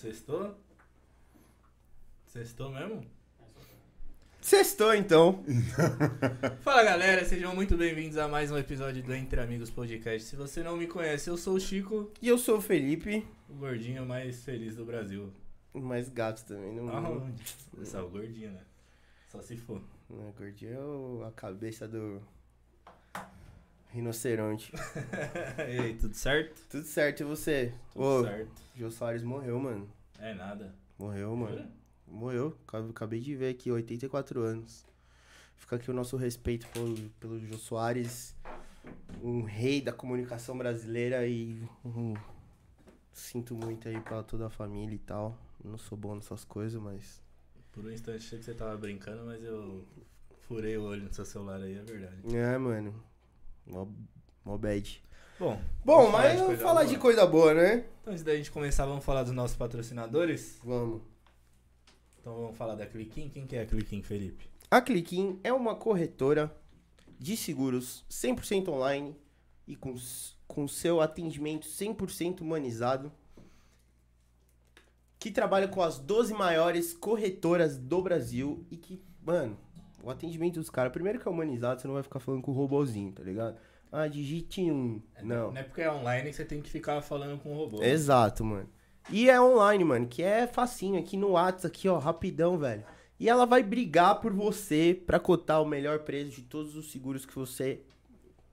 Sextou? Sextou mesmo? Sextou, então. Fala galera, sejam muito bem-vindos a mais um episódio do Entre Amigos Podcast. Se você não me conhece, eu sou o Chico, E eu sou o Felipe, o gordinho mais feliz do Brasil. mais gato também. Não, Aonde? Só o gordinho, né? Só se for. não é gordinho, é o- a cabeça do rinoceronte. e aí, tudo certo? Tudo certo, e você? Tudo Ô, certo. Jô Soares morreu, mano. É nada. Morreu, mano. Morreu. Acab- Acabei de ver aqui, 84 anos. Fica aqui o nosso respeito pelo, pelo Jô Soares, um rei da comunicação brasileira e um- sinto muito aí pra toda a família e tal. Não sou bom nessas coisas, mas Por um instante achei que você tava brincando, mas eu furei o olho no seu celular aí, é verdade. É, mano. Mó, mó bad. Bom, Bom, mas falar boa. de coisa boa, né? Então, antes da gente começar, vamos falar dos nossos patrocinadores? Vamos. Então vamos falar da Cliquim. Quem que é a Cliquim, Felipe? A Cliquim é uma corretora de seguros 100% online e com, com seu atendimento 100% humanizado, que trabalha com as 12 maiores corretoras do Brasil e que, mano, o atendimento dos caras, primeiro que é humanizado, você não vai ficar falando com o robozinho, tá ligado? Ah, digite um. Não. Não é porque é online que você tem que ficar falando com o robô. Exato, mano. E é online, mano, que é facinho, aqui no WhatsApp, aqui, ó, rapidão, velho. E ela vai brigar por você pra cotar o melhor preço de todos os seguros que você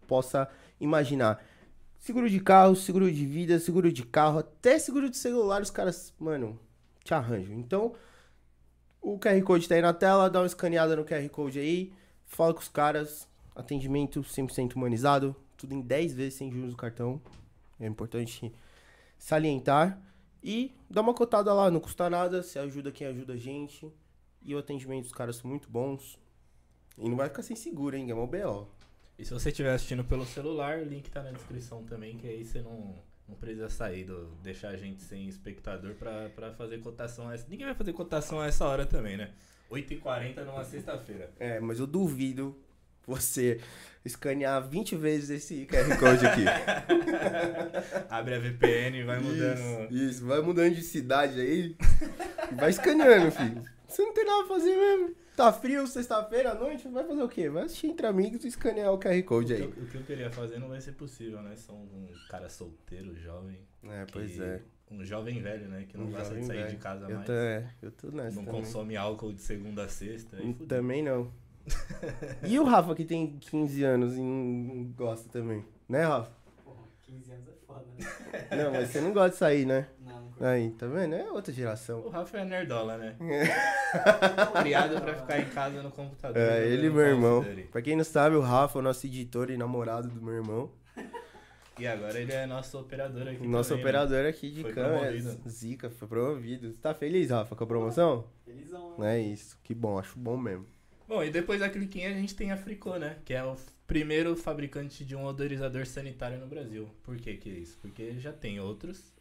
possa imaginar. Seguro de carro, seguro de vida, seguro de carro, até seguro de celular, os caras, mano, te arranjam. Então, o QR Code tá aí na tela, dá uma escaneada no QR Code aí, fala com os caras, atendimento 100% humanizado, tudo em 10 vezes sem juros do cartão. É importante salientar. E dá uma cotada lá, não custa nada, você ajuda quem ajuda a gente. E o atendimento dos caras são muito bons. E não vai ficar sem seguro, hein? É uma BO. E se você estiver assistindo pelo celular, o link tá na descrição também, que aí você não, não precisa sair, do, deixar a gente sem espectador pra, pra fazer cotação a essa. Ninguém vai fazer cotação a essa hora também, né? 8h40 numa sexta-feira. É, mas eu duvido você escanear 20 vezes esse QR Code aqui. Abre a VPN e vai mudando. Isso, isso, vai mudando de cidade aí. vai escaneando, filho. Você não tem nada pra fazer mesmo. Tá frio, sexta-feira à noite, vai fazer o quê? Vai assistir entre amigos e escanear o QR O Code que, aí. eu, o que eu queria fazer não vai ser possível, né? São um cara solteiro, jovem. É, que- pois é. Um jovem velho, né? Que não Um gosta de sair velho. de casa Eu mais. tô, é, eu tô nessa Não também. consome álcool de segunda a sexta. aí Hum. Também não. e o Rafa que tem 15 anos e não gosta também? Né, Rafa? Porra, 15 anos é foda, né? Não, mas você não gosta de sair, né? Aí, tá vendo? É outra O geração. Rafa é nerdola, né? Criado pra ficar em casa no computador. É, jogando ele e meu irmão. Duty. Pra quem não sabe, o Rafa é o nosso editor e namorado do meu irmão. E agora ele é nosso operador aqui. Nosso também, né? operador aqui de Foi câmeras. promovido. Zica, foi promovido. Tá feliz, Rafa, com a promoção? Felizão, né? É isso. Que bom, acho bom mesmo. Bom, e depois da Cliquinha a gente tem a Fricô, né? Que é o primeiro fabricante de um odorizador sanitário no Brasil. Por que que é isso? Porque já tem outros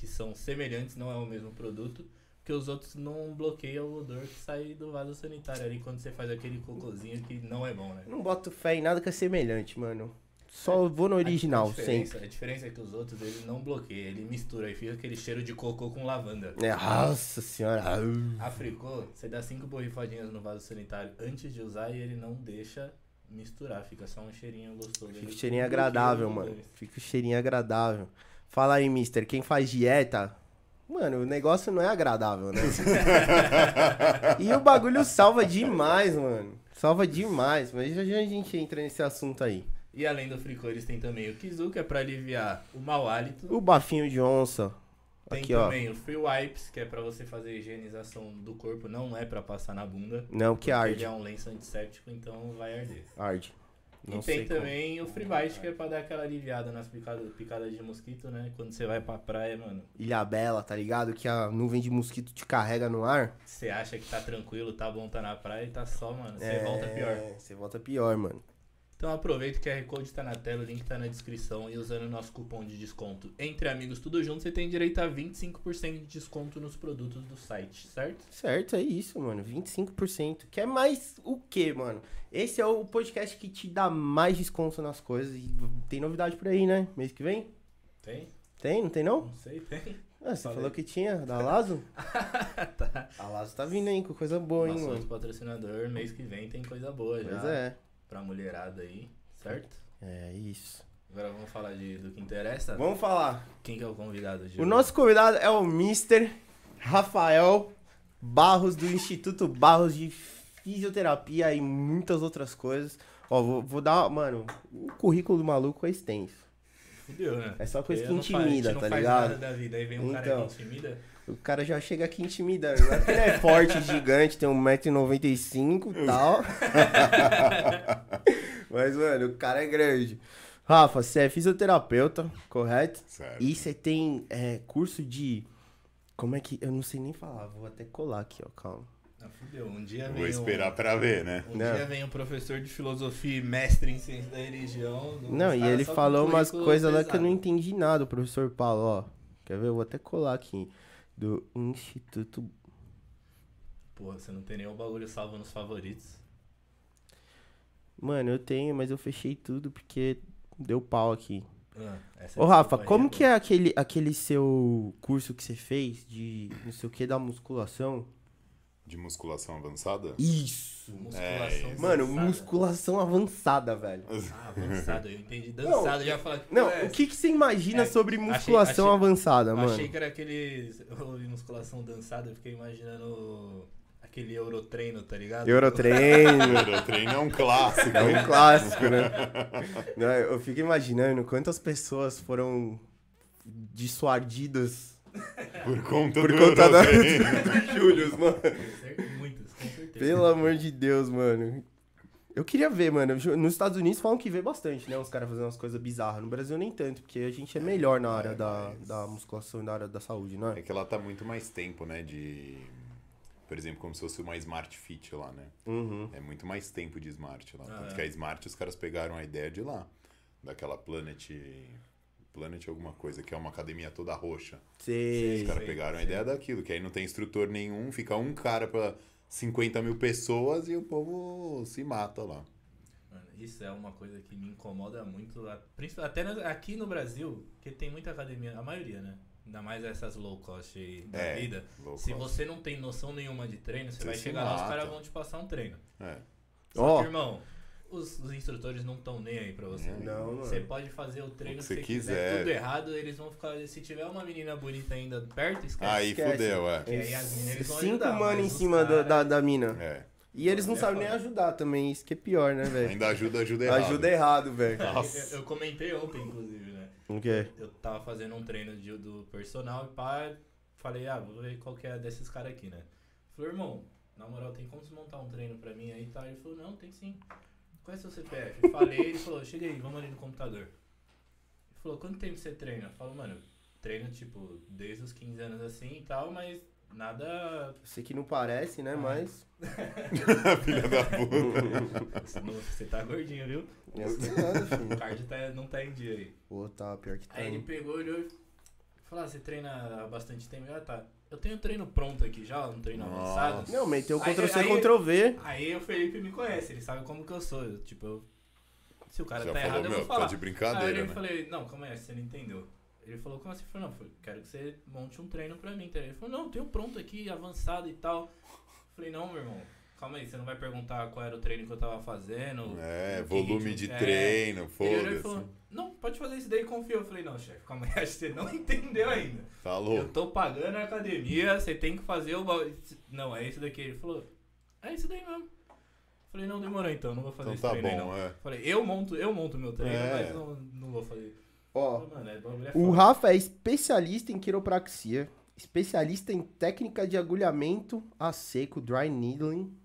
que são semelhantes, não é o mesmo produto, que os outros não bloqueiam o odor que sai do vaso sanitário ali quando você faz aquele cocôzinho que não é bom, né? Não boto fé em nada que é semelhante, mano. Só vou no original, a diferença, sempre. A diferença é que os outros ele não bloqueia, ele mistura e fica aquele cheiro de cocô com lavanda. É, nossa senhora. A Fricô, você dá cinco borrifadinhas no vaso sanitário antes de usar e ele não deixa misturar, fica só um cheirinho gostoso. Fica o cheirinho agradável, mano. Fica o cheirinho agradável. Fala aí, mister, quem faz dieta. Mano, o negócio não é agradável, né? e o bagulho salva demais, mano. Salva demais. Mas já já a gente entra nesse assunto aí. E além do Fricô, eles têm também o Kizu, que é pra aliviar o mau hálito. O bafinho de onça. Tem Aqui, ó. também o Free Wipes, que é pra você fazer a higienização do corpo, não é pra passar na bunda. Não, que arde. Ele é um lenço antisséptico, então vai arder. Arde. Não e tem como. também o Free Bite, que é pra dar aquela aliviada nas picadas, picadas de mosquito, né? Quando você vai pra praia, mano, Ilha Bela, tá ligado? Que a nuvem de mosquito te carrega no ar. você acha que tá tranquilo, tá bom, tá na praia e tá só, mano. Você É, volta pior. Você volta pior, mano. Então aproveita que o QR Code tá na tela, o link tá na descrição e usando o nosso cupom de desconto Entre Amigos Tudo Junto, você tem direito a 25% de desconto nos produtos do site, certo? Certo, é isso, mano. 25%. Quer mais o quê, mano? Esse é o podcast que te dá mais desconto nas coisas. E tem novidade por aí, né? Mês que vem? Tem? Tem, não tem não? Não sei, tem. Ah, você Falei. falou que tinha, da Lazo? tá. A Lazo tá vindo aí com coisa boa, hein, Nosso mano. outro patrocinador, mês que vem tem coisa boa já. Pois é. Pra mulherada aí, certo? É isso. Agora vamos falar de, do que interessa. Vamos falar. Quem que é o convidado de O hoje? nosso convidado é o Mr. Rafael Barros, do Instituto Barros de Fisioterapia e muitas outras coisas. Ó, vou, vou dar, mano, o currículo do maluco é extenso. Fudeu, né? É só coisa que não faz- a gente intimida, não tá faz ligado? nada da vida. Aí vem um cara Então. que intimida. O cara já chega aqui intimidando. Não é que ele é forte, gigante, tem 1,95m e tal. Mas, mano, o cara é grande. Rafa, você é fisioterapeuta, correto? Certo. E você tem é, curso de. Como é que. Eu não sei nem falar, vou até colar aqui, ó, calma. Ah, fudeu. Um dia Vou vem esperar um, pra ver, né? um Não. dia vem um professor de filosofia e mestre em ciência da religião. Não, e ele falou umas coisas lá que eu não entendi nada, o professor Paulo, ó. Quer ver? Eu vou até colar aqui. Do Instituto. Porra, você não tem o bagulho salvo nos favoritos. Mano, eu tenho, mas eu fechei tudo porque deu pau aqui. Ah, Ô, Rafa, aí, como é que é aquele, aquele seu curso que você fez de não sei o que da musculação? De musculação avançada? Isso! Musculação É, Mano, dançada. musculação avançada, velho. Ah, avançado, eu entendi. Dançado, já falei. Não, é, o que, que você imagina É, sobre achei- musculação achei- avançada, eu mano? achei que era aquele. Eu ouvi musculação dançada, eu fiquei imaginando aquele Eurotreino, tá ligado? Eurotreino. Eurotreino é um clássico. É um clássico, né? Não, eu fico imaginando quantas pessoas foram dissuadidas Por conta por do conta da, do Július, mano. Muitas, com certeza. Pelo amor de Deus, mano. Eu queria ver, mano. Nos Estados Unidos falam que vê bastante, né? Os caras fazendo umas coisas bizarras. No Brasil nem tanto, porque a gente é melhor na área É, da, mas- da musculação e na área da saúde, não É é? que ela tá muito mais tempo, né? De. Por exemplo, como se fosse uma Smart Fit lá, né? Uhum. É muito mais tempo de Smart lá. Ah, Tanto é. que a Smart os caras pegaram a ideia de lá. Daquela Planet. Planet alguma coisa, que é uma academia toda roxa. Sei. Os caras Sim, pegaram a sim. ideia daquilo, que aí não tem instrutor nenhum, fica um cara pra 50 mil pessoas e o povo se mata lá. Mano, isso é uma coisa que me incomoda muito, até aqui no Brasil, que tem muita academia, a maioria, né? Ainda mais essas low cost aí da É, vida. Se você não tem noção nenhuma de treino, você, Você vai chegar lá, os mata. caras vão te passar um treino. É. Só Ó. que, irmão, os, os instrutores não estão nem aí pra você. Não, mano. Você pode fazer o treino O que que você quiser, quiser. tudo errado, eles vão ficar. Se tiver uma menina bonita ainda perto, esquece. Aí Esquece. fudeu, é. Que aí as eles vão Cinco ajudar, mano em cima do- caras- da, da mina. É. E eles não É sabem nem ajudar também, isso que é pior, né, velho? Ainda ajuda, ajuda errado. Ajuda errado, velho. Nossa. Eu, eu comentei ontem, inclusive, né? O quê? Eu tava fazendo um treino de, do personal e pá, falei, ah, vou ver qual que é desses caras aqui, né? Falei, irmão, na moral, tem como você montar um treino pra mim aí e tal? Ele falou, não, tem sim. Qual é seu CPF? Eu falei, ele falou, chega aí, vamos ali no computador. Ele falou, quanto tempo você treina? Eu falo, mano, treino, tipo, desde os 15 anos assim e tal, mas nada. Sei que não parece, né, mas... Filha da puta. Você, não- você tá gordinho, viu? Eu sei nada, O card tá, não tá em dia aí. Pô, tá, pior que tá. Aí ele pegou, olhou e falou: ah, você treina há bastante tempo? Ah, tá. Eu tenho treino pronto aqui já, um treino Nossa. avançado. Não, meteu Aí- Ctrl-C, aí- Ctrl-V. Aí o Felipe me conhece, ele sabe como que eu sou. Eu, tipo, eu- se o cara Já tá falou, errado, eu meu, vou tá falar. de aí brincadeira, eu né? falei: não, calma aí, você não entendeu. Ele falou: como assim? Eu falei: não, eu quero que você monte um treino pra mim. tá? Ele falou: não, tenho pronto aqui, avançado e tal. Eu falei: não, meu irmão. Calma aí, você não vai perguntar qual era o treino que eu tava fazendo. É, volume de é. treino, falou, foda-se. não, pode fazer isso daí, confia. Eu falei, não, chefe, calma aí, acho que você não entendeu ainda. Tá Eu tô pagando a academia, você tem que fazer o... Não, é isso daqui. Ele falou, é isso daí mesmo. Eu falei, não, demorou então, não vou fazer Então esse tá treino aí, bom, não. é. Falei, eu monto, eu monto meu treino, É. mas não, não vou fazer. Ó, Falei, Mano, é, é o. Rafa é especialista em quiropraxia, especialista em técnica de agulhamento a seco, dry needling.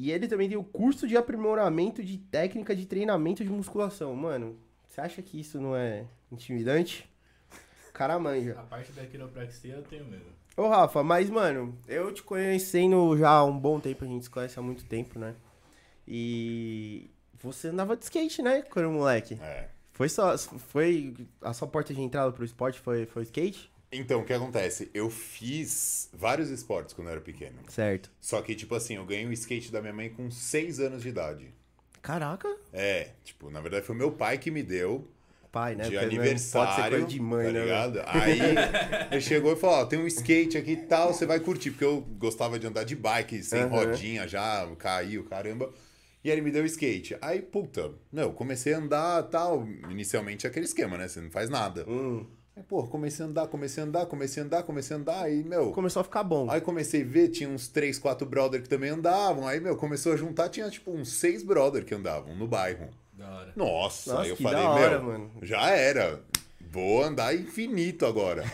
E ele também tem o curso de aprimoramento de técnica de treinamento de musculação. Mano, você acha que isso não é intimidante? O cara manja. A parte da quiropraxia eu tenho medo. Ô, Rafa, mas, mano, eu te conhecendo já há um bom tempo, a gente se conhece há muito tempo, né? E você andava de skate, né, quando moleque? É. Foi só, foi a sua porta de entrada pro esporte foi, foi skate? Então, o que acontece? Eu fiz vários esportes quando eu era pequeno. Certo. Só que, tipo assim, eu ganhei o skate da minha mãe com 6 anos de idade. Caraca. É, tipo, na verdade foi meu pai que me deu. pai, né? de Porque não aniversário, Pode ser coisa de mãe, tá né? ligado? Aí ele chegou e falou, ó, tem um skate aqui e tal, você vai curtir, porque eu gostava de andar de bike, sem Aham. rodinha já, caiu, caramba. E aí ele me deu o skate. Aí, puta, meu, comecei a andar tal, inicialmente é aquele esquema, né? Você não faz nada. Hum, pô, comecei a andar, comecei a andar, comecei a andar, comecei a andar, aí, meu... começou a ficar bom. Aí comecei a ver, tinha uns 3, 4 brother que também andavam. Aí, meu, começou a juntar, tinha tipo uns 6 brother que andavam no bairro. Da hora. Nossa, Nossa, aí eu que falei, da hora, meu, mano. já era. Vou andar infinito agora.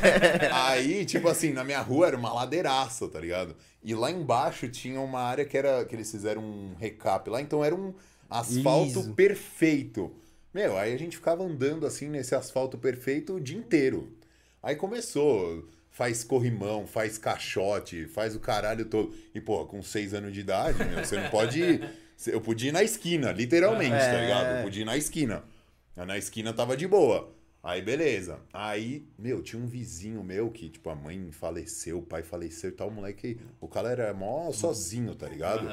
aí, tipo assim, na minha rua era uma ladeiraça, tá ligado? E lá embaixo tinha uma área que era que eles fizeram um recap lá, então era um asfalto Liso. perfeito. Meu, aí a gente ficava andando assim nesse asfalto perfeito o dia inteiro. Aí começou, faz corrimão, faz caixote, faz o caralho todo. E, pô, com seis anos de idade, meu, você não pode ir. Eu podia ir na esquina, literalmente, tá É. ligado? Eu podia ir na esquina. Na esquina tava de boa. Aí, beleza. Aí, meu, tinha um vizinho meu que, tipo, a mãe faleceu, o pai faleceu e tal. O moleque, o cara era mó sozinho, tá ligado?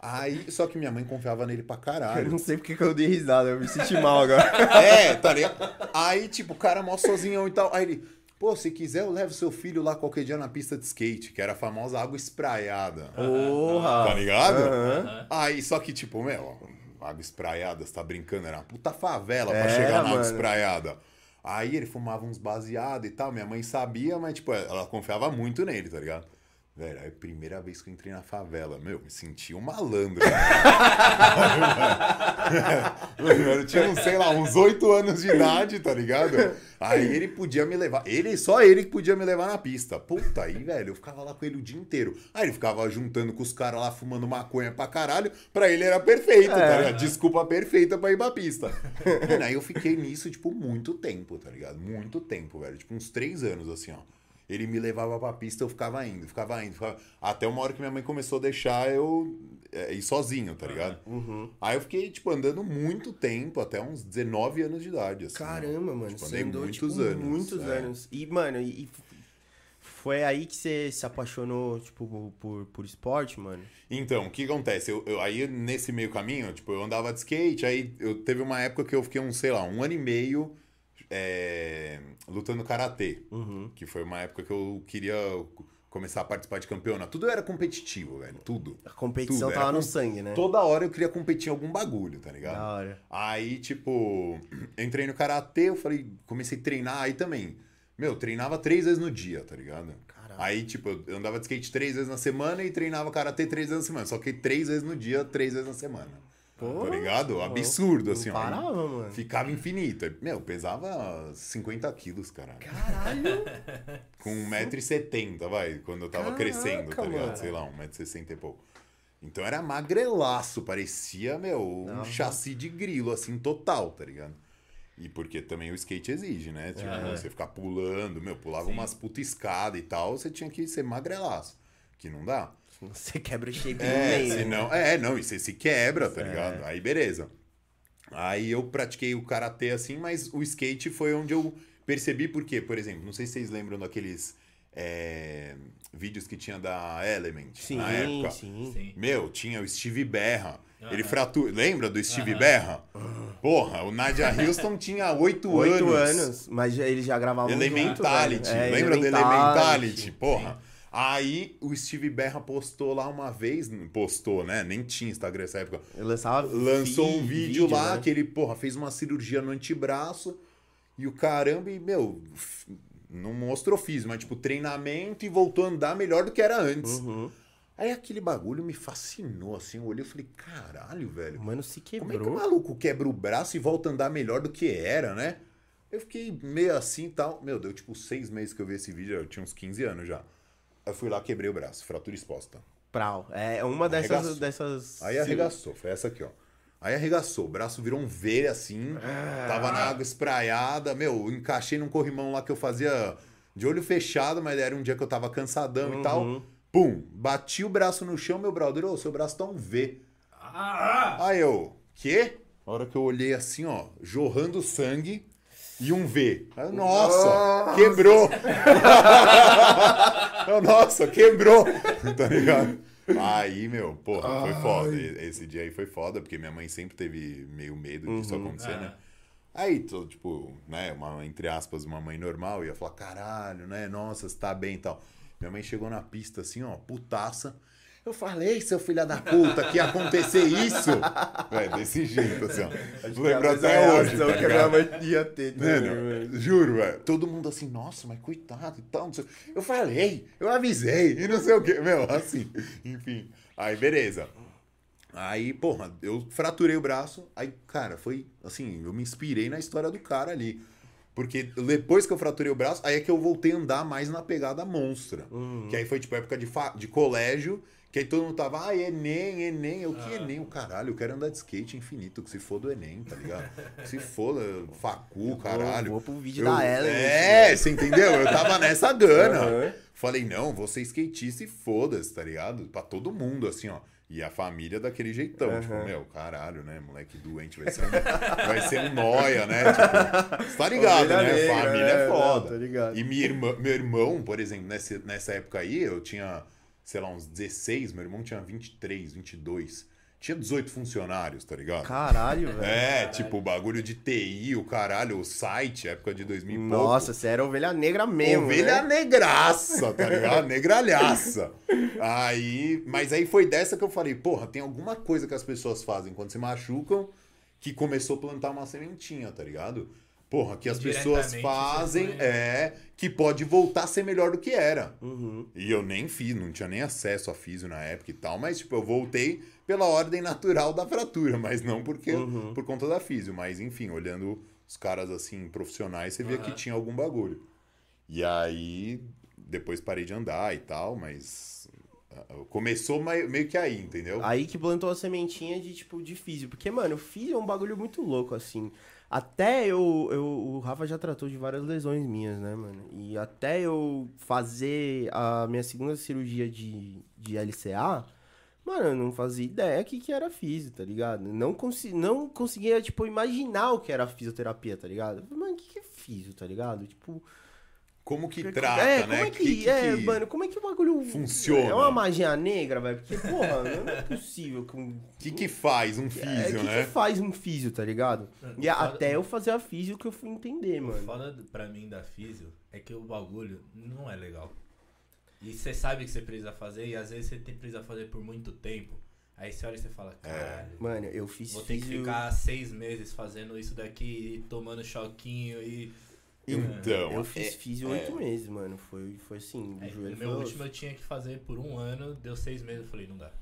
Aí, só que minha mãe confiava nele pra Eu caralho. não sei porque que eu dei risada, eu me senti mal agora. É, tá ligado? Aí, tipo, o cara mó sozinhão e tal. Aí ele, pô, se quiser, eu levo seu filho lá qualquer dia na pista de skate, que era a famosa água espraiada. Porra! Tá ligado? Aham. Aí, só que, tipo, meu, água espraiada, você tá brincando? Era uma puta favela pra Era, chegar na água mano. espraiada. Aí ele fumava uns baseados e tal. Minha mãe sabia, mas, tipo, ela confiava muito nele, tá ligado? Velho, aí a primeira vez que eu entrei na favela, meu, me senti um malandro. Mano, eu tinha, sei lá, uns oito anos de idade, tá ligado? Aí ele podia me levar. Ele, só ele que podia me levar na pista. Puta, aí, velho, eu ficava lá com ele o dia inteiro. Aí ele ficava juntando com os caras lá, fumando maconha pra caralho. Pra ele era perfeito, tá É. ligado? Desculpa perfeita pra ir pra pista. Mano, aí eu fiquei nisso, tipo, muito tempo, tá ligado? Muito tempo, velho. Tipo, uns três anos, assim, ó. Ele me levava pra pista, eu ficava indo, ficava indo. Ficava... Até uma hora que minha mãe começou a deixar eu é, ir sozinho, tá ligado? Uhum. Aí eu fiquei, tipo, andando muito tempo, até uns 19 anos de idade, assim. Caramba, mano. Tipo, você andei andou, muitos tipo, anos, Muitos é. anos. E, mano, e e foi aí que você se apaixonou, tipo, por, por esporte, mano? Então, o que acontece? Eu, eu- aí, nesse meio caminho, tipo, eu andava de skate, aí eu teve uma época que eu fiquei um, sei lá, um ano e meio é, lutando karatê. Uhum. Que foi uma época que eu queria começar a participar de campeonato. Tudo era competitivo, velho. Tudo. A competição Tudo, era tava no com- sangue, né? Toda hora eu queria competir em algum bagulho, tá ligado? Da hora. Aí, tipo, entrei no karatê, eu falei, comecei a treinar aí também. Meu, treinava três vezes no dia, tá ligado? Caralho. Aí, tipo, eu andava de skate três vezes na semana e treinava karatê três vezes na semana. Só que três vezes no dia, três vezes na semana. Pô, tá ligado? Absurdo, não assim, ó. parava, mano. Ficava infinito. Meu, pesava 50 quilos, caralho. Caralho. Com 1,70m, vai, quando eu tava Caraca, crescendo, tá ligado? mano. Sei lá, 1,60m e pouco. Então era magrelaço, parecia, meu, um Aham. chassi de grilo, assim, total, tá ligado? E porque também o skate exige, né? Tipo, você ficar pulando, meu, pulava Sim. umas puta escada e tal, você tinha que ser magrelaço. Que não dá. Você quebra o shape É, no meio. senão, é, não, e você se quebra, tá É. ligado? Aí beleza. Aí eu pratiquei o karatê assim, mas o skate foi onde eu percebi porque, por exemplo, não sei se vocês lembram daqueles é, vídeos que tinha da Element Sim, na época. sim. Sim. Meu, tinha o Steve Berra. Ele Aham. fratura. Lembra do Steve Aham. Berra? Porra, o Nadia Houston tinha oito anos. Oito anos, mas já- eles já gravavam Elementality. junto. É, Lembra do Elementality. Elementality? Porra. Aí o Steve Berra postou lá uma vez, postou, né? Nem tinha Instagram nessa época. Eu lançava Lançou um vi- vídeo, lá né? que ele, porra, fez uma cirurgia no antebraço e o caramba, e, meu, não mostrou físico, mas tipo, treinamento e voltou a andar melhor do que era antes. Uhum. Aí aquele bagulho me fascinou, assim, eu olhei e falei, caralho, velho. Mano, se Como é que o quebrou. maluco quebra o braço e volta a andar melhor do que era, né? Eu fiquei meio assim e tal. Meu, deu tipo seis meses que eu vi esse vídeo, eu tinha uns 15 anos já. Eu fui lá, quebrei o braço, fratura exposta. Prau. É uma dessas. Arregaçou. dessas... Aí arregaçou, foi essa aqui, ó. Aí arregaçou, o braço virou um V assim, tava na água espraiada. Meu, eu encaixei num corrimão lá que eu fazia de olho fechado, mas era um dia que eu tava cansadão e tal. Uhum. Pum, bati o braço no chão, meu brother, ô, seu braço tá um V. Ah! Aí eu, quê? A hora que eu olhei assim, ó, jorrando sangue e um V. Eu, nossa, quebrou! Nossa, quebrou! Tá ligado? Aí, meu, porra, foi foda. Esse dia aí foi foda, porque minha mãe sempre teve meio medo disso Uhum. acontecer, né? Aí, tô, tipo, né, uma, entre aspas, uma mãe normal, ia falar, caralho, né, nossa, você tá bem e tal. Minha mãe chegou na pista assim, ó, putaça. Eu falei, seu filho da puta, que ia acontecer isso. É, desse jeito, assim, ó. Lembro até hoje. Tá que a minha mãe ia ter também, Mano, mano. juro, velho. Todo mundo assim, nossa, mas coitado e tal. não sei- Eu falei, eu avisei e não sei o quê. Meu, assim, enfim. Aí, beleza. Aí, porra, eu fraturei o braço. Aí, cara, foi assim, eu me inspirei na história do cara ali. Porque depois que eu fraturei o braço, aí é que eu voltei a andar mais na pegada monstra. Uhum. Que aí foi tipo época de, fa- de colégio, que aí todo mundo tava, ah, Enem, Enem. Eu, que Ah. Enem? O caralho, eu quero andar de skate infinito, que se foda o Enem, tá ligado? Que se foda, facu, caralho. Vou, vou pro vídeo Eu- da Ellen. É, você entendeu? Eu tava nessa gana. Aham. Falei, não, vou ser skatista e foda-se, tá ligado? Pra todo mundo, assim, ó. E a família daquele jeitão. Aham. Tipo, meu, caralho, né? Moleque doente, vai ser um, vai ser um noia, né? Tipo, você tá ligado, né? negra, família é, é foda. não, ligado. E minha irmã, meu irmão, por exemplo, nessa, nessa época aí, eu tinha, sei lá, uns 16, meu irmão tinha 23, 22. Tinha 18 funcionários, tá ligado? Caralho, velho. É, tipo, o bagulho de TI, o caralho, o site, época de 2000 e pouco. Nossa, você era ovelha negra mesmo, Ovelha né? negraça, tá ligado? Negralhaça. Aí, mas aí foi dessa que eu falei, porra, tem alguma coisa que as pessoas fazem quando se machucam que começou a plantar uma sementinha, tá ligado? Porra, que as pessoas fazem é que pode voltar a ser melhor do que era. Uhum. E eu nem fiz, não tinha nem acesso a físio na época e tal, mas tipo, eu voltei pela ordem natural da fratura, mas não porque Uhum. por conta da físio, mas enfim, olhando os caras assim profissionais, você via Aham. que tinha algum bagulho. E aí depois parei de andar e tal, mas ah, começou mai- meio que aí, entendeu? Aí que plantou a sementinha de, tipo, de físio. Porque, mano, físio é um bagulho muito louco, assim. Até eu, eu... O Rafa já tratou de várias lesões minhas, né, mano? E até eu fazer a minha segunda cirurgia de, de LCA... Mano, eu não fazia ideia que, que era físio, tá ligado? Não, consi não conseguia, tipo, imaginar o que era fisioterapia, tá ligado? Mano, o que, que é físio, tá ligado? Tipo... Como que É, trata, como né? é que, é, mano, como é que o bagulho funciona? É uma magia negra, velho? Porque, porra, não é possível que um. O que que faz um É, físio, que né? que faz um físio, tá ligado? E foda- até eu fazer a físio que eu fui entender, O mano. foda do- pra mim da físio é que o bagulho não é legal. E você sabe que você precisa fazer, e às vezes você tem, precisa fazer por muito tempo. Aí você olha e você fala, caralho, Mano, eu fiz vou ter que ficar seis meses fazendo isso daqui, e tomando choquinho e. Então, eu fiz é- físio é. oito meses, mano. Foi, foi assim, o É, joelho meu foi último eu tinha que fazer por um ano, deu seis meses, eu falei, não dá.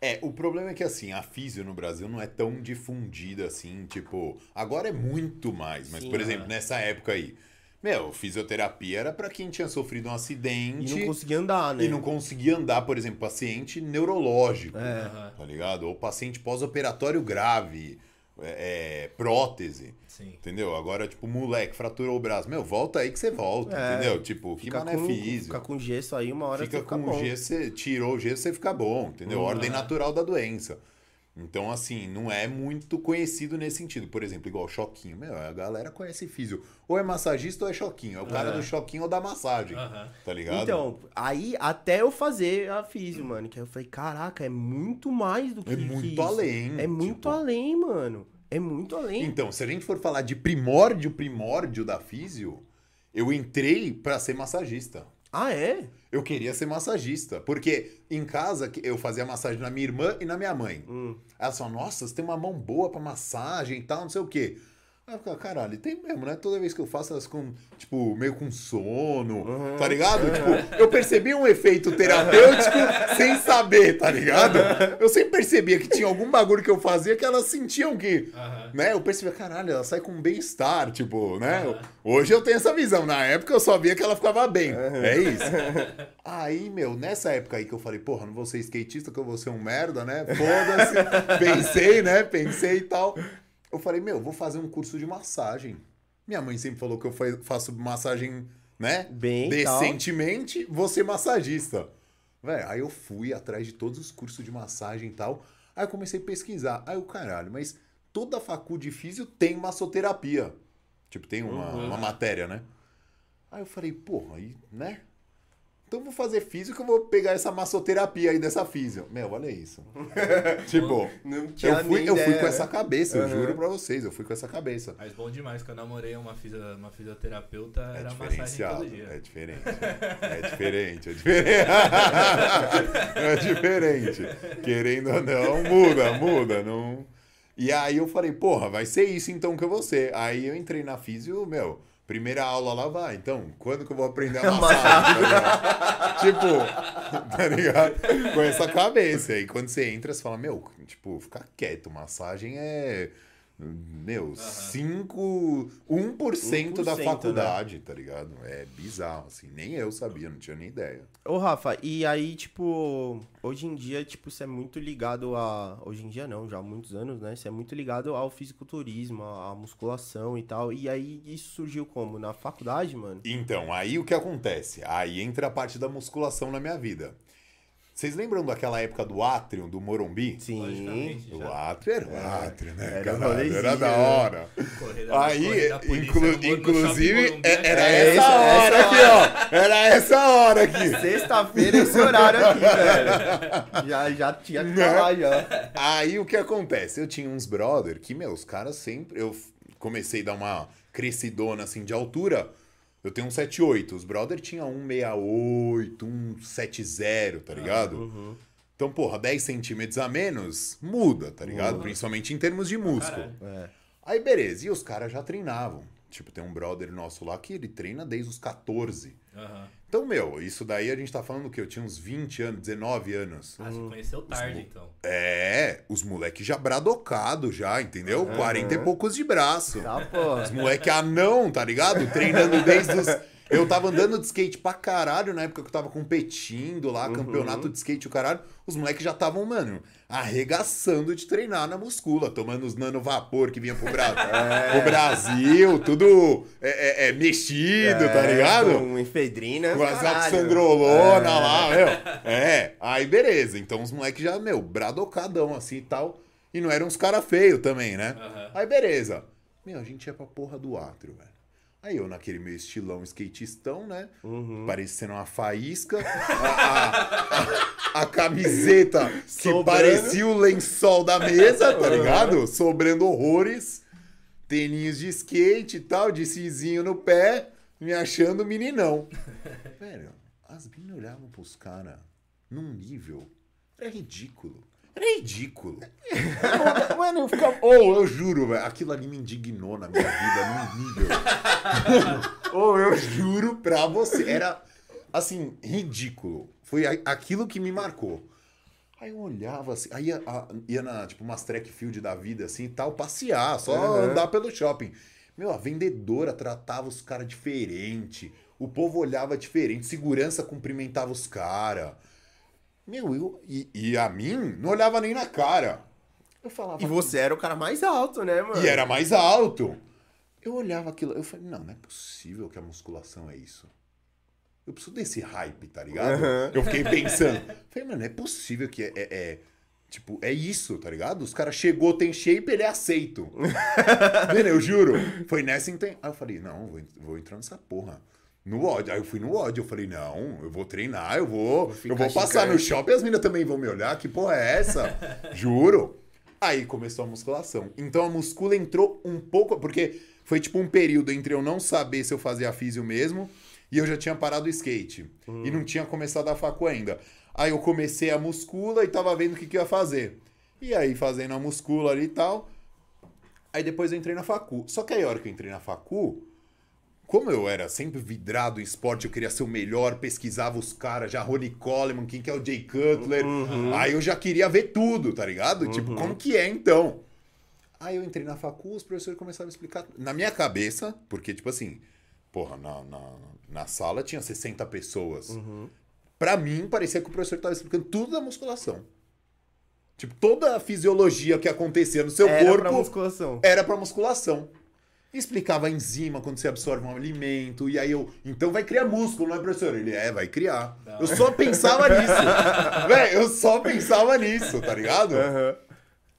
É, o problema é que assim, a físio no Brasil não é tão difundida assim, tipo, agora é muito mais, mas Sim, por aham. exemplo, nessa época aí, meu, fisioterapia era pra quem tinha sofrido um E acidente não conseguia andar, né? e não conseguia andar, por exemplo, paciente neurológico, É. Tá ligado? Ou paciente pós-operatório grave, é, é, prótese, sim. entendeu? Agora, tipo, moleque, fraturou o braço, meu, volta aí que você volta, É, entendeu? Tipo, que Fica mané com, físio. fica com gesso aí, uma hora Fica você fica com bom. gesso, você tirou o gesso, você fica bom, entendeu? Uhum. Ordem natural da doença. Então, assim, não é muito conhecido nesse sentido. Por exemplo, igual choquinho. Meu, a galera conhece físio. Ou é massagista ou é choquinho. É o cara Aham. do choquinho ou da massagem. Aham. Tá ligado? Então, aí até eu fazer a físio, mano. Que aí eu falei, caraca, é muito mais do que é muito além. É muito tipo. além, mano. É muito além. Então, se a gente for falar de primórdio, primórdio da físio, eu entrei pra ser massagista. Ah, é? Eu queria ser massagista. Porque em casa eu fazia massagem na minha irmã e na minha mãe. Hum. Ela falou, nossa, você tem uma mão boa pra massagem e tal, não sei o quê. Aí eu ficava, caralho, tem mesmo, né? Toda vez que eu faço elas com, tipo, meio com sono, Uhum. tá ligado? Tipo, eu percebi um efeito terapêutico sem saber, tá ligado? Eu sempre percebia que tinha algum bagulho que eu fazia que elas sentiam que, né? Eu percebia, caralho, ela sai com um bem-estar, tipo, né? Hoje eu tenho essa visão. Na época eu só via que ela ficava bem. É isso. Aí, meu, nessa época aí que eu falei, porra, não vou ser skatista, que eu vou ser um merda, né? Foda-se. Pensei, né? Pensei e tal. Eu falei, meu, vou fazer um curso de massagem. Minha mãe sempre falou que eu fa- faço massagem, né? Bem e tal. Decentemente, vou ser massagista. Véi, aí eu fui atrás de todos os cursos de massagem e tal. Aí eu comecei a pesquisar. Aí o caralho, mas toda faculdade de físio tem massoterapia. Tipo, tem uma, Uhum. uma matéria, né? Aí eu falei, porra, aí, né? Então eu vou fazer físico que eu vou pegar essa massoterapia aí dessa físio. Meu, olha isso. tipo, Não tinha eu fui, eu fui com né? essa cabeça, eu juro pra vocês, eu fui com essa cabeça. Mas bom demais, que eu namorei uma, fisio, uma fisioterapeuta, É era massagem todo dia. é diferente. É diferente, é diferente. É diferente. Querendo ou não, muda, muda. Não... E aí eu falei, porra, vai ser isso então que eu vou ser. Aí eu entrei na físio, meu, primeira aula lá vai. Então, quando que eu vou aprender a massagem? tá ligado? tipo, tá ligado? Com essa cabeça. Aí quando você entra, você fala, meu, tipo, fica quieto. Massagem é. Meu, 5, 1% da 1%, faculdade, tá ligado? É bizarro, assim. Nem eu sabia, não tinha nem ideia. Ô, Rafa, e aí, tipo, hoje em dia, tipo, você é muito ligado a. Hoje em dia não, já há muitos anos, né? Você é muito ligado ao fisiculturismo, à musculação e tal. E aí isso surgiu como? Na faculdade, mano? Então, aí o que acontece? Aí entra a parte da musculação na minha vida. Vocês lembram daquela época do átrio, do Morumbi? Sim. O átrio era o átrio, né? Era Caralho, era da hora. Aí, inclu- inclusive, Morumbi, é- era? É essa essa- hora essa aqui, ó. Era essa hora aqui. Sexta-feira esse horário aqui, velho. Já, já tinha que Né? lá já. Aí o que acontece? Eu tinha uns brother que, meu, os caras sempre. Eu comecei a dar uma crescidona assim de altura. Eu tenho um 78. Os brother tinha um 68, um 70, tá ligado? Então, porra, 10 centímetros a menos muda, tá ligado? Principalmente em termos de músculo. É. Aí, beleza. E os caras já treinavam. Tipo, tem um brother nosso lá que ele treina desde os 14. Aham. Então, meu, isso daí a gente tá falando que eu tinha uns 20 anos, 19 anos. Ah, você conheceu tarde, então. É, os moleque já bradocado já, entendeu? 40 e poucos de braço. Tá, porra. Os moleque anão, tá ligado? Treinando desde os... Eu tava andando de skate pra caralho na época que eu tava competindo lá, campeonato de skate o caralho. Os moleques já estavam, mano, arregaçando de treinar na muscula, tomando os nano vapor que vinha pro, Bra... pro Brasil, tudo é, é, é mexido, tá ligado? Com efedrina. Com as oxandrolona É. lá, meu. É, aí beleza. Então os moleques já, meu, bradocadão assim e tal. E não eram uns cara feio também, né? Aham. Aí beleza. Meu, a gente ia pra porra do átrio, velho. Aí eu, naquele meu estilão skatistão, né? Uhum. Parecendo uma faísca. A, a- a- a camiseta que Sobrando. parecia o lençol da mesa, tá ligado? Sobrando horrores. Teninhos de skate e tal, de cizinho no pé, me achando meninão. Velho, as meninas olhavam pros caras num nível. Era ridículo. Era ridículo. Mano, eu ficava. Ou eu juro, velho, aquilo ali me indignou na minha vida num nível. Ou eu juro pra você. Era, assim, ridículo. Foi aquilo que me marcou. Aí eu olhava assim, aí ia, ia na, tipo, umas track field da vida, assim, e tal, passear, só Aham. andar pelo shopping. Meu, a vendedora tratava os caras diferente, o povo olhava diferente, segurança cumprimentava os caras. Meu, eu, e, e a mim não olhava nem na cara. Eu falava... E você era o cara mais alto, né, mano? E era mais alto. Eu olhava aquilo, eu falei, não, não é possível que a musculação é isso. Eu preciso desse hype, tá ligado? Aham. Eu fiquei pensando. Falei, mano, não é possível que é, é- é- Tipo, é isso, tá ligado? Os caras chegou, tem shape, ele é aceito. Mano, eu juro. Foi nessa inten... Aí eu falei, não, vou, vou entrar nessa porra. No ódio. Aí eu fui no ódio. Eu falei, não, eu vou treinar, eu vou. eu vou passar no shopping, as meninas também vão me olhar. Que porra é essa? Juro. Aí começou a musculação. Então a muscula entrou um pouco. Porque foi tipo um período entre eu não saber se eu fazia físio mesmo e eu já tinha parado o skate. E não tinha começado a facu ainda. Aí eu comecei a muscula e tava vendo o que, que ia fazer. E aí, fazendo a muscula ali e tal. Aí depois eu entrei na facu. Só que aí, a hora que eu entrei na facu, como eu era sempre vidrado em esporte, eu queria ser o melhor, pesquisava os caras, já Ronnie Coleman, quem que é o Jay Cutler. Aí eu já queria ver tudo, tá ligado? Tipo, como que é então? Aí eu entrei na facu, os professores começaram a explicar. Na minha cabeça, porque, tipo assim, porra, na, na, na sala tinha 60 pessoas. Pra mim, parecia que o professor tava explicando tudo da musculação. Tipo, toda a fisiologia que acontecia no seu Era corpo pra musculação. era pra musculação. Explicava a enzima quando você absorve um alimento. E aí eu. Então vai criar músculo, não é, professor? Ele é, vai criar. Eu só pensava nisso. Véi, eu só pensava nisso, tá ligado? Aham.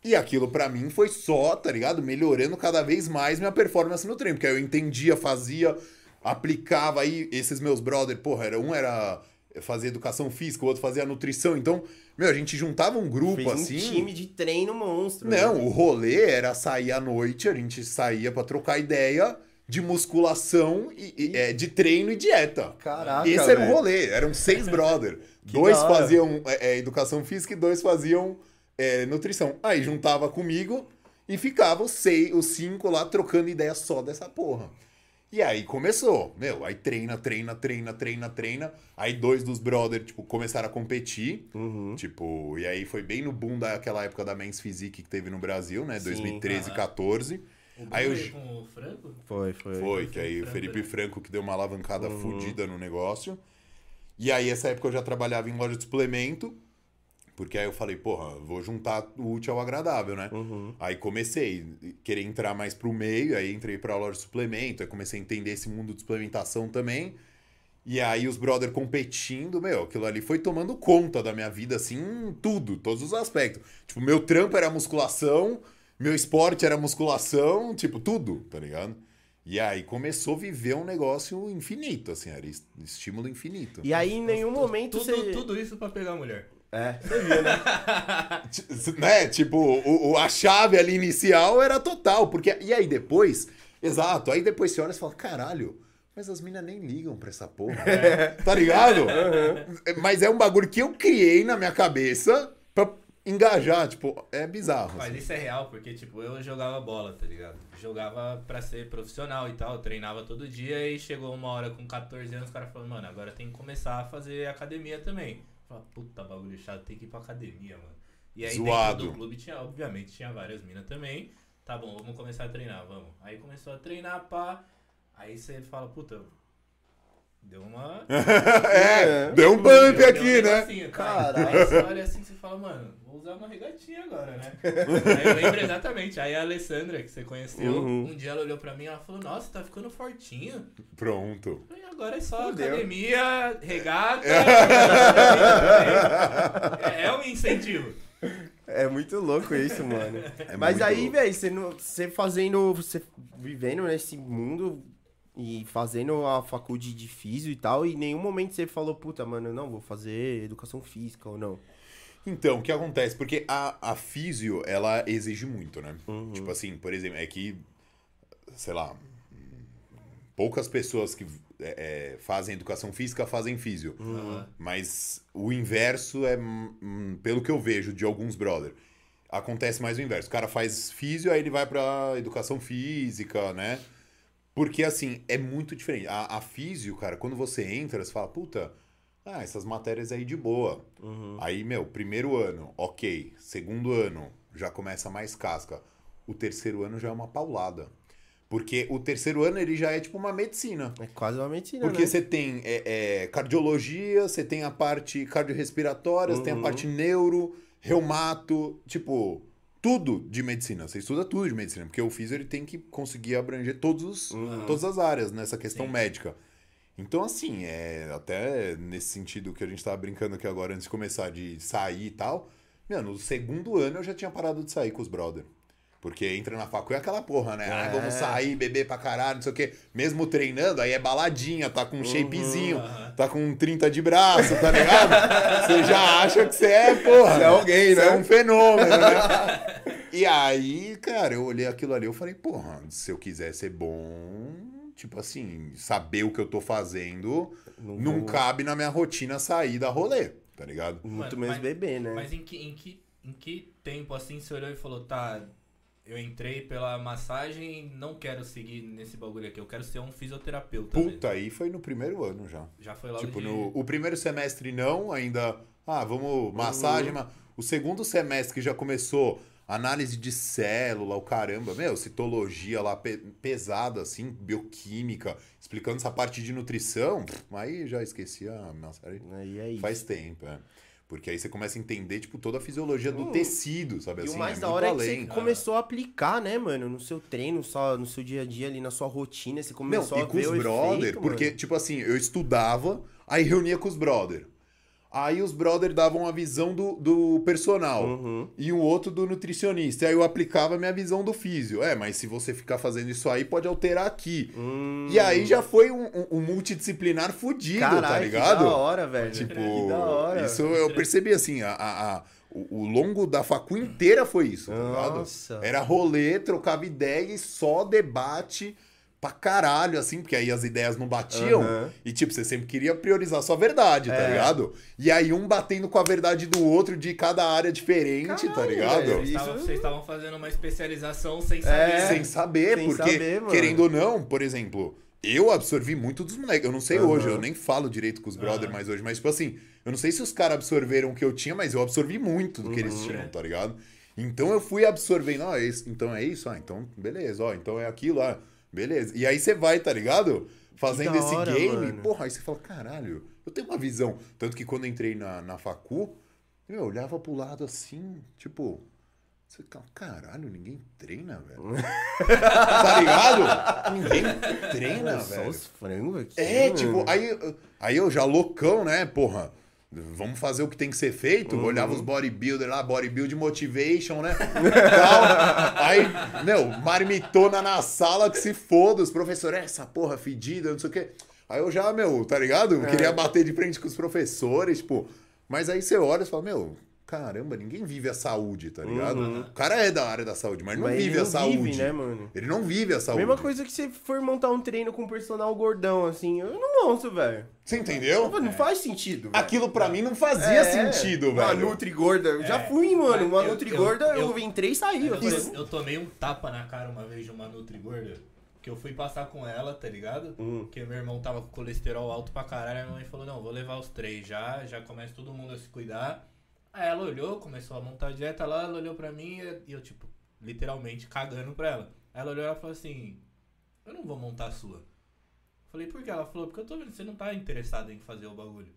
E aquilo pra mim foi só, tá ligado? Melhorando cada vez mais minha performance no treino. Porque aí eu entendia, fazia, aplicava aí esses meus brother, porra, era, um era fazia educação física, o outro fazia nutrição. Então, meu, a gente juntava um grupo Fez um assim. time de treino monstro. Não, né? o rolê era sair à noite, a gente saía pra trocar ideia de musculação, e, e, é, de treino e dieta. Caraca, Esse era o velho. rolê, eram seis brother. Dois faziam é, é, educação física e dois faziam é, nutrição. Aí juntava comigo e ficava os, seis, os cinco lá trocando ideia só dessa porra. E aí começou, meu, aí treina, treina, treina, treina, treina. Aí dois dos brother, tipo, começaram a competir. Uhum. Tipo, e aí foi bem no boom daquela época da Men's Physique que teve no Brasil, né? Sim, 2013, aham. 14. O Aí eu- com o Franco? Foi, foi. Foi, que aí o Felipe né? Franco que deu uma alavancada Uhum. fodida no negócio. E aí, essa época eu já trabalhava em loja de suplemento. Porque aí eu falei, porra, vou juntar o útil ao agradável, né? Uhum. Aí comecei a querer entrar mais pro meio, aí entrei pra loja de suplemento, aí comecei a entender esse mundo de suplementação também. E aí os brother competindo, meu, aquilo ali foi tomando conta da minha vida, assim, tudo, todos os aspectos. Tipo, meu trampo era musculação, meu esporte era musculação, tipo, tudo, tá ligado? E aí começou a viver um negócio infinito, assim, era es- estímulo infinito. E aí, em nenhum momento Tudo, você. tudo isso pra pegar a mulher. É, você viu, né? Né? Tipo, o, o- a chave ali inicial era total. Porque, e aí depois, exato, aí depois você olha e fala, caralho, mas as minas nem ligam pra essa porra. Tá ligado? Mas é um bagulho que eu criei na minha cabeça pra engajar. Tipo, é bizarro. Mas assim. isso é real, porque, tipo, eu jogava bola, tá ligado? Jogava pra ser profissional e tal, treinava todo dia e chegou uma hora com 14 anos, o cara falou, mano, agora tem que começar a fazer academia também. Fala, puta bagulho chato, tem que ir pra academia, mano. E aí Zoado. dentro do clube tinha, obviamente, tinha várias minas também. Tá bom, vamos começar a treinar, vamos. Aí começou a treinar, pá. Aí você fala, puta, deu uma. é, deu um bump Deu- aqui, deu um né? negocinho, cara. Caralho. Aí você olha assim e você fala, mano, vou usar uma regatinha agora, né? Aí eu lembro exatamente. Aí a Alessandra, que você conheceu, Uhum. um dia ela olhou pra mim e ela falou, nossa, tá ficando fortinho. Pronto. E agora é só Fudeu. academia, regata. é, é um incentivo. É muito louco isso, mano. É Mas aí, velho, você, não- você fazendo. Você vivendo nesse mundo e fazendo a faculdade de físio e tal, e em nenhum momento você falou, puta, mano, não, vou fazer educação física ou não. Então, o que acontece? Porque a, a físio, ela exige muito, né? Uhum. Tipo assim, por exemplo, é que, sei lá, poucas pessoas que é, é, fazem educação física fazem físio. Aham. Mas o inverso é, hum, pelo que eu vejo de alguns brother, acontece mais o inverso. O cara faz físio, aí ele vai pra educação física, né? Porque, assim, é muito diferente. A, a físio, cara, quando você entra, você fala, puta, ah, essas matérias aí de boa. Aí, meu, primeiro ano, ok. Segundo ano, já começa mais casca. O terceiro ano já é uma paulada. Porque o terceiro ano, ele já é tipo uma medicina. É quase uma medicina, Porque né? você tem é, é, cardiologia, você tem a parte cardiorrespiratória, você tem a Uhum. parte neuro, reumato, tipo, tudo de medicina. Você estuda tudo de medicina, porque o físio ele tem que conseguir abranger todos os, Uhum. todas as áreas nessa questão Sim. médica. Então, assim, é, até nesse sentido que a gente tava brincando aqui agora antes de começar de sair e tal, mano, no segundo ano eu já tinha parado de sair com os brother. Porque entra na facu é aquela porra, né? Ah, É. vamos sair, beber pra caralho, não sei o quê. Mesmo treinando, aí é baladinha, tá com um shapezinho, aham. tá com 30 de braço, tá ligado? Você já acha que você é, porra. Você é alguém, Você né? é um fenômeno, né? e aí, cara, eu olhei aquilo ali, eu falei, porra, se eu quiser ser bom, tipo assim, saber o que eu tô fazendo, Não não, cabe na minha rotina sair da rolê, tá ligado? Muito menos bebê, né? Mas em que, em, que, em que tempo assim você olhou e falou, tá, eu entrei pela massagem não quero seguir nesse bagulho aqui, eu quero ser um fisioterapeuta. mesmo." Puta, aí foi no primeiro ano já. Já foi logo Tipo, de... no, o primeiro semestre não, ainda. Ah, vamos, massagem. ma- O segundo semestre que já começou análise de célula, o caramba, meu, citologia lá pe- pesada, assim, bioquímica, explicando essa parte de nutrição, aí já esqueci a massagem Aí é isso. faz tempo, é. Porque aí você começa a entender, tipo, toda a fisiologia do Hum. tecido, sabe E assim? o mais é da hora é além. que você começou a aplicar, né, mano? No seu treino, só, no seu dia a dia ali, na sua rotina, você começou e a com ver os brother, efeito, porque, mano. tipo assim, eu estudava, aí reunia com os brother. Aí os brother davam a visão do, do personal Uhum. e o outro do nutricionista. Aí eu aplicava a minha visão do físio. É, mas se você ficar fazendo isso aí, pode alterar aqui. Hum. E aí já foi um, um- um multidisciplinar fudido, Caralho, tá que ligado? da hora, velho. Tipo, que da hora. isso eu percebi assim, a, a- a- o, o longo da facu inteira foi isso, tá ligado? Nossa. Era rolê, trocava ideia e só debate pra caralho, assim, porque aí as ideias não batiam. Aham. E, tipo, você sempre queria priorizar a sua verdade, tá É. ligado? E aí um batendo com a verdade do outro de cada área diferente, tá Caralho, ligado? Vocês estavam- Isso- Vocês estavam fazendo uma especialização sem saber. É. Sem saber, Sem porque, saber, mano. querendo ou não, por exemplo, eu absorvi muito dos moleques. Eu não sei Aham. hoje, eu nem falo direito com os brothers Aham. mais hoje, mas, tipo assim, eu não sei se os caras absorveram o que eu tinha, mas eu absorvi muito do que eles Uhum. tinham, tá ligado? Então eu fui absorvendo, ó, então é isso, ah, então beleza, ó, então é aquilo, ah, beleza. E aí você vai, tá ligado? Fazendo esse hora, game, mano. porra, aí você fala, caralho, eu tenho uma visão. Tanto que quando eu entrei na, na facu, eu olhava pro lado assim, tipo, você caralho, ninguém treina, velho. tá ligado? Ninguém treina, Mano, só velho. os frangos aqui. É, mano. tipo, aí, aí eu já loucão, né, porra? Vamos fazer o que tem que ser feito. Uhum. Olhava os bodybuilder lá, bodybuild motivation, né? Tal. Aí, meu, marmitona na sala que se foda. Os professores, "É, essa porra fedida, não sei o quê. Aí eu já, meu, tá ligado? É. Queria bater de frente com os professores, tipo. Mas aí você olha e fala, meu, caramba, ninguém vive a saúde, tá ligado? O cara é da área da saúde, mas, Uhum. Mas não ele vive a não saúde. vive, né, mano? Ele não vive a saúde. Mesma coisa que você for montar um treino com um personal gordão, assim. Eu não monto, velho. Você entendeu? Não faz sentido, velho. Aquilo pra mim não fazia É, sentido, Uma velho. Nutri gorda. Eu já É, fui, mano. Uma eu- Nutri eu- gorda, eu, eu- entrei e saí. Eu Eu, eu tomei um tapa na cara uma vez de uma Nutri gorda. Que eu fui passar com ela, tá ligado? Hum. Porque meu irmão tava com colesterol alto pra caralho. A minha mãe falou: Não, vou levar os três já. Já começa todo mundo a se cuidar. Aí ela olhou, começou a montar a dieta lá. Ela olhou pra mim e eu, tipo, literalmente cagando pra ela. Ela olhou e falou assim: Eu não vou montar a sua. Falei: Por quê? Ela falou: Porque eu tô vendo você não tá interessado em fazer o bagulho.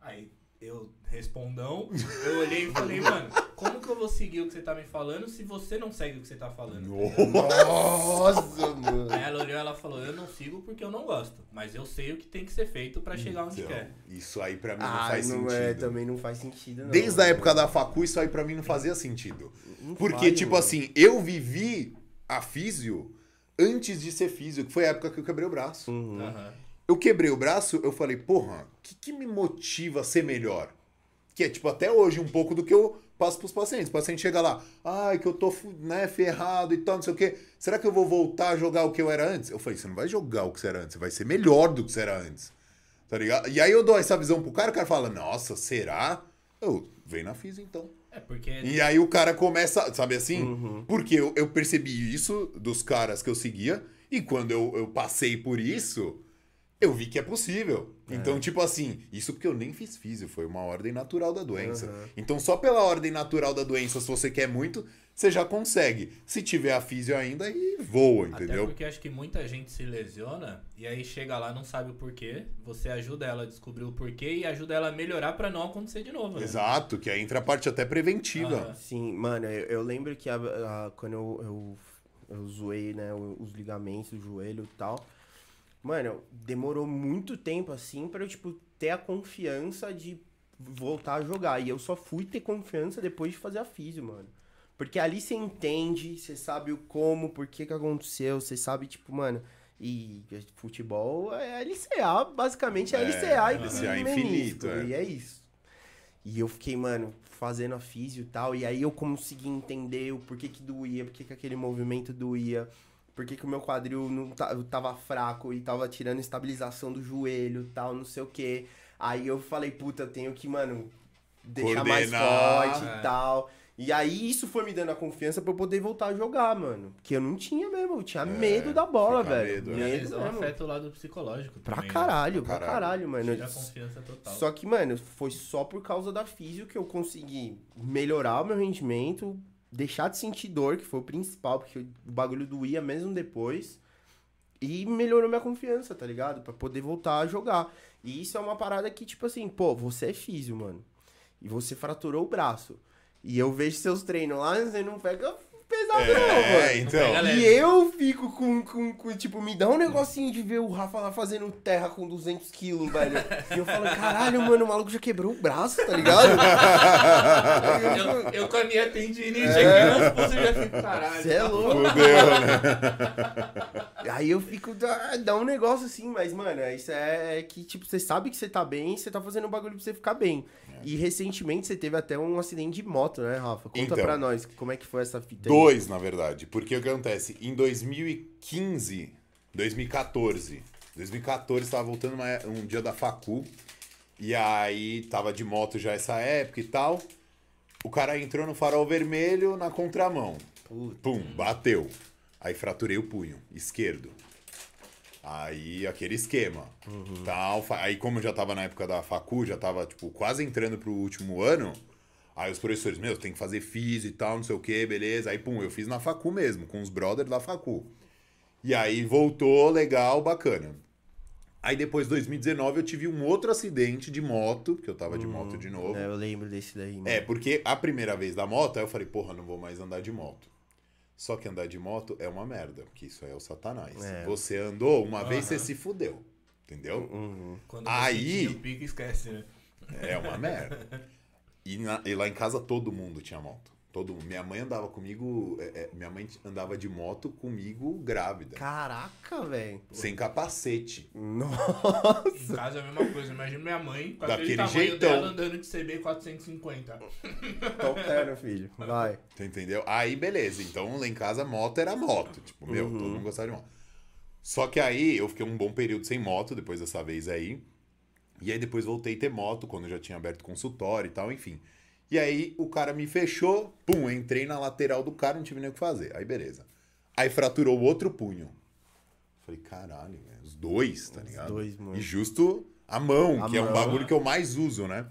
Aí eu respondão, eu olhei e falei: Mano, como que eu vou seguir o que você tá me falando se você não segue o que você tá falando? Nossa, mano. Aí ela olhou e ela falou, eu não sigo porque eu não gosto. Mas eu sei o que tem que ser feito pra chegar onde Então, quer. isso aí pra mim não Ah, faz não sentido. é, também não faz sentido, não. Desde a época da facu, isso aí pra mim não fazia sentido. Não Porque, faz, tipo mano. assim, eu vivi a físio antes de ser físio, que foi a época que eu quebrei o braço. Uhum. Aham. Eu quebrei o braço, eu falei, porra, o que, que me motiva a ser melhor? Que é, tipo, até hoje, um pouco do que eu passo pros pacientes. O paciente chega lá, ai, que eu tô né, ferrado e tal, não sei o quê. Será que eu vou voltar a jogar o que eu era antes? Eu falei, você não vai jogar o que você era antes, você vai ser melhor do que você era antes. Tá ligado? E aí eu dou essa visão pro cara, o cara fala, nossa, será? Eu, vem na física então. É porque E aí o cara começa, sabe assim? Uhum. Porque eu, eu percebi isso dos caras que eu seguia, e quando eu, eu passei por isso, eu vi que é possível. Então, tipo assim, isso porque eu nem fiz físio, foi uma ordem natural da doença. Uhum. Então, só pela ordem natural da doença, se você quer muito, você já consegue. Se tiver a físio ainda, aí voa, Até entendeu? porque acho que muita gente se lesiona e aí chega lá não sabe o porquê. Você ajuda ela a descobrir o porquê e ajuda ela a melhorar pra não acontecer de novo. né? Exato, que aí entra a parte até preventiva. Aham. Sim, mano, eu, eu lembro que a- a- quando eu, eu, eu zoei, né, o- os ligamentos do joelho e tal. Mano, demorou muito tempo, assim, pra eu, tipo, ter a confiança de voltar a jogar. E eu só fui ter confiança depois de fazer a físio, mano. Porque ali você entende, você sabe o como, por que que aconteceu, você sabe, tipo, mano... E futebol é LCA, basicamente é, É, LCA e LCA menisco, infinito, é. E é isso. E eu fiquei, mano, fazendo a físio e tal. E aí eu consegui entender o porquê que doía, porquê que aquele movimento doía, porquê que o meu quadril não tava fraco e tava tirando estabilização do joelho e tal, não sei o quê. Aí eu falei, puta, eu tenho que, mano, deixar mais Coordenar. forte É. e tal. E aí isso foi me dando a confiança pra eu poder voltar a jogar, mano. Porque eu não tinha mesmo, eu tinha medo da bola, velho. medo, a Medo mesmo. afeta o lado psicológico Pra também, né? caralho, Pra pra caralho. caralho, mano. Tira a confiança total. Só que, mano, foi só por causa da físio que eu consegui melhorar o meu rendimento, deixar de sentir dor, que foi o principal, porque o bagulho doía mesmo depois. E melhorou minha confiança, tá ligado? Pra poder voltar a jogar. E isso é uma parada que, tipo assim, pô, você é físio, mano. E você fraturou o braço. E eu vejo seus treinos lá, você não pega pesado, não, mano. É, então. E eu fico com, com, com, tipo, me dá um negocinho de ver o Rafa lá fazendo terra com 200 quilos, velho. E eu falo, caralho, mano, o maluco já quebrou o braço, tá ligado? Eu, eu com a minha tendinite aqui nos pulsos já fico, caralho. Você é louco. Fudeu, né? Aí eu fico, dá, dá um negócio assim, mas, mano, isso é, é que, tipo, você sabe que você tá bem, você tá fazendo um bagulho pra você ficar bem. E recentemente você teve até um acidente de moto, né, Rafa? Conta Então. pra nós, como é que foi essa fita aí? Dois, na verdade. Porque o que acontece? Em 2015, 2014, 2014 tava voltando uma- um dia da facu. E aí tava de moto já essa época e tal. O cara entrou no farol vermelho na contramão. Puta. Pum, bateu. Aí fraturei o punho esquerdo. Aí aquele esquema. Tal, fa- aí como já tava na época da facu, já tava tipo quase entrando pro último ano, aí os professores, meu, tem que fazer físio e tal, não sei o que, beleza. Aí pum, eu fiz na facu mesmo, com os brothers da facu. E aí voltou legal, bacana. Aí depois, 2019, eu tive um outro acidente de moto, porque eu tava de moto de novo. É, eu lembro desse daí, mano. É, porque a primeira vez da moto, aí eu falei, porra, não vou mais andar de moto. Só que andar de moto é uma merda, porque isso aí é o satanás. É. Você andou, uma vez você se fudeu. Entendeu? Uhum. Quando Aí- você o pico, esquece, né? É uma merda. E, na- e lá em casa todo mundo tinha moto. Todo mundo. Minha mãe andava comigo. é, é, minha mãe andava de moto comigo grávida. Caraca, velho. Sem capacete. Nossa. Em casa é a mesma coisa. Imagina minha mãe com Daquele aquele tamanho jeitão. dela andando de CB 450. Topero, filho. Vai. Você entendeu? Aí, beleza. Então, lá em casa, moto era moto. Tipo, meu, Uhum. todo mundo gostava de moto. Só que aí, eu fiquei um bom período sem moto, depois dessa vez aí. E aí, depois voltei a ter moto, quando eu já tinha aberto consultório e tal, enfim. E aí, o cara me fechou, pum, entrei na lateral do cara, não tive nem o que fazer. Aí, beleza. Aí, fraturou o outro punho. Falei, caralho, velho, os dois, tá ligado? dois, mano. E justo a mão, A que é um mão. bagulho que eu mais uso, né?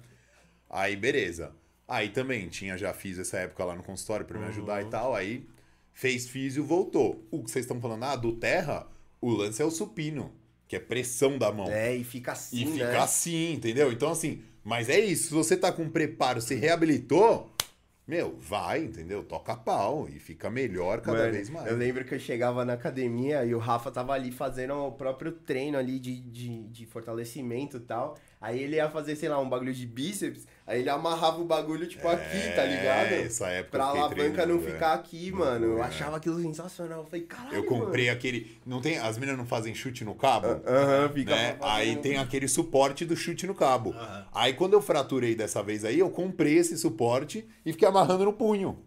Aí, beleza. Aí também tinha, já fiz essa época lá no consultório pra me ajudar e tal. Aí fez físio, voltou. O que vocês estão falando, ah, do terra, o lance é o supino, que é pressão da mão. É, e fica assim, e né? fica assim, entendeu? Então, assim, mas é isso. Se você tá com preparo, se reabilitou, meu, vai, entendeu? Toca pau e fica melhor cada Mano, vez mais. Eu lembro que eu chegava na academia e o Rafa tava ali fazendo o próprio treino ali de, de, de fortalecimento e tal. Aí ele ia fazer, sei lá, um bagulho de bíceps, aí ele amarrava o bagulho, tipo, aqui, tá ligado? É, essa época Pra alavanca não é. ficar aqui, mano. Eu É. achava aquilo sensacional. Eu falei, caralho, Eu comprei aquele. Não tem. As meninas não fazem chute no cabo? mano. Aham, fica né? Aí tem aquele suporte do chute no cabo. Aham. Aí quando eu fraturei dessa vez aí, eu comprei esse suporte e fiquei amarrando no punho.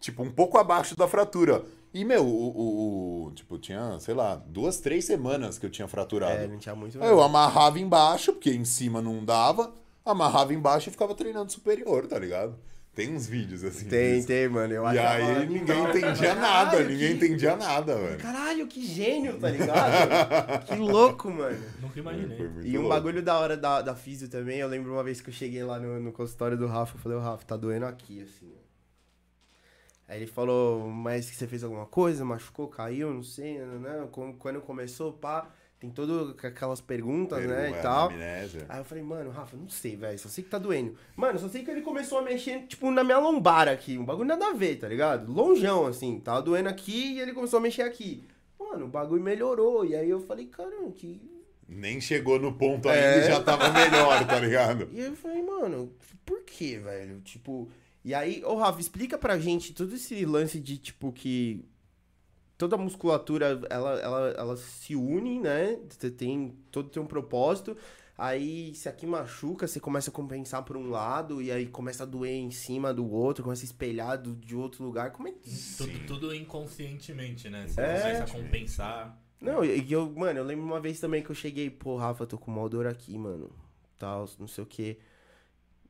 Tipo, um pouco abaixo da fratura. E, meu, o, o- o- Tipo, tinha, sei lá, duas, três semanas que eu tinha fraturado. É, não tinha muito. Aí eu amarrava embaixo, porque em cima não dava. Amarrava embaixo e ficava treinando superior, tá ligado? Tem uns vídeos assim. Tem, disso. tem, mano. Eu E aí ninguém entendia Caralho, nada, que- ninguém entendia nada, velho. Caralho, que gênio, tá ligado? que louco, mano. Nunca imaginei. E um louco. bagulho da hora da, da físio também, eu lembro uma vez que eu cheguei lá no, no consultório do Rafa, eu falei, ô Rafa, tá doendo aqui, assim. ó. Aí ele falou, mas que você fez alguma coisa, machucou, caiu, não sei, né, né, quando quando começou, pá, tem todas aquelas perguntas, né, É, e tal. amnésia. Aí eu falei, mano, Rafa, não sei, velho, só sei que tá doendo. Mano, só sei que ele começou a mexer, tipo, na minha lombar aqui, um bagulho nada a ver, tá ligado? Longeão, assim, tava doendo aqui e ele começou a mexer aqui. Mano, o bagulho melhorou, e aí eu falei, caramba, que Nem chegou no ponto ainda É. e já tava melhor, tá ligado? E aí eu falei, mano, por que, velho? Tipo. E aí, ô Rafa, explica pra gente todo esse lance de, tipo, que toda a musculatura, ela, ela, ela se une, né? Você tem todo tem um propósito. Aí, se aqui machuca, você começa a compensar por um lado, e aí começa a doer em cima do outro, começa a espelhar do, de outro lugar. Como é que. Tudo, tudo inconscientemente, né? Você É. começa a compensar. Não, e eu, mano, eu lembro uma vez também que eu cheguei, pô, Rafa, tô com uma dor aqui, mano. Tal, não sei o que.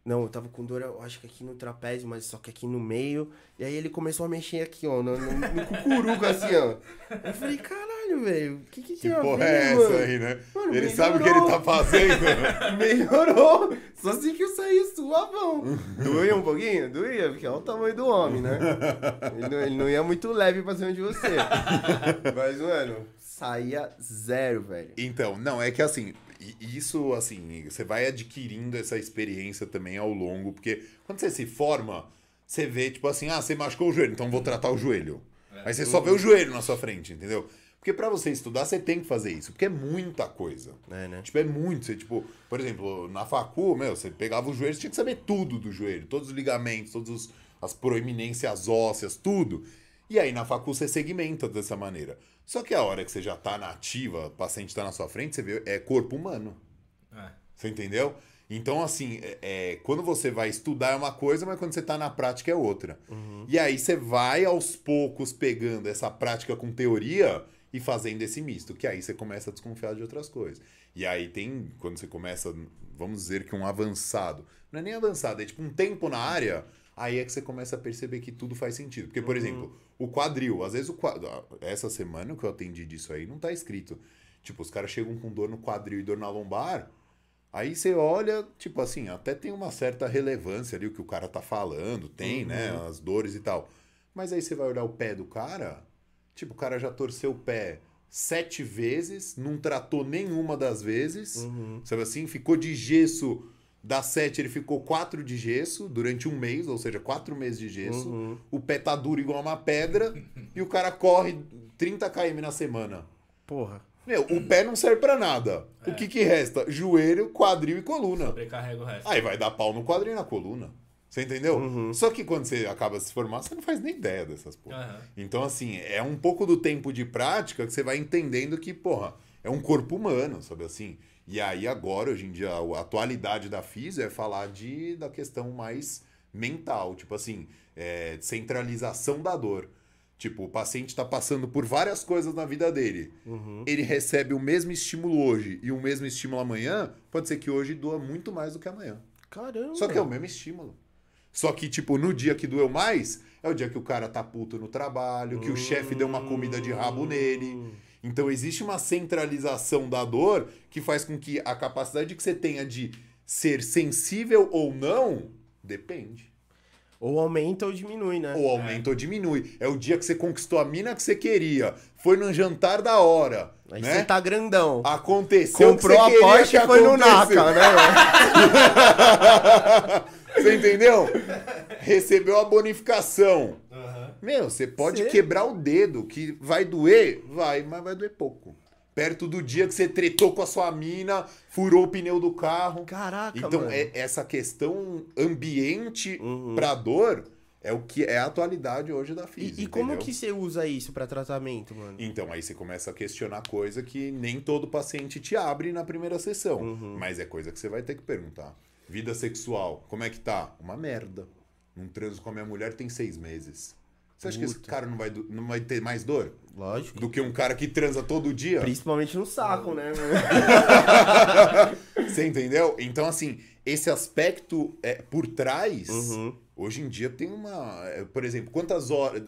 Não, eu tava com dor, eu acho que aqui no trapézio, mas só que aqui no meio. E aí ele começou a mexer aqui, ó, no, no, no cucuruco, assim, ó. Eu falei, caralho, velho, o que que Que tem a porra ver, é mano? essa aí, né? Mano, ele sabe o que ele melhorou. tá fazendo. Melhorou! Só assim que eu saí suavão. Doía um pouquinho? Doía, porque é o tamanho do homem, né? Ele não, ele não ia muito leve pra cima de você. Mas, mano, saía zero, velho. Então, não, é que assim, e- isso, assim, você vai adquirindo essa experiência também ao longo, porque quando você se forma, você vê, tipo assim, ah, você machucou o joelho, então vou tratar o joelho. É. Aí você só vê o joelho na sua frente, entendeu? Porque pra você estudar, você tem que fazer isso, porque é muita coisa. É, né? Tipo, é muito. Você, tipo, por exemplo, na facu, meu, você pegava o joelho, você tinha que saber tudo do joelho, todos os ligamentos, todas os- as proeminências ósseas, tudo. E aí na facu você segmenta dessa maneira. Só que a hora que você já tá na ativa, o paciente tá na sua frente, você vê, é corpo humano. É. Você entendeu? Então, assim, é, é, quando você vai estudar é uma coisa, mas quando você tá na prática é outra. E aí você vai aos poucos pegando essa prática com teoria e fazendo esse misto, que aí você começa a desconfiar de outras coisas. E aí tem, quando você começa, vamos dizer que um avançado, não é nem avançado, é tipo um tempo na área, aí é que você começa a perceber que tudo faz sentido. Porque, por exemplo, o quadril, às vezes o quadril, essa semana que eu atendi disso aí, não tá escrito. Tipo, os caras chegam com dor no quadril e dor na lombar, Aí você olha, tipo assim, até tem uma certa relevância ali o que o cara tá falando, tem, né, as dores e tal. Mas aí você vai olhar o pé do cara, tipo, o cara já torceu o pé sete vezes, não tratou nenhuma das vezes, sabe assim? Ficou de gesso, das sete ele ficou quatro de gesso durante um mês, ou seja, quatro meses de gesso. O pé tá duro igual uma pedra e o cara corre 30 km na semana. Porra. Meu, o pé não serve pra nada. O que que resta? Joelho, quadril e coluna. Sobrecarrega o resto. Aí vai dar pau no quadril e na coluna. Você entendeu? Só que quando você acaba de se formar, você não faz nem ideia dessas porra. Aham. Então, assim, é um pouco do tempo de prática que você vai entendendo que, porra, é um corpo humano, sabe assim? E aí agora, hoje em dia, a atualidade da física é falar de, da questão mais mental, tipo assim, é, centralização da dor. Tipo, o paciente está passando por várias coisas na vida dele. Ele recebe o mesmo estímulo hoje e o mesmo estímulo amanhã, pode ser que hoje doa muito mais do que amanhã. Caramba. Só que é o mesmo estímulo. Só que, tipo, no dia que doeu mais, é o dia que o cara tá puto no trabalho, que o chefe deu uma comida de rabo nele. Então existe uma centralização da dor que faz com que a capacidade que você tenha de ser sensível ou não depende. Ou aumenta ou diminui, né? Ou aumenta ou diminui. É o dia que você conquistou a mina que você queria. Foi num jantar da hora. Aí né? você tá grandão. Aconteceu Comprou a que você queria Porsche que e foi no aconteceu. NACA, né? Você entendeu? Recebeu a bonificação. Aham. Meu, você pode Cê- quebrar o dedo, que vai doer? Vai, mas vai doer pouco. Perto do dia que você tretou com a sua mina, furou o pneu do carro. Caraca, Então, mano. é- essa questão ambiente Uhum. pra dor é o que é a atualidade hoje da física. E, e como que você usa isso pra tratamento, mano? Então, aí você começa a questionar coisa que nem todo paciente te abre na primeira sessão. Uhum. Mas é coisa que você vai ter que perguntar. Vida sexual, como é que tá? Uma merda. Não transo com a minha mulher tem seis meses. Você acha que esse Puta. cara não vai, não vai ter mais dor? Lógico. Do que um cara que transa todo dia? Principalmente no saco, né? Você entendeu? Então, assim, esse aspecto é, por trás, Uhum. hoje em dia tem uma. é, Por exemplo, quantas horas.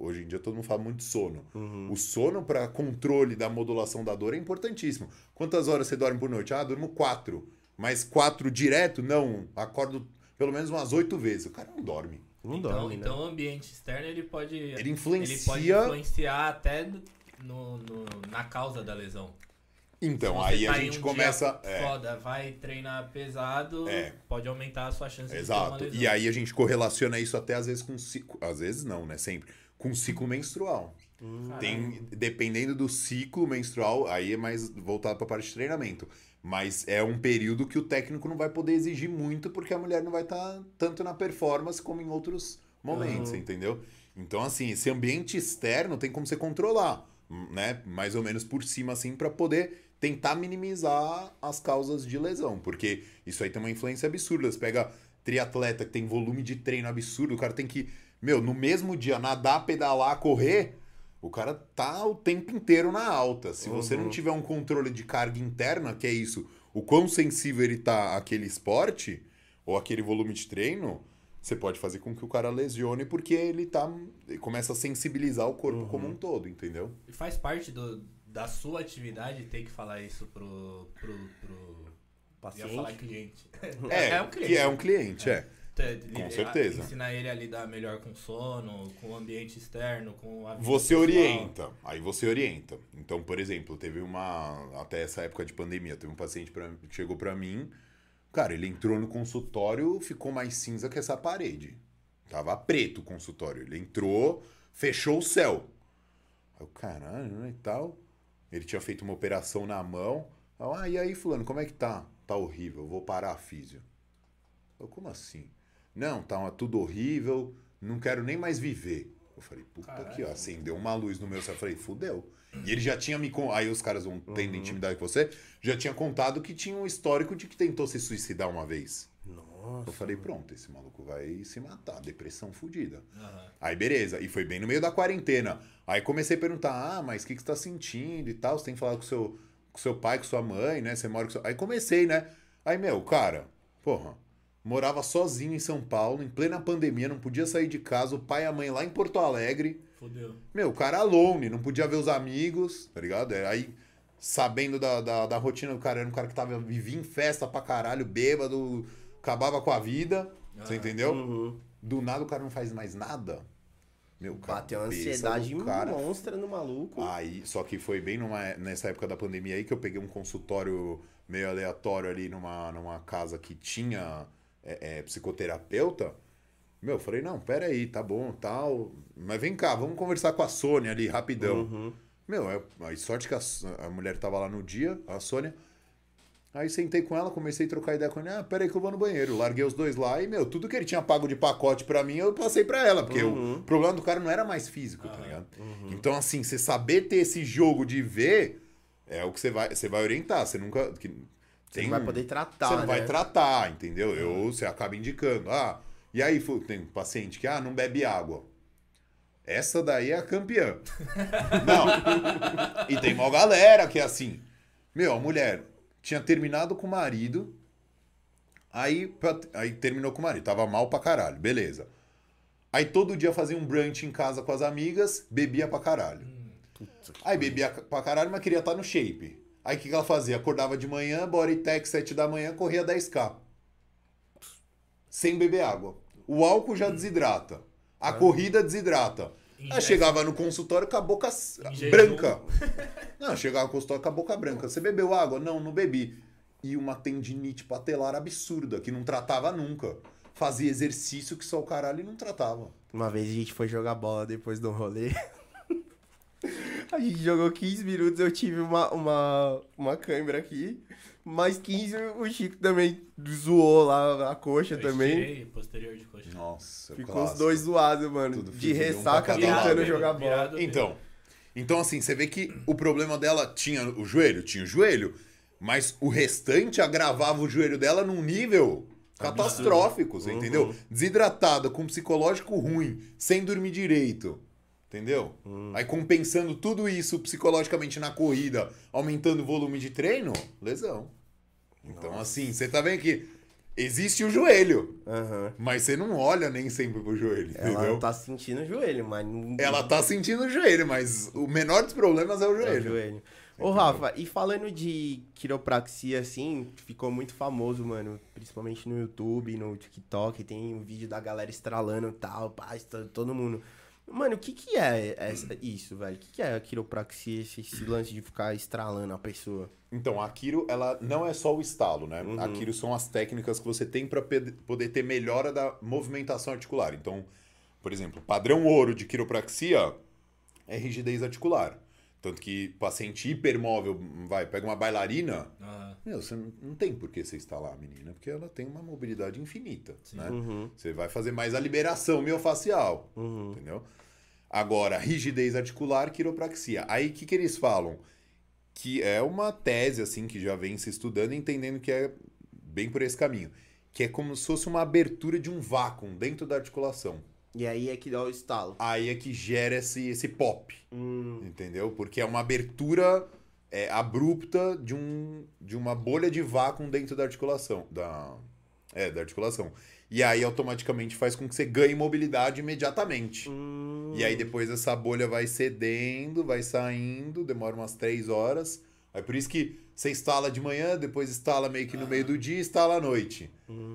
Hoje em dia todo mundo fala muito de sono. Uhum. O sono para controle da modulação da dor é importantíssimo. Quantas horas você dorme por noite? Ah, durmo quatro. Mas quatro direto? Não. Acordo pelo menos umas oito vezes. O cara não dorme. Não Então, dorme, né? então o ambiente externo ele pode. Ele influencia- Ele pode influenciar até no, no- na causa da lesão. Então, aí a tá gente um começa. dia é, Foda, vai treinar pesado, É. pode aumentar a sua chance de ter uma Exato. lesão. E aí a gente correlaciona isso até às vezes com ciclo. Às vezes não, né? Sempre. Com ciclo menstrual. Tem, dependendo do ciclo menstrual, aí é mais voltado para a parte de treinamento. Mas é um período que o técnico não vai poder exigir muito, porque a mulher não vai estar tanto na performance como em outros momentos, entendeu? Então, assim, esse ambiente externo tem como você controlar, né? Mais ou menos por cima, assim, para poder tentar minimizar as causas de lesão. Porque isso aí tem uma influência absurda. Você pega triatleta que tem volume de treino absurdo, o cara tem que, meu, no mesmo dia nadar, pedalar, correr. O cara tá o tempo inteiro na alta. Se você não tiver um controle de carga interna, que é isso, o quão sensível ele tá àquele esporte ou aquele volume de treino, você pode fazer com que o cara lesione porque ele tá ele começa a sensibilizar o corpo como um todo, entendeu? E faz parte do, da sua atividade ter que falar isso pro. pro, pro... Paciente. Ia falar cliente. É, um que é um cliente, é. Com Com certeza. Ensinar ele a lidar melhor com sono, com o ambiente externo, com a vida Você pessoal. orienta, aí você orienta. Então, por exemplo, teve uma. Até essa época de pandemia, teve um paciente pra, que chegou pra mim. Cara, ele entrou no consultório, ficou mais cinza que essa parede. Tava preto o consultório. Ele entrou, fechou o céu. Aí o caralho, né, e tal. Ele tinha feito uma operação na mão. Eu, Ah, e aí, fulano, como é que tá? Tá horrível, eu vou parar a físio. Eu, como assim? Não, tá tudo horrível, não quero nem mais viver. Eu falei, puta que ó, acendeu uma luz no meu céu. Eu falei, fudeu. E ele já tinha me con- Aí os caras vão tendo intimidade com você, já tinha contado que tinha um histórico de que tentou se suicidar uma vez. Nossa. Eu falei, pronto, esse maluco vai se matar, depressão fodida. Aham. Aí beleza, e foi bem no meio da quarentena. Aí comecei a perguntar, ah, mas o que, que você tá sentindo e tal? Você tem que falar com seu, com seu pai, com sua mãe, né? Você mora com seu... Aí comecei, né? Aí, meu, cara, porra, morava sozinho em São Paulo, em plena pandemia, não podia sair de casa, o pai e a mãe lá em Porto Alegre. Fudeu. Meu, o cara alone, não podia ver os amigos, tá ligado? É, Aí, sabendo da, da, da rotina do cara, era um cara que tava, vivia em festa pra caralho, bêbado, acabava com a vida, você Ah. entendeu? Uhum. Do nada o cara não faz mais nada. Meu, cara. Bateu uma ansiedade cara. monstra no maluco. Aí, só que foi bem numa, nessa época da pandemia aí que eu peguei um consultório meio aleatório ali numa, numa casa que tinha é, é, psicoterapeuta. Meu, eu falei, não, pera aí, tá bom, tal. Mas vem cá, vamos conversar com a Sônia ali, rapidão. Uhum. Meu, é, aí sorte que a, a mulher tava lá no dia, a Sônia. Aí sentei com ela, comecei a trocar ideia com ela. Ah, peraí que eu vou no banheiro. Larguei os dois lá e, meu, tudo que ele tinha pago de pacote pra mim, eu passei pra ela. Porque o problema do cara não era mais físico, tá ligado? Então, assim, você saber ter esse jogo de ver é o que você vai, você vai orientar. Você nunca. Que, Você não vai poder tratar, Você não né? vai tratar, entendeu? Eu, você acaba indicando. Ah, e aí, tem um paciente que, ah, não bebe água. Essa daí é a campeã. Não. E tem uma galera que é assim. Meu, a mulher tinha terminado com o marido. Aí, pra- aí terminou com o marido. Tava mal pra caralho. Beleza. Aí todo dia fazia um brunch em casa com as amigas, bebia pra caralho. Aí bebia pra caralho, mas queria estar no shape. Aí o que, que ela fazia? Acordava de manhã, body tech 7 da manhã, corria 10k. Sem beber água. O álcool já desidrata. A corrida desidrata. Ingesta. chegava no consultório com a boca branca. Não, chegava no consultório com a boca branca. Você bebeu água? Não, não bebi. E uma tendinite patelar absurda, que não tratava nunca. Fazia exercício que só o caralho não tratava. Uma vez a gente foi jogar bola depois do rolê. A gente jogou 15 minutos, eu tive uma, uma, uma câimbra aqui. Mais 15, o Chico também zoou lá a coxa Eu também. estirei posterior de coxa. Nossa, Ficou clássico. os dois zoados, mano. Tudo de um ressaca cada tentando jogar bola. Virado Então, então assim, você vê que o problema dela tinha o joelho, tinha o joelho, mas o restante agravava o joelho dela num nível catastrófico, você entendeu? Desidratada, com psicológico ruim, sem dormir direito. Entendeu? Aí compensando tudo isso psicologicamente na corrida, aumentando o volume de treino, lesão. Então, assim, você tá vendo que existe o joelho, Aham. mas você não olha nem sempre pro joelho, Ela entendeu? tá sentindo o joelho, mas não. Ela tá sentindo o joelho, mas o menor dos problemas é o É o joelho. joelho. Ô, Rafa, e falando de quiropraxia, assim, ficou muito famoso, mano. Principalmente no YouTube, no TikTok. Tem um vídeo da galera estralando e tal, pá, todo mundo. Mano, o que que é essa- isso, velho? O que que é a quiropraxia, esse, esse lance de ficar estralando a pessoa? Então, a Kiro, ela não é só o estalo, né? Uhum. A Kiro são as técnicas que você tem para poder ter melhora da movimentação articular. Então, por exemplo, padrão ouro de quiropraxia é rigidez articular. Tanto que paciente hipermóvel, vai, pega uma bailarina, Aham. meu, você não, não tem por que você instalar a menina, porque ela tem uma mobilidade infinita, né? Uhum, Você vai fazer mais a liberação miofacial, uhum. entendeu? Agora, rigidez articular, quiropraxia. Aí, o que, que eles falam? Que é uma tese, assim, que já vem se estudando e entendendo que é bem por esse caminho. Que é como se fosse uma abertura de um vácuo dentro da articulação. E aí é que dá o estalo. Aí é que gera esse, esse pop, Hum, entendeu? Porque é uma abertura é, abrupta de, um, de uma bolha de vácuo dentro da articulação. Da, é, da articulação. E aí, automaticamente, faz com que você ganhe mobilidade imediatamente. hum. E aí depois essa bolha vai cedendo, vai saindo, demora umas três horas. É por isso que você instala de manhã, depois instala meio que no meio do dia e instala à noite.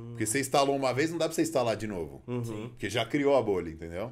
Porque você instalou uma vez, não dá pra você instalar de novo. Uhum. Porque já criou a bolha, entendeu?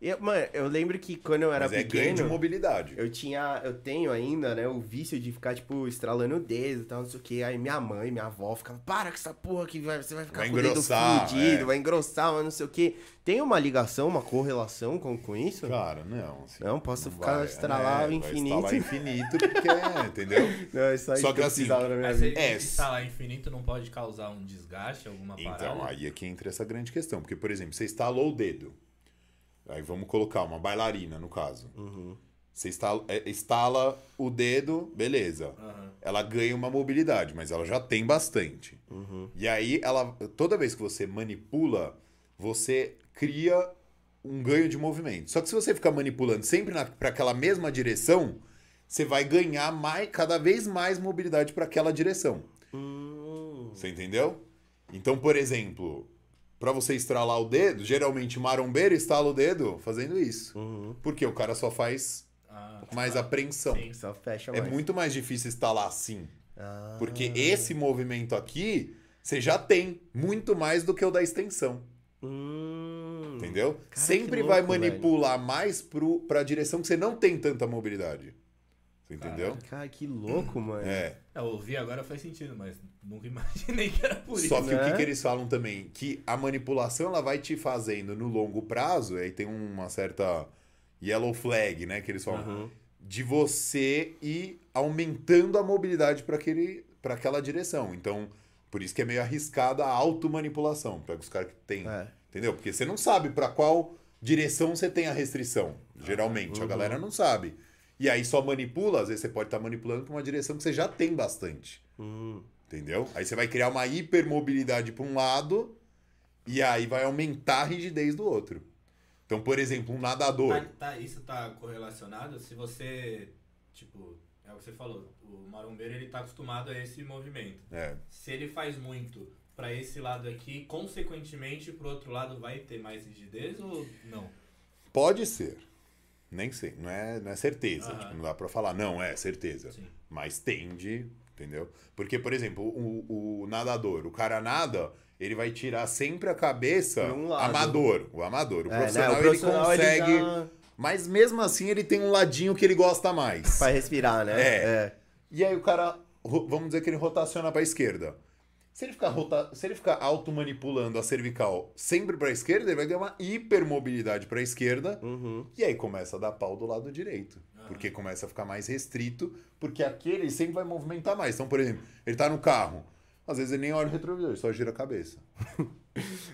Eu, mano, eu lembro que quando eu era Mas é de pequeno, mobilidade. eu tinha, eu tenho ainda, né, o vício de ficar, tipo, estralando o dedo e tal, não sei o que. Aí minha mãe, minha avó ficava, para com essa porra que vai, você vai ficar Vai com o dedo fudido, é. vai engrossar, mas não sei o que. Tem uma ligação, uma correlação com, com isso? Cara, não. assim, Não, posso não ficar vai, estralar é, o vai infinito. Estralar infinito porque, é, entendeu? Não, é só, isso Só que que assim, na minha Mas se vida. É, instalar infinito não pode causar um desgaste, alguma parada? Então, aí é que entra essa grande questão. Porque, por exemplo, você instalou o dedo. Aí vamos colocar uma bailarina, no caso. Uhum. Você instala, é, instala o dedo, beleza. Aham. Ela ganha uma mobilidade, mas ela já tem bastante. Uhum. E aí, ela, toda vez que você manipula, você cria um ganho de movimento. Só que se você ficar manipulando sempre para aquela mesma direção, você vai ganhar mais, cada vez mais mobilidade para aquela direção. Hum. Você entendeu? Então, por exemplo, para você estralar o dedo, geralmente marombeiro estala o dedo fazendo isso. Uhum. Porque o cara só faz Ah, mais ah, apreensão. sim. Só fecha É mais. muito mais difícil instalar assim. Ah. Porque esse movimento aqui, você já tem muito mais do que o da extensão. Hum. Entendeu? que Sempre louco, vai manipular mais pro, pra direção que você não tem tanta mobilidade. Você entendeu? Cara, que louco, mano. É. Eu ouvi agora faz sentido, mas nunca imaginei que era por Só isso. que o que, né? que eles falam também? Que a manipulação ela vai te fazendo no longo prazo, aí tem uma certa yellow flag, né? Que eles falam. Uhum. De você ir aumentando a mobilidade para para aquela direção. Então, por isso que é meio arriscada a automanipulação. Pega os caras que tem. É. Entendeu? Porque você não sabe para qual direção você tem a restrição. Geralmente, a Uhum. galera não sabe. E aí só manipula, às vezes você pode estar manipulando para uma direção que você já tem bastante. Hum. Entendeu? Aí você vai criar uma hipermobilidade para um lado e aí vai aumentar a rigidez do outro. Então, por exemplo, um nadador. Tá- tá- isso tá correlacionado se você, tipo, é o que você falou, o marombeiro ele tá acostumado a esse movimento. É, Se ele faz muito pra esse lado aqui, consequentemente pro outro lado vai ter mais rigidez ou não? pode ser. Nem sei, não é, não é certeza. Aham. Tipo, não dá pra falar, não, é certeza. Sim. Mas tende, entendeu? Porque, por exemplo, o, o nadador, o cara nada, ele vai tirar sempre a cabeça um amador. O amador. O É, né, profissional, o profissional, ele ele consegue. já- Mas mesmo assim, ele tem um ladinho que ele gosta mais. Pra respirar, né? É. E aí o cara, vamos dizer que ele rotaciona pra esquerda. Se ele ficar, rota... Se ele ficar automanipulando a cervical sempre pra esquerda, ele vai ganhar uma hipermobilidade pra esquerda. Uhum. E aí começa a dar pau do lado direito. Porque começa a ficar mais restrito, porque aquele sempre vai movimentar mais. Então, por exemplo, ele tá no carro. Às vezes ele nem olha o retrovisor, só gira a cabeça.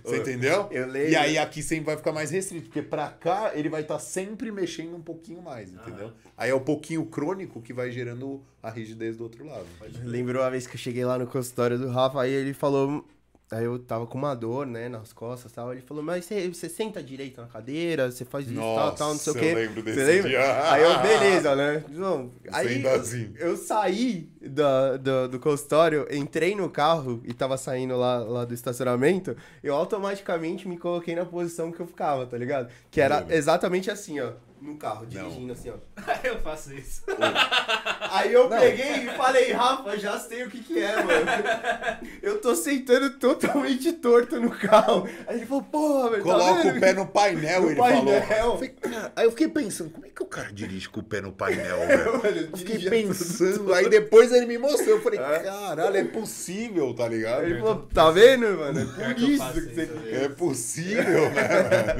Você entendeu? eu lembro- E aí aqui sempre vai ficar mais restrito, porque pra cá ele vai estar sempre mexendo um pouquinho mais, entendeu? Aí é o pouquinho crônico que vai gerando a rigidez do outro lado. Lembrou uma vez que eu cheguei lá no consultório do Rafa, aí ele falou. Aí eu tava com uma dor, né, nas costas e tal. Ele falou, mas você, você senta direito na cadeira, você faz isso, tal, tal, não sei o Nossa, quê. eu lembro desse Você lembra? dia. Aí eu, beleza, né? Não, aí eu, assim. eu saí da, do, do consultório, entrei no carro e tava saindo lá, lá do estacionamento, eu automaticamente me coloquei na posição que eu ficava, tá ligado? Que era exatamente assim, ó. No carro, dirigindo assim, ó. eu faço isso. Aí eu peguei e falei, Rafa, já sei o que que é, mano. Eu tô sentando totalmente torto no carro. Aí ele falou, porra, velho. tá Coloca vendo? o pé no painel, No ele painel. falou. Eu falei, cara, aí eu fiquei pensando, como é que o cara dirige com o pé no painel, velho? Eu fiquei pensando, aí depois ele me mostrou. Eu falei, É. caralho, é possível, tá ligado? Ele falou, tá vendo, mano? É por eu isso que você... É possível, né,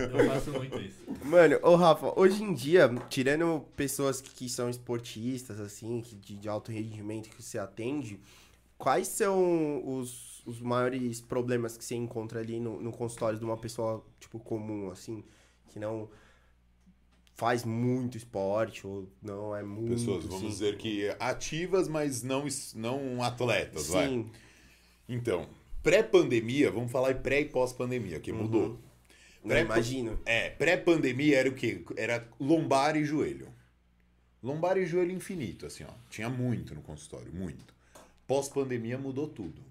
mano? Eu faço muito isso. Mano, ô Rafa, hoje em dia, tirando pessoas que, que são esportistas, assim, que de, de alto rendimento que você atende, quais são os, os maiores problemas que você encontra ali no, no consultório de uma pessoa, tipo, comum, assim, que não faz muito esporte ou não é muito, Pessoas, vamos assim? dizer que ativas, mas não, não atletas, vai. Sim, Então, pré-pandemia, vamos falar em pré e pós-pandemia, que mudou. Não Pré- imagino. É, pré-pandemia era o quê? Era lombar e joelho. Lombar e joelho infinito, assim, ó. Tinha muito no consultório, muito. Pós-pandemia mudou tudo.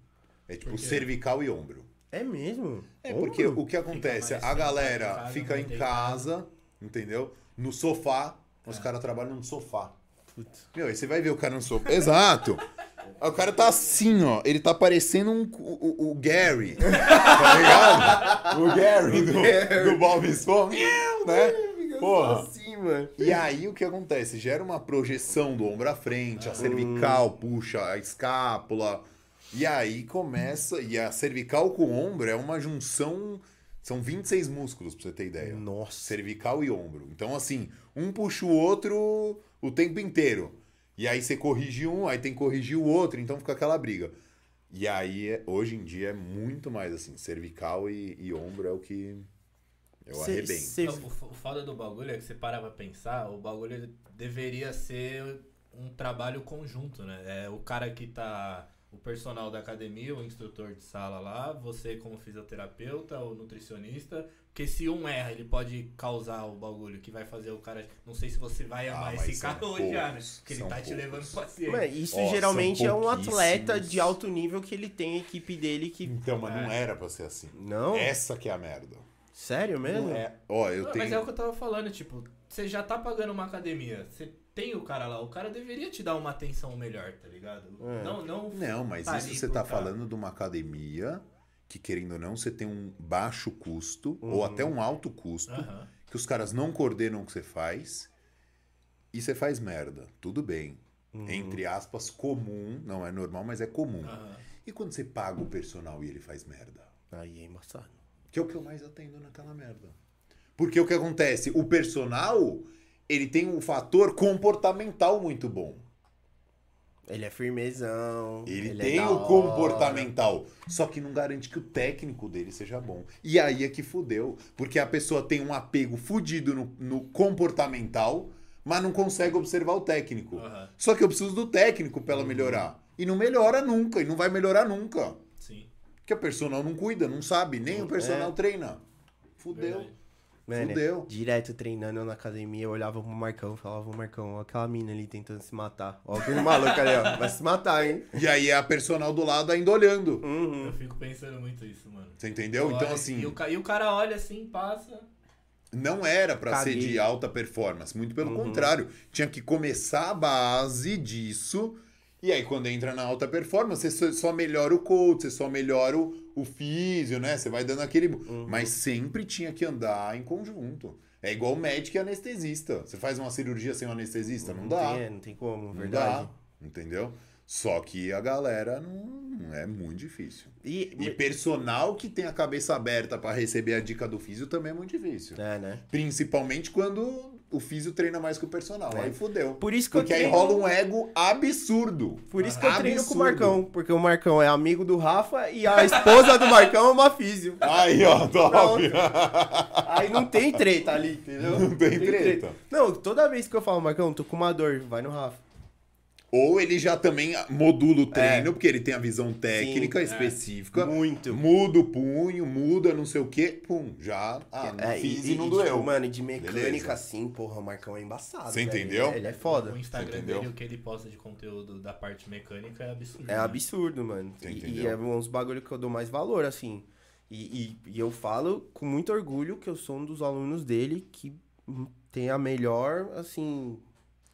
É tipo cervical e ombro. É mesmo? É, Ombro? porque o que acontece? A galera casa, fica em casa, entendeu? No sofá. Os É. caras trabalham no sofá. Putz. Meu, aí você vai ver o cara no sofá. Exato! O cara tá assim, ó. Ele tá parecendo um, o, o- o Gary. Tá ligado? O Gary do, do Bob Esponja, né? Porra. assim, mano. E aí o que acontece? Gera uma projeção do ombro à frente, a cervical puxa a escápula. E aí começa. E a cervical com o ombro é uma junção. São 26 músculos, pra você ter ideia. Nossa. Cervical e ombro. Então, assim, um puxa o outro o tempo inteiro. E aí você corrige um, aí tem que corrigir o outro, então fica aquela briga. E aí, é- hoje em dia, é muito mais assim, cervical e, e ombro é o que eu Cê- arrebento. cê- Não, o, foda do bagulho é que você parar pra pensar, o bagulho deveria ser um trabalho conjunto, né? É o cara que tá. O personal da academia, o instrutor de sala lá, você como fisioterapeuta, o nutricionista, porque se um erra, ele pode causar o bagulho que vai fazer o cara. Não sei se você vai Ah, amar mas esse cara hoje já, né? poucos, Porque ele tá te poucos. levando paciente. Mano, isso Ó, geralmente é um atleta de alto nível que ele tem a equipe dele que. Então, mas não era pra ser assim. Não? Essa que é a merda. Sério mesmo? Não é. Ó, eu Não, tenho. Mas é o que eu tava falando, tipo, você já tá pagando uma academia, você tem o cara lá, o cara deveria te dar uma atenção melhor, tá ligado? É. Não, não. Não, mas tá isso você tá tá. falando de uma academia que, querendo ou não, você tem um baixo custo Uhum. ou até um alto custo, Aham. que os caras não coordenam o que você faz e você faz merda. Tudo bem. Uhum. Entre aspas, comum. Não é normal, mas é comum. E quando você paga o personal e ele faz merda? Aí é embaçado. Que é o que eu mais atendo naquela merda. Porque o que acontece? O personal, ele tem um fator comportamental muito bom. Ele é firmezão. Ele, é tem da o comportamental, só que não garante que o técnico dele seja bom. E aí é que fudeu. Porque a pessoa tem um apego fudido no, no comportamental, mas não consegue observar o técnico. Aham. Só que eu preciso do técnico pra ela melhorar. E não melhora nunca, e não vai melhorar nunca. Sim. Porque a personal não cuida, não sabe, nem o personal É. treina. Fudeu. Verdade. Mano, Fudeu. direto treinando na academia, eu olhava pro Marcão, falava, ô Marcão, ó aquela mina ali tentando se matar. Ó aquele maluco ali, ó. Vai se matar, hein? E aí é a personal do lado ainda olhando. Uhum. Eu fico pensando muito isso, mano. Você entendeu? Eu Então, olho- assim. E o, e o cara olha assim, passa. não era pra ser de alta performance, muito pelo Uhum. contrário. Tinha que começar a base disso. E aí, quando entra na alta performance, você só- melhora o coach, você só melhora o, o físio, né? Você vai dando aquele. Uhum. Mas sempre tinha que andar em conjunto. É igual médico e anestesista. Você faz uma cirurgia sem um anestesista? Não, dá. Tem, não tem como, Não verdade. dá. Entendeu? Só que a galera não é muito difícil. E, E personal que tem a cabeça aberta pra receber a dica do físio também é muito difícil. É, né? Principalmente quando o físio treina mais que o personal. É. Aí fudeu. Por isso que eu Porque aí treino- rola um ego absurdo. Por isso que eu treino com o Absurdo. Marcão, porque o Marcão é amigo do Rafa e a esposa do Marcão é uma físio. Aí, ó, top. Aí não tem treta ali, entendeu? Não tem treta. Não, toda vez que eu falo, Marcão, tô com uma dor, vai no Rafa. Ou ele já também modula o treino, porque ele tem a visão técnica É. Sim, específica. Muito. Muda o punho, muda não sei o quê. Pum, já. Ah, não É, fiz e, e, não e, doeu. tipo, mano, de mecânica Beleza. assim, porra, o Marcão é embaçado. Você entendeu? Ele, ele é foda. O Instagram dele, o que ele posta de conteúdo da parte mecânica é absurdo. É né? absurdo, mano. Você E, e entendeu? é uns bagulho que eu dou mais valor, assim. E, e, e eu falo com muito orgulho que eu sou um dos alunos dele que tem a melhor, assim,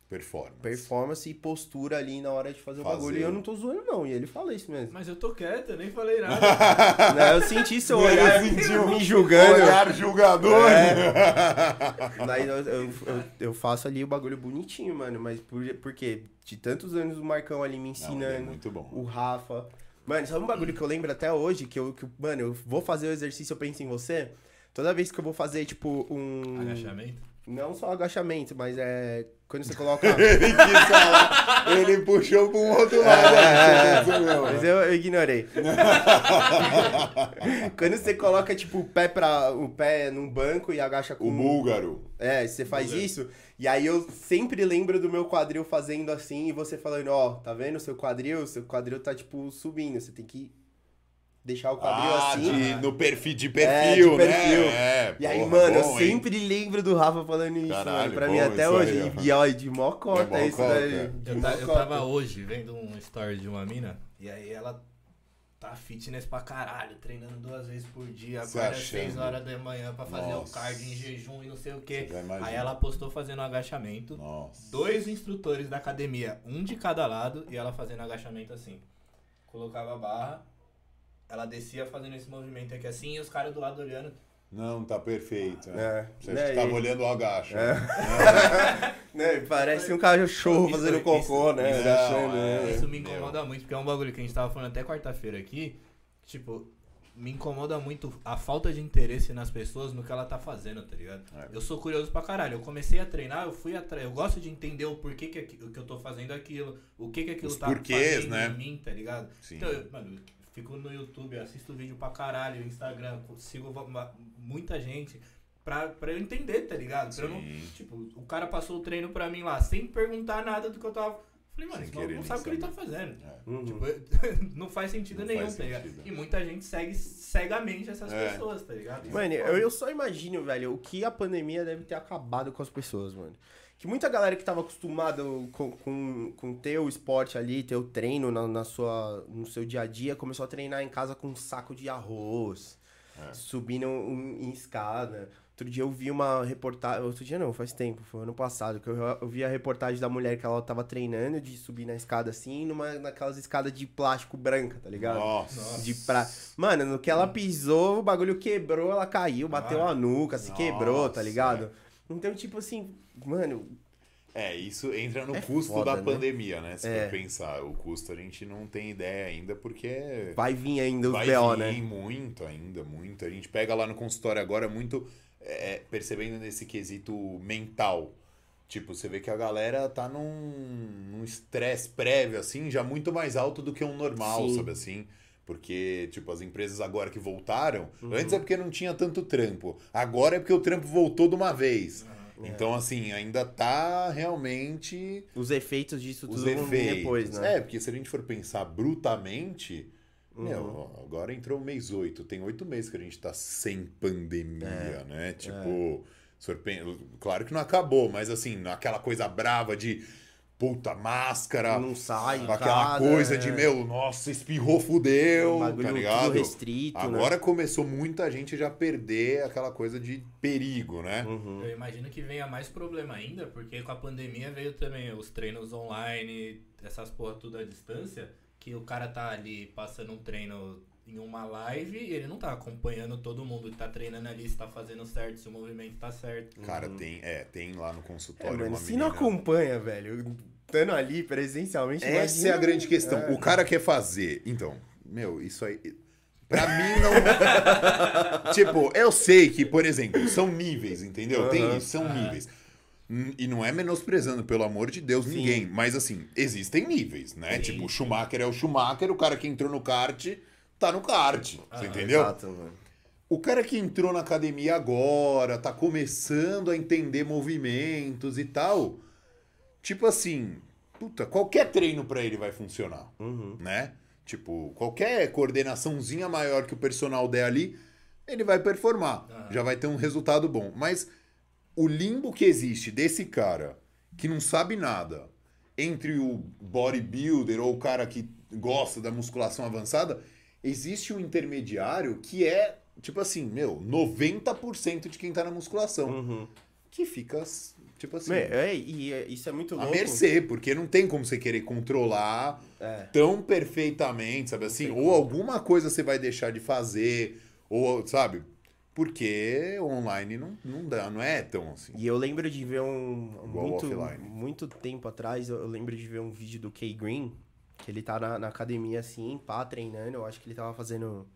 Performance. performance e postura ali na hora de fazer, o Fazer. bagulho. E eu não tô zoando, não. E ele fala isso mesmo. Mas eu tô quieto, eu nem falei nada. Né, eu senti seu olhar sentiu me julgando. Olhar julgador. É. Mas eu, eu, eu, eu faço ali o bagulho bonitinho, mano. Mas por, por quê? De tantos anos o Marcão ali me Não, é ensinando. muito bom. o Rafa. Mano, sabe um bagulho que eu lembro até hoje? Que eu, que, eu- mano, eu vou fazer o exercício, eu penso em você. Toda vez que eu vou fazer, tipo, um. Agachamento. Não só agachamento, mas é. Quando você coloca. Ele quis falar, ele puxou pra um outro lado. É, Isso mesmo. mas eu, eu ignorei. Quando você coloca, tipo, o pé para o pé num banco e agacha com O búlgaro. É, você faz Búlgaro. isso, e aí eu sempre lembro do meu quadril fazendo assim, e você falando, ó, tá vendo o seu quadril? Seu quadril tá, tipo, subindo, você tem que deixar o quadril Ah, assim. de, no perfil, de É, perfil, de né? perfil. É, E aí, porra, mano, bom, eu hein? sempre lembro do Rafa falando isso, Caralho, mano, pra bom mim até hoje. aí, ó. e, ó, de mó cota mó isso daí. de Eu, ta- eu tava hoje vendo um story de uma mina, e aí ela tá fitness pra caralho, treinando duas vezes por dia, Se acorda às achando. 6 horas da manhã pra fazer Nossa. o cardio em jejum e não sei o que. Aí ela postou fazendo um agachamento, Nossa. dois instrutores da academia, um de cada lado, e ela fazendo agachamento assim. Colocava a barra, ela descia fazendo esse movimento aqui assim, e os caras do lado olhando. Não, tá perfeito. né? É. Você Né, tava e- olhando o agacho. Né, parece um cachorro Isso- fazendo isso- cocô, né? Não, agachando, é. né? Isso me incomoda muito, porque é um bagulho que a gente tava falando até quarta-feira aqui. Tipo, me incomoda muito a falta de interesse nas pessoas no que ela tá fazendo, tá ligado? É. Eu sou curioso pra caralho. Eu comecei a treinar, eu fui atrás. Eu gosto de entender o porquê que, aqui- que eu tô fazendo aquilo, o que que aquilo Os tá porquês, fazendo né? em mim, tá ligado? Sim. Então, eu, mano, eu fico no YouTube, assisto vídeo pra caralho, Instagram, sigo muita gente. Pra, pra eu entender, tá ligado? Pra eu não, tipo, o cara passou o treino pra mim lá, sem perguntar nada do que eu tava. Falei, mano, esse maluco não sabe o que ele tá fazendo. É. Uhum. Tipo, não faz sentido Não nenhum, faz tá ligado? sentido. E muita gente segue cegamente essas É. pessoas, tá ligado? Mano, eu, eu só imagino, velho, o que a pandemia deve ter acabado com as pessoas, mano. Que muita galera que tava acostumada com, com, com ter o esporte ali, ter o treino na, na sua, no seu dia a dia, começou a treinar em casa com um saco de arroz, É. subindo um- em escada. Outro dia eu vi uma reportagem. Outro dia não, faz tempo, foi ano passado, que eu, eu vi a reportagem da mulher que ela tava treinando de subir na escada assim, numa, naquelas escadas de plástico branca, tá ligado? Nossa. De pra... Mano, no que ela pisou, o bagulho quebrou, ela caiu, bateu Ah. a nuca, se quebrou, tá Nossa, ligado? Então, tipo assim, mano, É, isso entra no É custo foda, da né? pandemia, né? Se É. for pensar, o custo a gente não tem ideia ainda, porque vai vir ainda vai BO, vir né? muito ainda, muito. A gente pega lá no consultório agora muito é, percebendo nesse quesito mental. Tipo, você vê que a galera tá num num estresse prévio, assim, já muito mais alto do que um normal, Sim. sabe assim? Porque, tipo, as empresas agora que voltaram, Uhum. antes é porque não tinha tanto trampo. Agora é porque o trampo voltou de uma vez. É. Então, assim, ainda tá realmente Os efeitos disso tudo vão vir efeitos. depois, né? É, porque se a gente for pensar brutamente, Uhum. meu, agora entrou o mês 8, tem oito meses que a gente tá sem pandemia, É. né? Tipo, pen- claro que não acabou, mas assim, aquela coisa brava de puta máscara, Não sai, aquela casa, coisa é. de, meu, nossa, espirrou, fudeu, Um bagulho tá ligado? restrito, né? Agora começou muita gente já perder aquela coisa de perigo, né? Uhum. Eu imagino que venha mais problema ainda, porque com a pandemia veio também os treinos online, essas porra tudo à distância, que o cara tá ali passando um treino em uma live e ele não tá acompanhando todo mundo que tá treinando ali, se tá fazendo certo, se o movimento tá certo. Cara, tem, é, tem lá no É, consultório mano, uma se menina... não acompanha, velho, estando ali presencialmente... Essa imagina- é a grande questão. É. O cara quer fazer. Então, meu, isso aí. Pra mim não. tipo, eu sei que, por exemplo, são níveis, entendeu? Tem Aham. isso, são Ah. níveis. Hum, E não é menosprezando, pelo amor de Deus, Sim. ninguém. Mas assim, existem níveis, né? Sim, tipo, o. Schumacher é o Schumacher, o cara que entrou no kart tá no kart. Você Ah, entendeu? Exato, mano. O cara que entrou na academia agora, tá começando a entender movimentos e tal. Tipo assim, puta, qualquer treino pra ele vai funcionar, Uhum. né? Tipo, qualquer coordenaçãozinha maior que o personal der ali, ele vai performar. Ah. Já vai ter um resultado bom. Mas o limbo que existe desse cara que não sabe nada entre o bodybuilder ou o cara que gosta da musculação avançada, existe um intermediário que é, tipo assim, meu, 90% de quem tá na musculação. Uhum. Que fica, tipo assim, É, é, e é- isso é muito a louco. mercê, porque não tem como você querer controlar É. tão perfeitamente, sabe assim? Ou alguma coisa você vai deixar de fazer, ou, sabe? Porque online não, não dá, não é tão assim. E eu lembro de ver um. Igual Muito, offline. muito tempo atrás, eu lembro de ver um vídeo do Kay Green, que ele tá na, na academia assim, pá, treinando. Eu acho que ele tava fazendo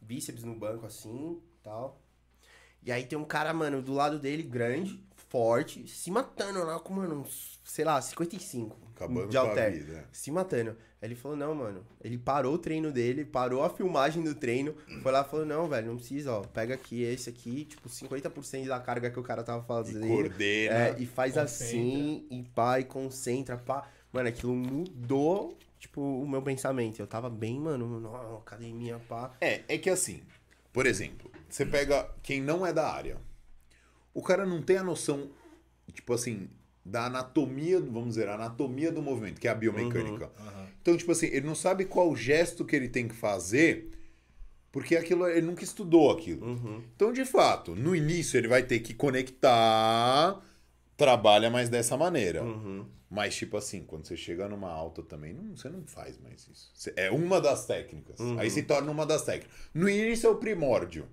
bíceps no banco assim tal. E aí tem um cara, mano, do lado dele, grande, forte, se matando lá com, mano, uns, sei lá, 55 Acabando de com a halter. vida. Se matando. Aí ele falou, não, mano. Ele parou o treino dele, parou a filmagem do treino, foi lá e falou, não, velho, não precisa, ó. Pega aqui esse aqui, tipo, 50% da carga que o cara tava E fazendo. coordena. É, e faz concentra. assim, e pá, e concentra, pá. Mano, aquilo mudou, tipo, o meu pensamento. Eu tava bem, mano, não, academia, pá. É, é que assim, por exemplo, você pega quem não é da área. O cara não tem a noção, tipo assim, da anatomia, vamos dizer, a anatomia do movimento, que é a biomecânica. Aham. Então, tipo assim, ele não sabe qual gesto que ele tem que fazer, porque aquilo ele nunca estudou aquilo. Uhum. Então, de fato, no início ele vai ter que conectar, trabalha mais dessa maneira. Uhum. Mas, tipo assim, quando você chega numa alta também, não, você não faz mais isso. Você- É uma das técnicas. Uhum. Aí se torna uma das técnicas. No início é o primórdio.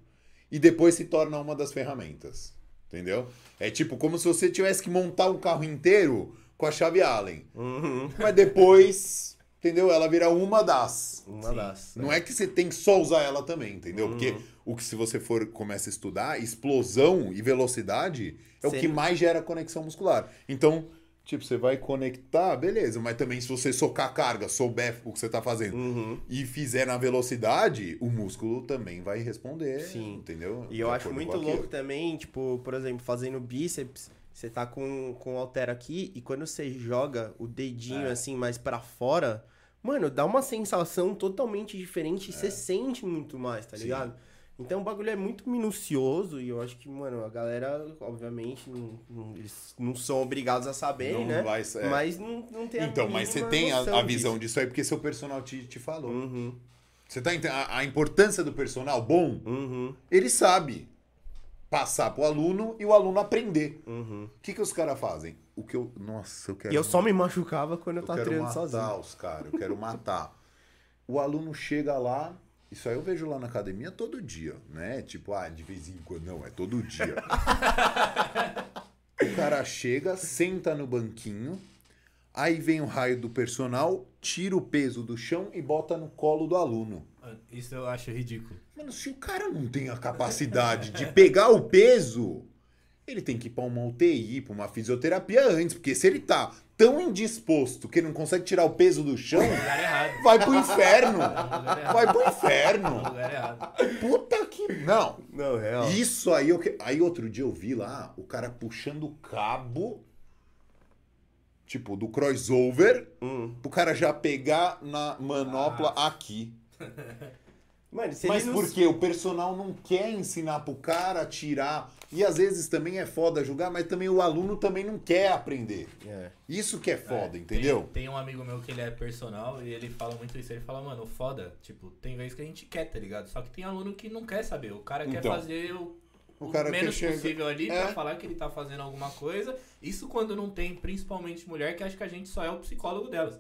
e depois se torna uma das ferramentas. Entendeu? É tipo como se você tivesse que montar um carro inteiro com a chave Allen. Uhum. Mas depois, entendeu? Ela vira uma das. Uma Sim. das. Não é que você tem que só usar ela também, entendeu? Uhum. Porque o que se você for começa a estudar, explosão e velocidade é o Sim. que mais gera conexão muscular. Então, tipo, você vai conectar, beleza, mas também se você socar a carga, souber o que você tá fazendo Uhum. e fizer na velocidade, o músculo também vai responder, Sim. entendeu? E eu acho muito aquilo. louco também, tipo, por exemplo, fazendo bíceps, você tá com, com o halter aqui e quando você joga o dedinho É. assim mais pra fora, mano, dá uma sensação totalmente diferente e você sente muito mais, tá Sim. ligado? Então o bagulho é muito minucioso e eu acho que, mano, a galera, obviamente, não, não- eles não são obrigados a saberem, Não né? vai- é. Mas não, não tem a Então, mas você tem a, a visão disso. disso aí porque seu personal te, te falou. Uhum, Você tá entendendo? A, a importância do personal bom, uhum, ele sabe passar pro aluno e o aluno aprender. uhum. O que, que os caras fazem? O que eu. Nossa, eu quero. E eu só me machucava quando eu, eu tava quero treinando matar sozinho. os caras, eu quero matar. O aluno chega lá, isso aí eu vejo lá na academia todo dia, né? Tipo, ah, de vez em quando. Não, é todo dia. o cara chega, senta no banquinho, aí vem o raio do personal, tira o peso do chão e bota no colo do aluno. Isso eu acho ridículo. Mano, se o cara não tem a capacidade de pegar o peso, ele tem que ir pra uma UTI, pra uma fisioterapia antes, porque se ele tá tão indisposto que ele não consegue tirar o peso do chão, errado. vai pro inferno. Errado. Vai pro inferno. Puta que. Não. Não, real. Isso aí, eu... que- aí outro dia eu vi lá o cara puxando o cabo, tipo, do crossover, Hum. pro cara já pegar na manopla aqui. Mano, se Mas não- porque o personal não quer ensinar pro cara a tirar. E às vezes também é foda julgar, mas também o aluno também não quer aprender. É. Isso que é foda, É, entendeu? Tem, tem um amigo meu que ele é personal e ele fala muito isso. Ele fala, mano, foda, tipo, tem vezes que a gente quer, tá ligado? Só que tem aluno que não quer saber. O cara quer Então, fazer o, o o cara menos quer chegar- possível ali É. pra falar que ele tá fazendo alguma coisa. Isso quando não tem, principalmente mulher, que acha que a gente só é o psicólogo delas.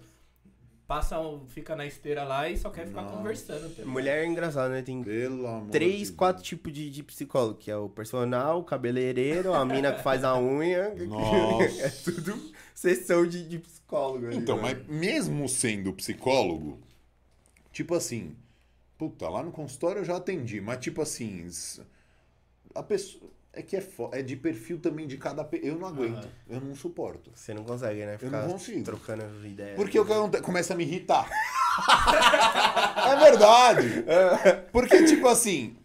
Passa, fica na esteira lá e só quer ficar Nossa. conversando. Mulher é engraçado, né? Tem Pelo amor três, quatro tipos de, de psicólogo, que é o personal, o cabeleireiro, a mina que faz a unha. É tudo sessão de, de psicólogo. ali, Então, mano. mas mesmo sendo psicólogo, tipo assim, puta, lá no consultório eu já atendi, mas tipo assim, a pessoa. É que é, fo- é de perfil também de cada. pe- Eu não aguento, Aham. eu não suporto. Você não consegue, né? Eu Ficar não consigo. trocando ideia. Porque o que acontece? Começa a me irritar. é verdade. Porque, tipo assim,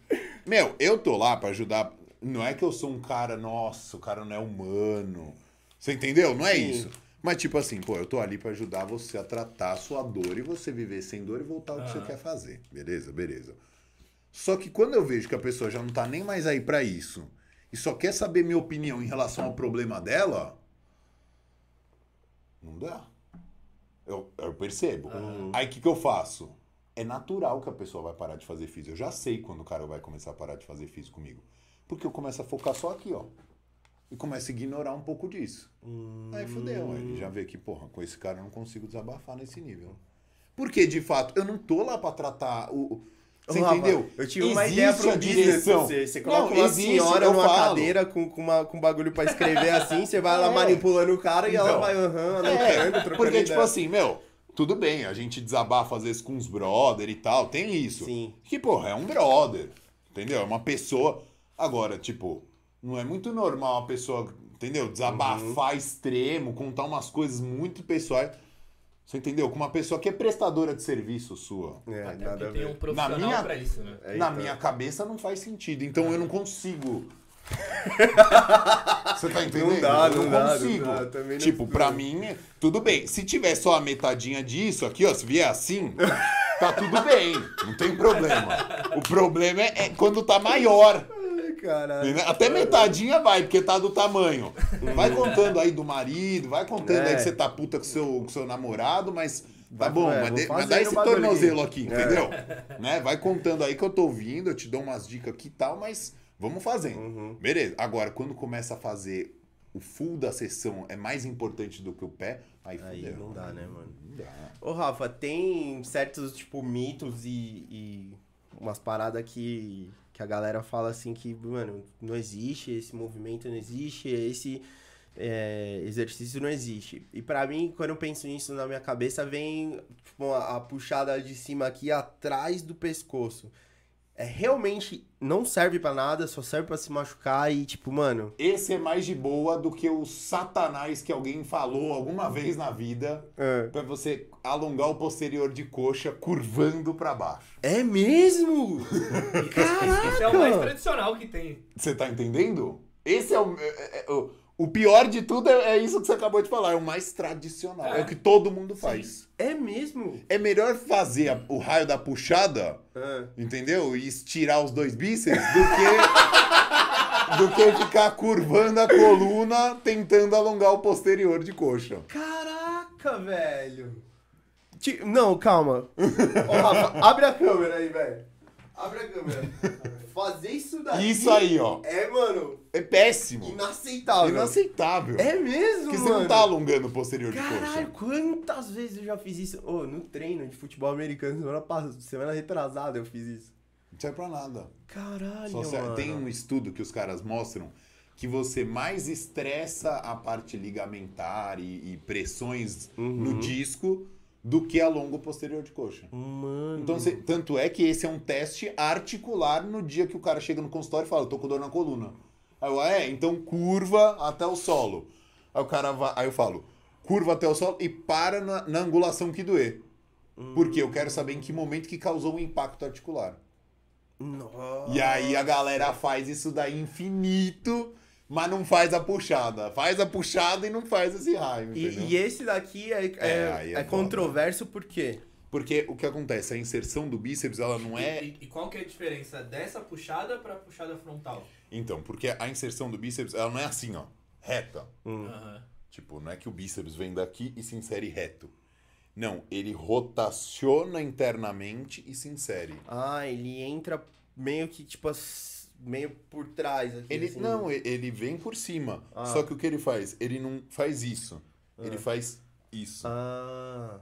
meu, eu tô lá pra ajudar. Não é que eu sou um cara, nossa, o cara não é humano. Você entendeu? Não é Sim. isso. Mas, tipo assim, pô, eu tô ali pra ajudar você a tratar a sua dor e você viver sem dor e voltar ao que você Aham. quer fazer. Beleza? Beleza. Só que quando eu vejo que a pessoa já não tá nem mais aí pra isso e só quer saber minha opinião em relação ao problema dela, não dá. Eu, eu percebo. Aí o que, que eu faço? É natural que a pessoa vai parar de fazer físico. Eu já sei quando o cara vai começar a parar de fazer físico comigo. Porque eu começo a focar só aqui, ó. E começo a ignorar um pouco disso. Aí fudeu. Aí ele já vê que, porra, com esse cara eu não consigo desabafar nesse nível. Porque, de fato, eu não tô lá pra tratar o. Você Rafa, entendeu? Eu tive uma ideia pro business pra você. Você coloca Não, uma existe, senhora numa falo. cadeira com, com, uma, com bagulho pra escrever assim, você vai lá É. manipulando o cara e ela Então. vai aham, É, anotando, trocando porque, ideia. tipo assim, meu, tudo bem, a gente desabafa às vezes com os brother e tal, tem isso. Sim. Que, porra, é um brother, entendeu? É uma pessoa. Agora, tipo, não é muito normal a pessoa, entendeu? Desabafar Uhum. extremo, contar umas coisas muito pessoais. Você entendeu? Com uma pessoa que é prestadora de serviço sua. É, Até nada tem um profissional minha- pra isso, né? É, Na então. minha cabeça não faz sentido. Então eu não consigo. Você tá entendendo? Não dá, eu não dá, não consigo. dá, também não tipo, pra mim, tudo bem. Se tiver só a metadinha disso aqui, ó, se vier assim, tá tudo bem. Não tem problema. O problema é, é quando tá maior. Caralho. entendeu? Até metadinha vai, porque tá do tamanho. Vai contando aí do marido, vai contando aí É. que você tá puta com seu, com seu namorado, mas tá bom, é, mas, de- mas dá esse tornozelo aqui. É. entendeu? Né? Vai contando aí que eu tô ouvindo, eu te dou umas dicas aqui e tal, mas vamos fazendo. Uhum. Beleza. Agora, quando começa a fazer o full da sessão é mais importante do que o pé, aí, Aí fudeu. não dá, né, mano? Não dá. Ô, Rafa, tem certos, tipo, mitos e, e umas paradas que Que a galera fala assim que, mano, não existe, esse movimento não existe, esse é, exercício não existe. E pra mim, quando eu penso nisso na minha cabeça, vem tipo, a, a puxada de cima aqui atrás do pescoço. É realmente não serve pra nada, só serve pra se machucar e tipo, mano, Esse é mais de boa do que o satanás que alguém falou alguma vez na vida é, pra você alongar o posterior de coxa curvando pra baixo. é mesmo? Esse é o mais Caraca! tradicional que tem. Você tá entendendo? Esse é o. é- é- o, o pior de tudo é, é isso que você acabou de falar, é o mais tradicional. É, É. o que todo mundo faz. É mesmo? É melhor fazer a- o raio da puxada, É. entendeu? E estirar os dois bíceps do que. do que ficar curvando a coluna tentando alongar o posterior de coxa. Caraca, velho. Ti- Não, calma. Ô, Rafa, abre a câmera aí, velho. Abre a câmera. Fazer isso daí. Isso aí, ó. É, mano, É péssimo. inaceitável. Inaceitável. É mesmo, Porque mano. você não tá alongando o posterior de Caralho, coxa. quantas vezes eu já fiz isso? Ô, no treino de futebol americano, semana passada, semana retrasada eu fiz isso. Não serve pra nada. Caralho, Só se- mano. tem um estudo que os caras mostram que você mais estressa a parte ligamentar e, e pressões Uhum. no disco do que alonga o posterior de coxa. Mano. Então, você- tanto é que esse é um teste articular no dia que o cara chega no consultório e fala, tô com dor na coluna. Aí eu, "Ah, é, então curva até o solo. Aí o cara vai, aí eu falo, curva até o solo e para na, na angulação que doer. Porque eu quero saber em que momento que causou o impacto articular. Nossa. E aí a galera faz isso daí infinito, mas não faz a puxada. Faz a puxada e não faz esse raio, E, e esse daqui é, é, É, é é controverso por quê? Porque o que acontece, a inserção do bíceps, ela não é... E, e qual que é a diferença dessa puxada pra puxada frontal? Então, porque a inserção do bíceps, ela não é assim, ó, reta. Hum. Aham. Tipo, não é que o bíceps vem daqui e se insere reto. Não, ele rotaciona internamente e se insere. Ah, ele entra meio que, tipo, meio por trás aqui. Ele assim. não, ele vem por cima. Ah. Só que o que ele faz? Ele não faz isso. Ele faz isso. Ah,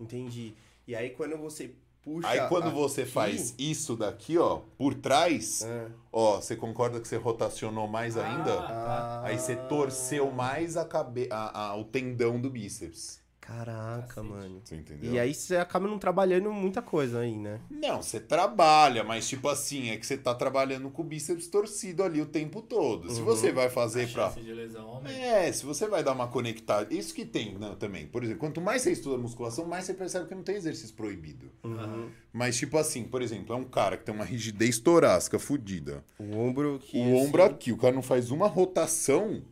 entendi. E aí quando você puxa. Aí quando aqui- você faz isso daqui, ó, por trás, Ah, ó, você concorda que você rotacionou mais ainda? Ah, ah, Aí você torceu mais a cabe... a, a- o tendão do bíceps. Caraca, mano. Você entendeu? E aí você acaba não trabalhando muita coisa aí, né? Não, você trabalha, mas tipo assim, é que você tá trabalhando com o bíceps torcido ali o tempo todo. Se Uhum. você vai a fazer pra. chance de lesão aumenta. É, se você vai dar uma conectada. Isso que tem né, também. Por exemplo, quanto mais você estuda musculação, mais você percebe que não tem exercício proibido. Aham. Mas, tipo assim, por exemplo, é um cara que tem uma rigidez torácica fodida. O ombro que. O ombro assim, aqui, o cara não faz uma rotação.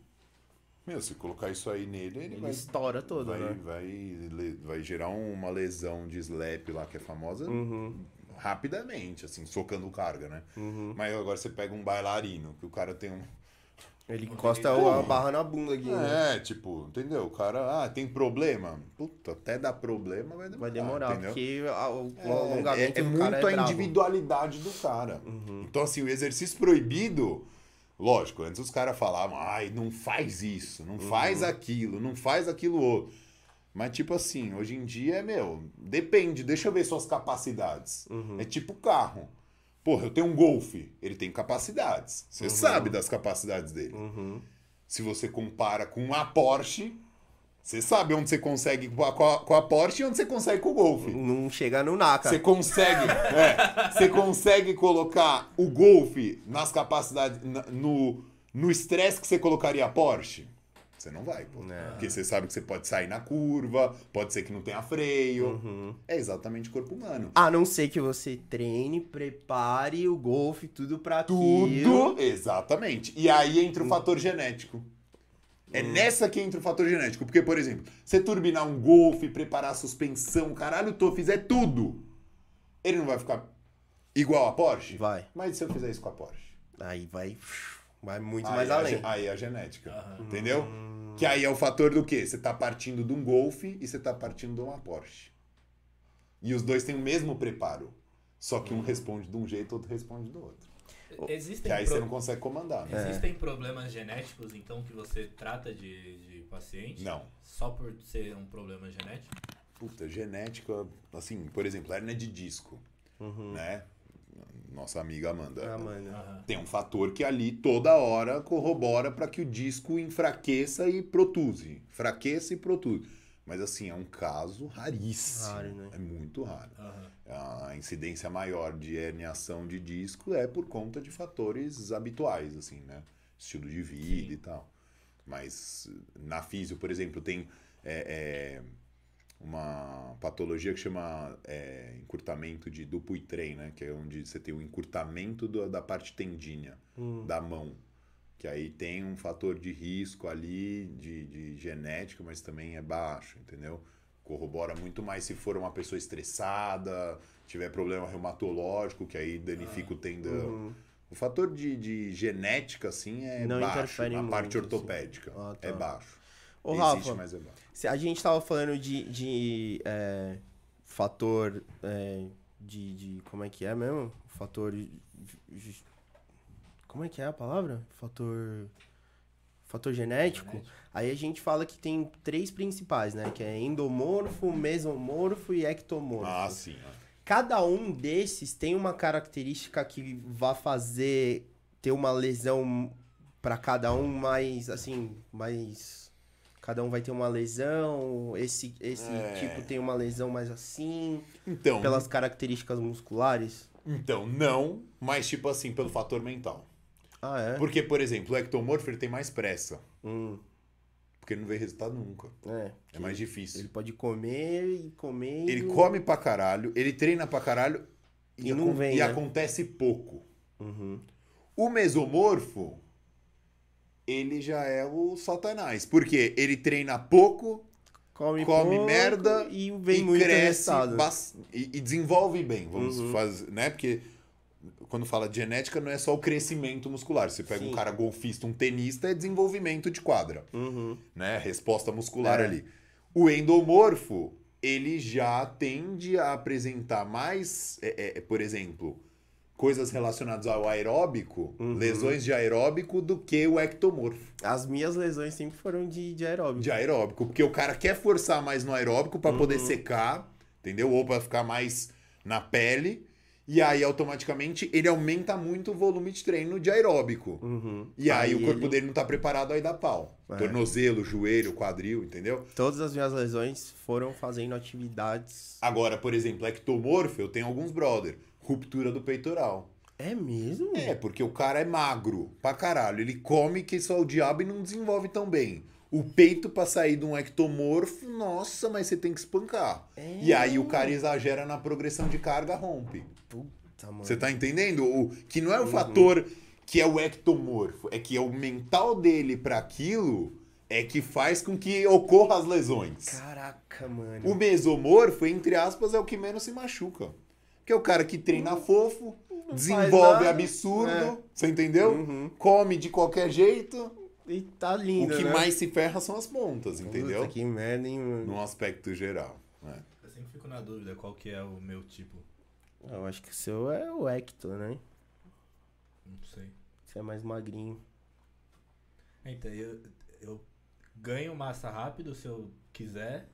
Meu, se colocar isso aí nele, ele, Ele vai. estoura todo, vai, né? vai, vai gerar uma lesão de slap lá, que é famosa, Uhum, rapidamente, assim, socando carga, né? uhum. Mas agora você pega um bailarino, que o cara tem um. Ele encosta ele- a barra na bunda aqui. né? É, tipo, entendeu? O cara, ah, tem problema? Puta, até dar problema vai demorar. Vai demorar, entendeu? porque a- o, É, alongamento é, é do muito é a individualidade do cara. Uhum. Então, assim, o exercício proibido, lógico, antes os caras falavam, ai, não faz isso, não Uhum. faz aquilo, não faz aquilo outro. Mas, tipo assim, hoje em dia é, meu, depende, deixa eu ver suas capacidades. Uhum. É tipo carro. Porra, eu tenho um Golf, ele tem capacidades. Você sabe das capacidades dele. Uhum. Se você compara com a Porsche, você sabe onde você consegue com a, com a- Porsche e onde você consegue com o Golf. Não chega no NACA. Você consegue, é, você consegue colocar o Golf nas capacidades, no no estresse que você colocaria a Porsche? Você não vai, pô. Não. Porque você sabe que você pode sair na curva, pode ser que não tenha freio. Uhum. É exatamente o corpo humano. A não ser que você treine, prepare o golfe, tudo pra aquilo. Tudo, exatamente. E aí entra o fator genético. É nessa que entra o fator genético. Porque, por exemplo, você turbinar um Golf, preparar a suspensão, caralho, tô, fizer tudo. Ele não vai ficar igual a Porsche? Vai. Mas e se eu fizer isso com a Porsche? Aí vai, vai muito aí, mais a além. ge- aí é a genética. Aham. Entendeu? Que aí é o fator do quê? Você tá partindo de um Golf e você tá partindo de uma Porsche. E os dois têm o mesmo preparo. Só que um responde de um jeito, outro responde do outro. Existem, Que aí pro- você não consegue comandar, né? Existem problemas genéticos, então, que você trata de, de paciente? Não. Só por ser um problema genético? Puta, genética, assim, por exemplo, hérnia de disco, Uhum. né? Nossa amiga Amanda. Ah, mano. Aham. Tem um fator que ali toda hora corrobora para que o disco enfraqueça e protuse. Fraqueça e protuse. Mas assim, é um caso raríssimo. Raro, né? É muito raro. Aham. A incidência maior de herniação de disco é por conta de fatores habituais, assim, né? Estilo de vida Sim. e tal. Mas na físio, por exemplo, tem é, é, uma patologia que chama é, encurtamento de Dupuytren, né? Que é onde você tem o encurtamento do- da parte tendínea Hum. da mão. Que aí tem um fator de risco ali, de, de genética, mas também é baixo, entendeu? Corrobora muito mais se for uma pessoa estressada, tiver problema reumatológico, que aí danifica o tendão. Uhum. O fator de, de genética, assim, é Não baixo. Na parte assim. ortopédica. Ah, tá. É baixo. Ô, Existe, Rafa, mas é baixo. a gente tava falando de, de é, fator é, de, de. Como é que é mesmo? Fator. de- Como é que é a palavra? Fator. Fator genético. Genético. Aí a gente fala que tem três principais, né? Que é endomorfo, mesomorfo e ectomorfo. Ah, sim. ó. Cada um desses tem uma característica que vai fazer ter uma lesão para cada um mais assim, mais cada um vai ter uma lesão, esse esse É. tipo tem uma lesão mais assim, Então, pelas características musculares. então, não, mas tipo assim, pelo fator mental. Ah, é? Porque, por exemplo, o ectomorfo ele tem mais pressa. Hum, Porque ele não vê resultado nunca. é. É mais difícil. Ele pode comer e comer. Ele come pra caralho, ele treina pra caralho e, E não vem, e né? acontece pouco. Uhum. O mesomorfo, ele já é o satanás. Porque ele treina pouco, Come, come pouco merda e vem e muito cresce bas- e, e desenvolve bem, vamos Uhum. fazer, né? Porque quando fala de genética não é só o crescimento muscular. Você pega Sim. um cara golfista, um tenista, é desenvolvimento de quadra, Uhum. né? Resposta muscular É. ali. O endomorfo, ele já tende a apresentar mais, é, é, por exemplo, coisas relacionadas ao aeróbico, Uhum. lesões de aeróbico, do que o ectomorfo As minhas lesões sempre foram de, de aeróbico. de aeróbico, porque o cara quer forçar mais no aeróbico para poder Uhum. secar, entendeu? Ou para ficar mais na pele, e aí automaticamente ele aumenta muito o volume de treino de aeróbico. Uhum. E aí, o corpo ele- dele não tá preparado, aí dá pau. É. Tornozelo, joelho, quadril, entendeu? Todas as minhas lesões foram fazendo atividades. Agora, por exemplo, ectomorfo, eu tenho alguns brother, ruptura do peitoral. É mesmo? É, porque o cara é magro pra caralho. Ele come que só o diabo e não desenvolve tão bem. O peito pra sair de um ectomorfo, nossa, mas você tem que espancar. É. E aí o cara exagera na progressão de carga, rompe. Puta, mano. Você tá entendendo? O, que não é o Uhum. fator que é o ectomorfo, é que é o mental dele pra aquilo é que faz com que ocorra as lesões. Caraca, mano. O mesomorfo, entre aspas, é o que menos se machuca. Que é o cara que treina fofo, desenvolve nada. absurdo, É. você entendeu? Uhum. Come de qualquer jeito. E tá lindo, o que né? mais se ferra são as pontas, Puta, entendeu? que merda, hein, mano. Num aspecto geral. né? Eu sempre fico na dúvida qual que é o meu tipo. Eu acho que o seu é o Hector, né? Não sei. Você é mais magrinho. Então, eu, eu ganho massa rápido se eu quiser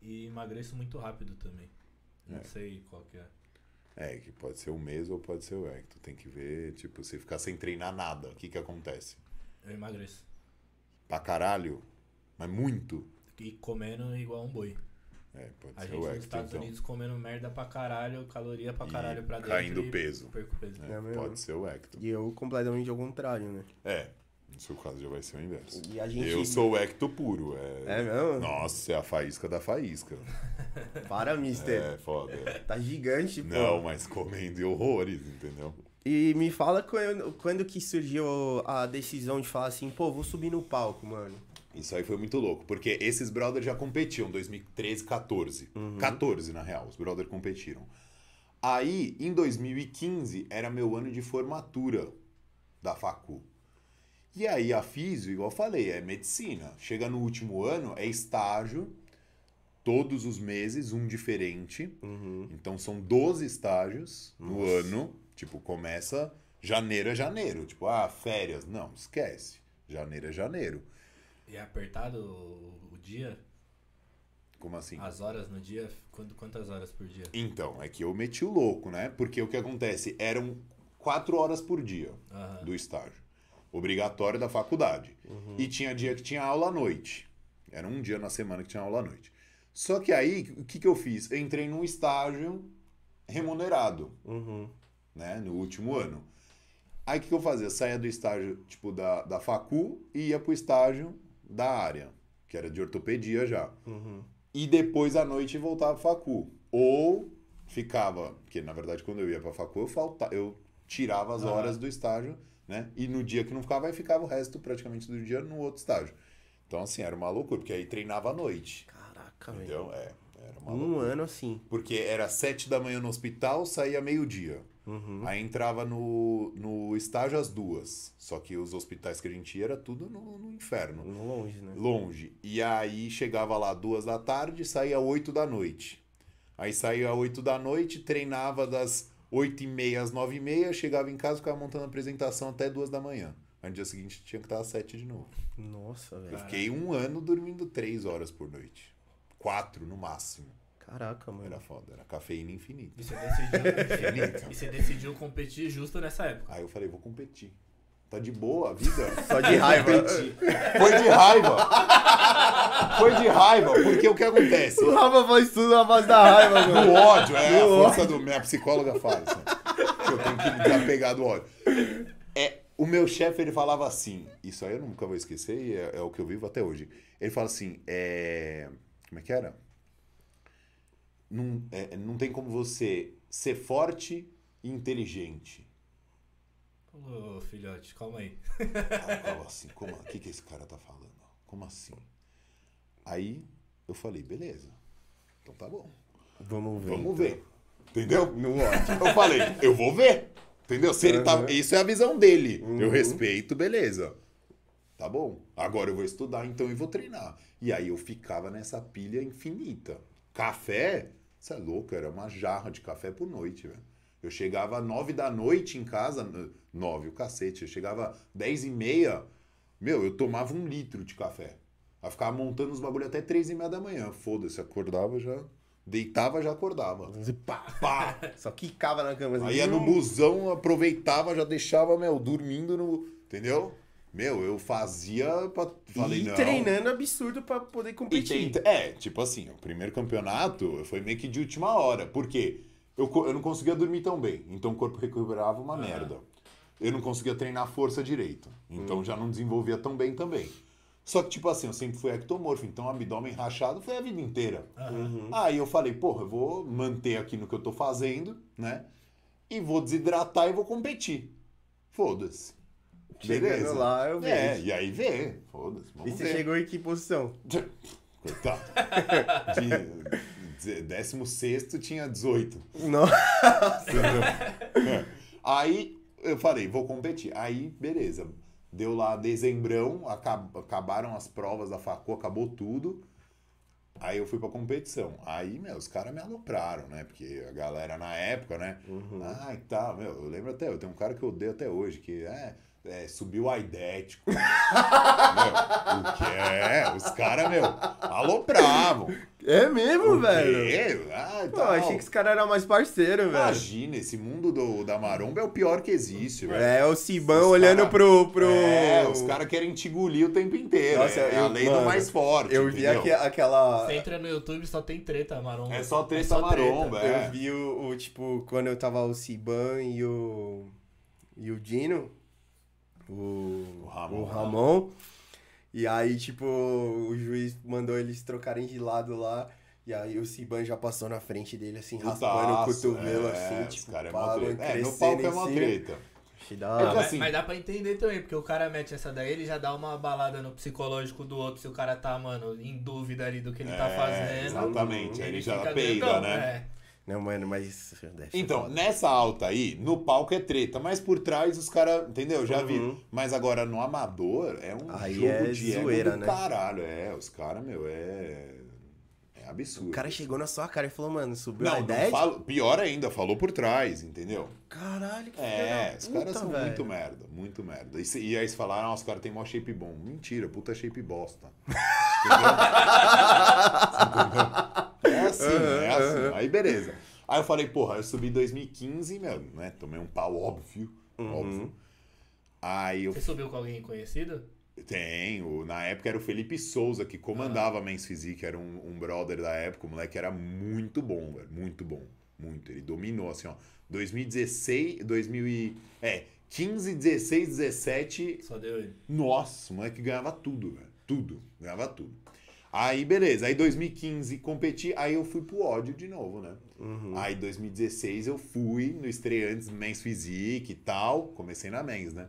e emagreço muito rápido também. Não É. sei qual que é. É, que pode ser o mês ou pode ser o Hector. Tem que ver, tipo, você ficar sem treinar nada, o que que acontece? Eu emagreço. Pra caralho, mas muito. E comendo igual um boi. É, pode A ser gente o nos Estados então. Unidos comendo merda pra caralho, caloria pra E caralho pra dentro. caindo e peso. Perco peso. É, É mesmo? pode ser o Hector. E eu completamente ao contrário, né? É, no seu caso já vai ser o inverso. E a gente. Eu sou o Hector puro. É... É mesmo? Nossa, é a faísca da faísca. Para, mister. É, foda. Tá gigante, pô. Não, mas comendo horrores, entendeu? E me fala quando, quando que surgiu a decisão de falar assim, pô, vou subir no palco, mano. Isso aí foi muito louco, porque esses brothers já competiam em 2013, 14. 14, na real, os brothers competiram. Aí, em 2015, era meu ano de formatura da facu. E aí, a físio, igual eu falei, é medicina. Chega no último ano, é estágio, todos os meses, um diferente. Uhum. Então, são 12 estágios no Nossa. ano. Tipo, começa janeiro é janeiro. Tipo, ah, férias. Não, esquece. Janeiro é janeiro. E é apertado o, o dia? Como assim? As horas no dia? Quanto, quantas horas por dia? Então, é que eu meti o louco, né? Porque o que acontece? Eram quatro horas por dia Aham. do estágio. Obrigatório da faculdade. E tinha dia que tinha aula à noite. Era um dia na semana que tinha aula à noite. Só que aí, o que, que eu fiz? Eu entrei num estágio remunerado, Uhum. né? No último ano. Aí o que, que eu fazia? Eu saía do estágio, tipo, da, da facu e ia pro estágio da área, que era de ortopedia já. Uhum. E depois à noite voltava pra facu. Ou ficava, porque na verdade quando eu ia pra facu, eu, falta, eu tirava as horas do estágio, né? E no dia que não ficava, aí ficava o resto praticamente do dia no outro estágio. Então, assim, era uma loucura, porque aí treinava à noite. Caraca, velho. Entendeu? É, era uma Um loucura. ano assim. Porque era sete da manhã no hospital, saía meio-dia. Uhum. Aí entrava no, no estágio às duas. Só que os hospitais que a gente ia era tudo no, no inferno. Longe, né? Longe. E aí chegava lá duas da tarde, saía oito da noite. Aí saía oito da noite, treinava das oito e meia às nove e meia, chegava em casa, ficava montando a apresentação até duas da manhã. Aí no dia seguinte tinha que estar às sete de novo. Nossa, Eu velho. fiquei um ano dormindo três horas por noite. Quatro no máximo. Caraca, mano. Era foda, era cafeína infinita. E você decidiu, Infinita. e você decidiu competir justo nessa época. Aí eu falei, vou competir. Tá de boa a vida? Só de raiva. Foi de raiva. Foi de raiva, porque o que acontece? O Rafa faz tudo na base da raiva, Do mano. ódio, é, a Do força do. Minha psicóloga fala isso. Que eu tenho que me desapegar do ódio. É, o meu chefe, ele falava assim, isso aí eu nunca vou esquecer e é, é o que eu vivo até hoje. Ele fala assim, é. Como é que era? Não, é, não tem como você ser forte e inteligente. Ô, filhote, calma aí. Eu falava assim, como, o que, que esse cara tá falando? Como assim? Aí eu falei, beleza. Então tá bom. Vamos ver. Vamos então. ver. Entendeu? No. Eu falei, eu vou ver. Entendeu? Se ele tá. Uhum. Isso é a visão dele. Eu Uhum. respeito, beleza. Tá bom. Agora eu vou estudar então e vou treinar. E aí eu ficava nessa pilha infinita. Café, você é louco, era uma jarra de café por noite, velho. Eu chegava nove da noite em casa, nove, o cacete. Eu chegava dez e meia, meu, eu tomava um litro de café. Aí ficava montando os bagulho até três e meia da manhã. Foda-se, acordava já. Deitava, já acordava. Pá, Pá! Só quicava na cama assim. Aí ia no busão, aproveitava, já deixava, meu, dormindo no. Entendeu? Meu, eu fazia. Pra... Falei, e não. treinando absurdo pra poder competir. tenta- É, tipo assim, o primeiro campeonato foi meio que de última hora. Por quê? Eu, eu não conseguia dormir tão bem. Então o corpo recuperava uma merda. Eu não conseguia treinar força direito. Então já não desenvolvia tão bem também. Só que, tipo assim, eu sempre fui ectomorfo, então abdômen rachado foi a vida inteira. Uhum. Aí eu falei, porra, eu vou manter aqui no que eu tô fazendo, né? E vou desidratar e vou competir. Foda-se. Beleza. lá, eu É, vejo. e aí vê. Foda-se. E você ver. chegou em que posição? Coitado. De, de, décimo sexto tinha 18. Nossa. entendeu? Aí eu falei, vou competir. Aí, beleza. Deu lá dezembrão, acab- acabaram as provas da facu, acabou tudo. Aí eu fui pra competição. Aí, meu, os caras me alopraram, né? Porque a galera na época, né? Ah, e tal, meu, eu lembro até, eu tenho um cara que eu odeio até hoje, que é, é subiu aidético. meu, o que é? Os caras, meu, alopravam. É mesmo, O velho? quê? Ah, Pô, tal. achei que esse cara era mais parceiro, velho. Imagina, esse mundo do, da maromba é o pior que existe, velho. É, o Cibão Os olhando cara- pro, pro. É, os caras querem te engolir o tempo inteiro. Nossa, é a eu- lei mano, do mais forte. Eu vi aque- aquela. Você entra no YouTube só tem treta, maromba. É só treta só maromba, é. Eu vi o, o, tipo, quando eu tava o Ciban e o. E o Dino. O. O Ramon. o Ramon. E aí, tipo, o juiz mandou eles trocarem de lado lá. E aí o Ciban já passou na frente dele, assim, raspando o Putaço, cotovelo, é, assim, os tipo, cara é pá. É, no palco é uma treta. É que Mas, assim- mas dá pra entender também, porque o cara mete essa daí, ele já dá uma balada no psicológico do outro, se o cara tá, mano, em dúvida ali do que ele tá É, fazendo. Exatamente, aí ele já fica peida, né? é. Não, mano, mas. Então, nessa alta aí, no palco é treta, mas por trás os caras, entendeu? Já Uhum. viram. Mas agora no amador é um Aí jogo é de ego zoeira, do né? caralho. É, os caras, meu, é. É absurdo. O cara chegou na sua cara e falou, mano, subiu a Não, não ideia? falo, pior ainda, falou por trás, entendeu? Caralho, que É, os caras são velho. muito merda, muito merda. E, se- e aí eles falaram, ah, os caras têm mó shape bom. Mentira, puta shape bosta. Entendeu? É assim, é assim. Aí beleza. Aí eu falei, porra, eu subi em 2015, meu, né? Tomei um pau óbvio, Uhum. óbvio. Aí eu Você subiu com alguém conhecido? tenho, na época era o Felipe Souza que comandava a Men's Physique, era um, um brother da época, o moleque era muito bom, velho, muito bom, muito. Ele dominou, assim, ó, 2016, 2000 e, é, 15, 16, 17, Só deu ele. nossa, o moleque ganhava tudo, velho, tudo, ganhava tudo. Aí, beleza, aí 2015 competi, aí eu fui pro ódio de novo, né? Uhum. Aí 2016 eu fui no estreantes Men's Physique e tal, comecei na Men's, né?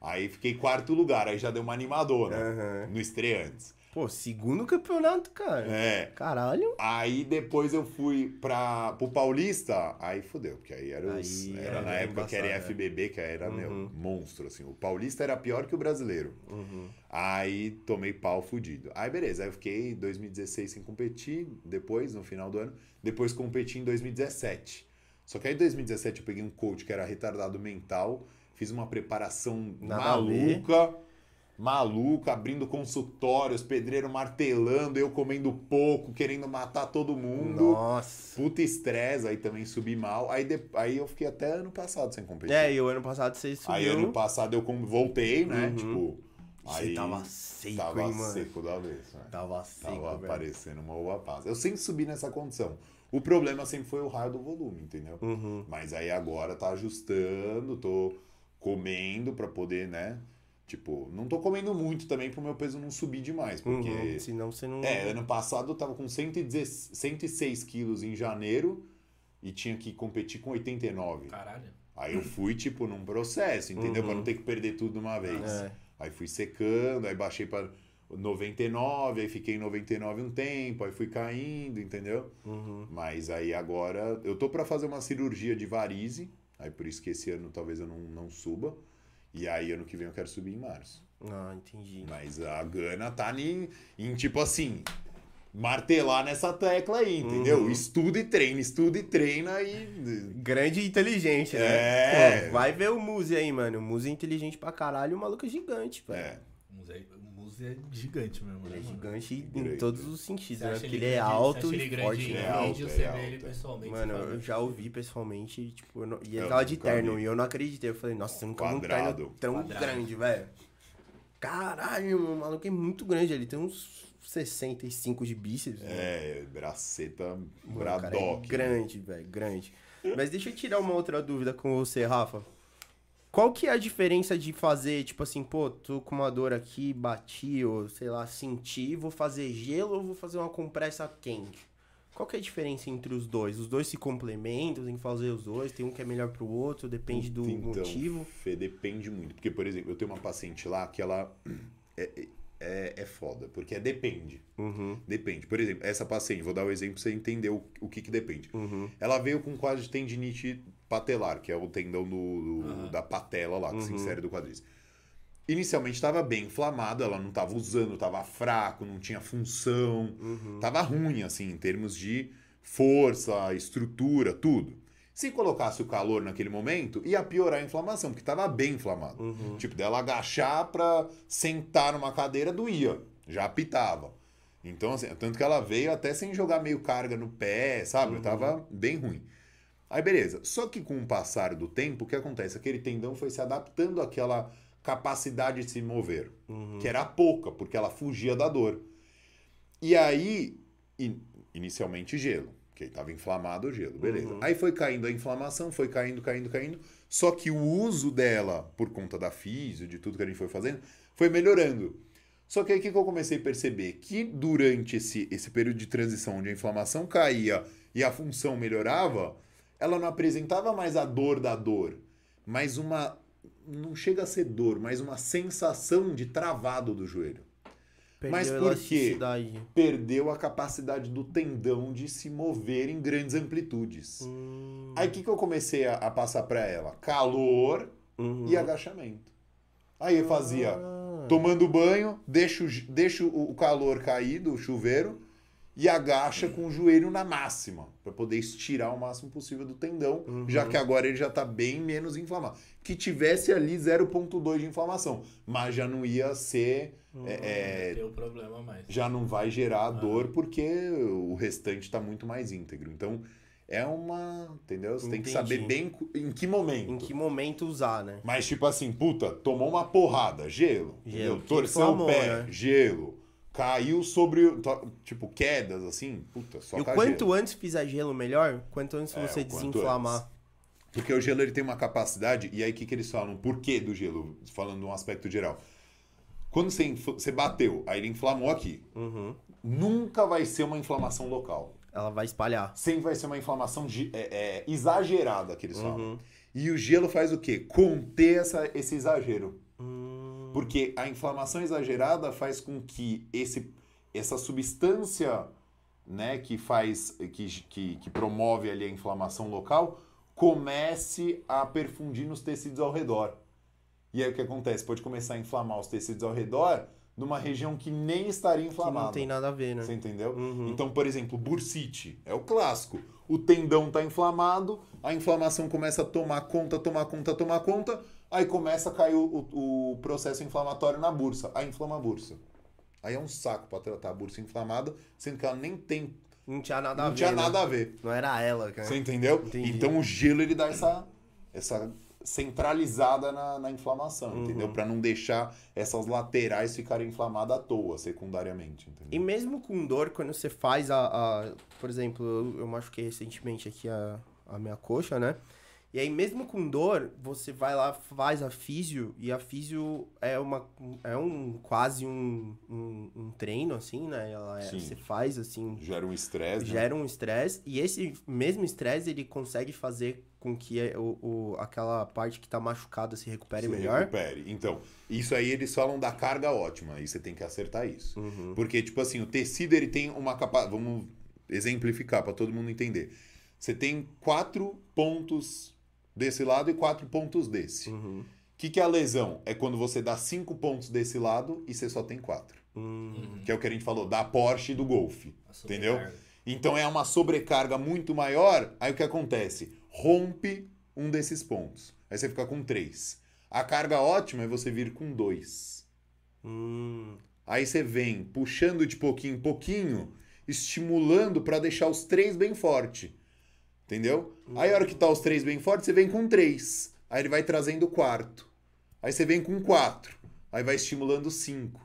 Aí fiquei quarto lugar, aí já deu uma animadora Aham. no estreantes. Pô, segundo campeonato, cara. É. Caralho. Aí depois eu fui pra, pro Paulista, aí fudeu, porque aí era, os, Aí era é na época que era FBB, que era, meu, Uhum. monstro, assim. O Paulista era pior que o brasileiro. Uhum. Aí tomei pau fudido. Aí beleza, aí eu fiquei 2016 sem competir, depois, no final do ano, depois competi em 2017. Só que aí em 2017 eu peguei um coach que era retardado mental, fiz uma preparação Nada maluca, maluca, abrindo consultórios, pedreiro martelando, eu comendo pouco, querendo matar todo mundo. Nossa. Puta estresse, aí também subi mal. Aí, de- aí eu fiquei até ano passado sem competir. É, e o ano passado você subiu. Aí ano passado eu voltei, né? Uhum. Tipo. Você Aí tava seco, tava hein, mano? seco da vez, né? Tava seco, Tava velho. parecendo uma uva passa. Eu sempre subi nessa condição. O problema sempre foi o raio do volume, entendeu? Uhum. Mas aí agora tá ajustando, tô comendo pra poder, né? Tipo, não tô comendo muito também pro meu peso não subir demais, porque... Uhum. Senão você não. É, ano passado eu tava com 110 106 quilos em janeiro e tinha que competir com 89. Caralho. Aí eu fui, tipo, num processo, entendeu? Uhum. Pra não ter que perder tudo de uma vez. É. Aí fui secando, aí baixei pra 99, aí fiquei em 99 um tempo, aí fui caindo, entendeu? Uhum. Mas aí agora eu tô pra fazer uma cirurgia de varize, aí por isso que esse ano talvez eu não, não suba. E aí ano que vem eu quero subir em março. Ah, entendi. Mas a Gana tá em, em tipo assim, martelar nessa tecla aí, entendeu? Uhum. Estuda e treina, estuda e treina e. Grande e inteligente, né? É. Pô, vai ver o Muzi aí, mano. O Muzi é inteligente pra caralho e o maluco é gigante, velho. É. O museu, museu é gigante mesmo, Ele né, é mano? gigante em Grande. todos os sentidos, Você né? Porque ele ele é grande- alto você e ele forte, grande, É né? alto, grande, é você alto, ele é. pessoalmente. Mano, você eu já ouvi pessoalmente, tipo, não... e ele Eu tava de terno vi. e eu não acreditei. Eu falei, nossa, eu nunca vi um terno tão Quadrado. grande, velho. Caralho, o maluco é muito grande. Ele tem uns 65 de bíceps. mano. É, braceta Mano, o cara é bradock. né? grande, velho, grande. Mas deixa eu tirar uma outra dúvida com você, Rafa. Qual que é a diferença de fazer, tipo assim, pô, tô com uma dor aqui, bati, ou sei lá, senti, vou fazer gelo ou vou fazer uma compressa quente? Qual que é a diferença entre os dois? Os dois se complementam, tem que fazer os dois, tem um que é melhor pro outro, depende do Então, motivo. Fê, depende muito. Porque, por exemplo, eu tenho uma paciente lá que ela é, é, é foda, porque é depende. Uhum, Depende. Por exemplo, essa paciente, vou dar o exemplo pra você entender o, o que, que depende. uhum, Ela veio com quadro de tendinite patelar, que é o tendão do, do- Aham. da patela lá, que se Uhum. insere do quadríceps. Inicialmente estava bem inflamado, ela não estava usando, estava fraco, não tinha função, uhum. Tava ruim, assim, em termos de força, estrutura, tudo. Se colocasse o calor naquele momento, ia piorar a inflamação, porque tava bem inflamado. Uhum. Tipo, dela agachar pra sentar numa cadeira, doía. Já apitava. Então, assim, tanto que ela veio até sem jogar meio carga no pé, sabe? Uhum. Tava bem ruim. Aí, beleza. Só que com o passar do tempo, o que acontece? Aquele tendão foi se adaptando àquela capacidade de se mover Uhum. que era pouca, porque ela fugia da dor. E aí, in- inicialmente gelo, que estava inflamado o gelo, beleza. Uhum. Aí foi caindo a inflamação, foi caindo, caindo, caindo. Só que o uso dela, por conta da físio, de tudo que a gente foi fazendo, foi melhorando. Só que aí o que que eu comecei a perceber? Que durante esse, esse período de transição onde a inflamação caía e a função melhorava, ela não apresentava mais a dor da dor, mas uma. Não chega a ser dor, mas uma sensação de travado do joelho. Mas Perdeu a por quê? Perdeu a capacidade do tendão de se mover em grandes amplitudes. Hum, Aí o que, que eu comecei a, a passar pra ela? Calor uhum. e agachamento. Aí eu fazia Ah. tomando banho, deixa, o, deixa o o calor cair do chuveiro e agacha com o joelho na máxima, para poder estirar o máximo possível do tendão, Uhum. já que agora ele já tá bem menos inflamado. Que tivesse ali 0,2 de inflamação, mas já não ia ser. É, é, o problema mais. já não vai gerar dor porque o restante está muito mais íntegro. Então, é uma. Entendeu? Você tem que Entendi. saber bem em que momento. Em que momento usar, né? Mas, tipo assim, puta, tomou uma porrada, gelo. Gelo, Torceu o pé, né? gelo. Caiu sobre. Tipo, quedas, assim, puta, só e o quanto gelo. antes fizer gelo, melhor? Quanto antes É, você desinflamar. Porque o gelo ele tem uma capacidade, e aí o que, que eles falam? Por que do gelo? Falando de um aspecto geral. Quando você, você bateu, aí ele inflamou aqui. Uhum. Nunca vai ser uma inflamação local. Ela vai espalhar. Sempre vai ser uma inflamação ge- é, é, exagerada, que eles falam. Uhum. E o gelo faz o quê? Conter essa, esse exagero. Hum, Porque a inflamação exagerada faz com que esse, essa substância né, que faz, que, que, que promove ali a inflamação local, comece a perfundir nos tecidos ao redor. E aí o que acontece? Pode começar a inflamar os tecidos ao redor numa região que nem estaria que inflamada. não tem nada a ver, né? Você entendeu? Uhum. Então, por exemplo, bursite é o clássico. O tendão tá inflamado, a inflamação começa a tomar conta, tomar conta, tomar conta, aí começa a cair o, o- o processo inflamatório na bursa. Aí inflama a bursa. Aí é um saco para tratar a bursa inflamada, sendo que ela nem tem, Não tinha nada a não ver. tinha né? nada a ver. Não era ela, cara. Você entendeu? Entendi. Então o gelo ele dá essa, essa centralizada na, na inflamação, Uhum. entendeu? Para não deixar essas laterais ficarem inflamadas à toa, secundariamente, entendeu? E mesmo com dor, quando você faz a. a- por exemplo, eu, eu machuquei recentemente aqui a, a minha coxa, né? E aí, mesmo com dor, você vai lá, faz a físio, e a físio é uma. É um quase um, um, um treino, assim, né? Ela é- você faz assim. Gera um estresse, né? Gera um estresse, e esse mesmo estresse ele consegue fazer com que é o, o- aquela parte que tá machucada se recupere Se melhor. recupere. Então, isso aí eles falam da carga ótima, aí você tem que acertar isso. Uhum. Porque, tipo assim, o tecido ele tem uma capacidade. Vamos exemplificar para todo mundo entender. Você tem quatro pontos desse lado e quatro pontos desse. O Uhum. que, que é a lesão? É quando você dá cinco pontos desse lado e você só tem quatro. Hum. Que é o que a gente falou, da Porsche e do Golf. Entendeu? Então é uma sobrecarga muito maior. Aí o que acontece? Rompe um desses pontos. Aí você fica com três. A carga ótima é você vir com dois. Hum. Aí você vem puxando de pouquinho em pouquinho, estimulando para deixar os três bem forte. Entendeu? Aí a hora que tá os três bem fortes, você vem com três. Aí ele vai trazendo o quarto. Aí você vem com quatro. Aí vai estimulando cinco.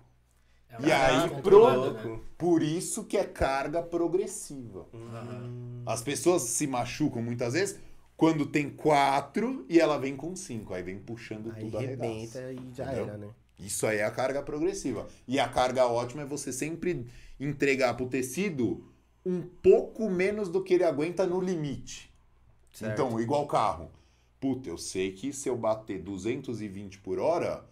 É uma E aí, pronto. né? Por isso que é carga progressiva. Aham. As pessoas se machucam muitas vezes quando tem quatro e ela vem com cinco. Aí vem puxando Aí tudo a rebenta e já Entendeu? era, né? Isso aí é a carga progressiva. E a carga ótima é você sempre entregar pro tecido um pouco menos do que ele aguenta no limite. Certo. Então, igual carro. Puta, eu sei que se eu bater 220 por hora,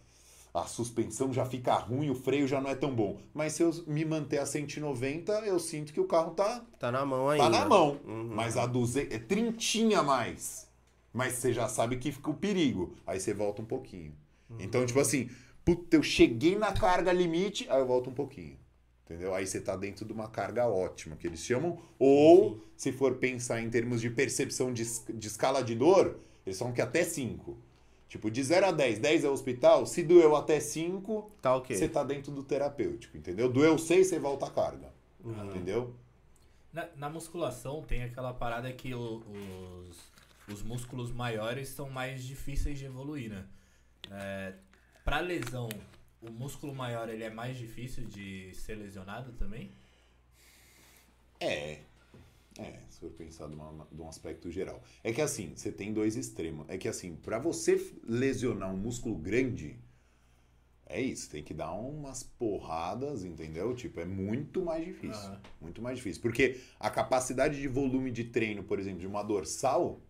a suspensão já fica ruim, o freio já não é tão bom. Mas se eu me manter a 190, eu sinto que o carro tá Tá na mão ainda. Tá na mão. Uhum. Mas a 200 é trintinha a mais. Mas você já sabe que fica o perigo. Aí você volta um pouquinho. Uhum. Então, tipo assim, puta, eu cheguei na carga limite, aí eu volto um pouquinho. Entendeu? Aí você tá dentro de uma carga ótima, que eles chamam. Ou, se for pensar em termos de percepção de, de escala de dor, eles falam que até 5. Tipo, de 0 a 10, 10 é hospital, se doeu até 5, Tá ok. você tá dentro do terapêutico, entendeu? Doeu 6, você volta a carga. Uhum. Entendeu? Na, na musculação tem aquela parada que o- os, os músculos maiores são mais difíceis de evoluir, né? É, pra lesão, o músculo maior ele é mais difícil de ser lesionado também? É. É, se for pensar de, uma- de um aspecto geral. É que assim, você tem dois extremos. É que assim, pra você lesionar um músculo grande, é isso, tem que dar umas porradas, entendeu? Tipo, é muito mais difícil. Muito mais difícil. Porque a capacidade de volume de treino, por exemplo, de uma dorsal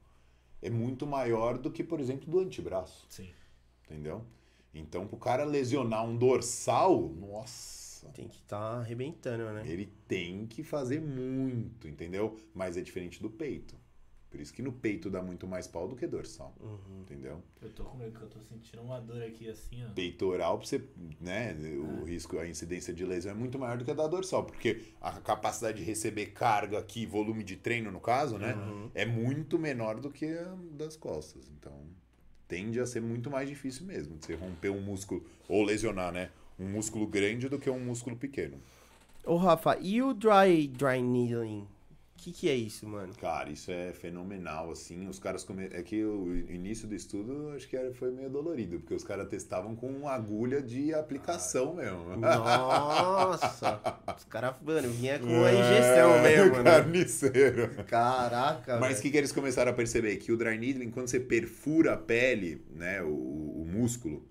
é muito maior do que, por exemplo, do antebraço. Sim. Entendeu? Então, pro cara lesionar um dorsal, nossa. Tem que estar tá arrebentando, né? Ele tem que fazer muito, entendeu? Mas é diferente do peito. Por isso que no peito dá muito mais pau do que dorsal, Uhum. entendeu? Eu tô com medo que eu tô sentindo uma dor aqui assim, ó. Peitoral, pra você, né, o risco, a incidência de lesão é muito maior do que a da dorsal, porque a capacidade de receber carga aqui, volume de treino no caso, né, Uhum. é muito menor do que a das costas. Então, tende a ser muito mais difícil mesmo de você romper um músculo ou lesionar, né, um músculo grande do que um músculo pequeno. Ô, Rafa, e o dry, dry needling? que, que é isso, mano? Cara, isso é fenomenal, assim. Os caras come... É que o início do estudo acho que foi meio dolorido, porque os caras testavam com agulha de aplicação mesmo. Nossa! Os caras, mano, vinha com a injeção mesmo, né? Carniceiro. Caraca, Mas o que, que eles começaram a perceber? Que o dry needling, quando você perfura a pele, né, o, o músculo,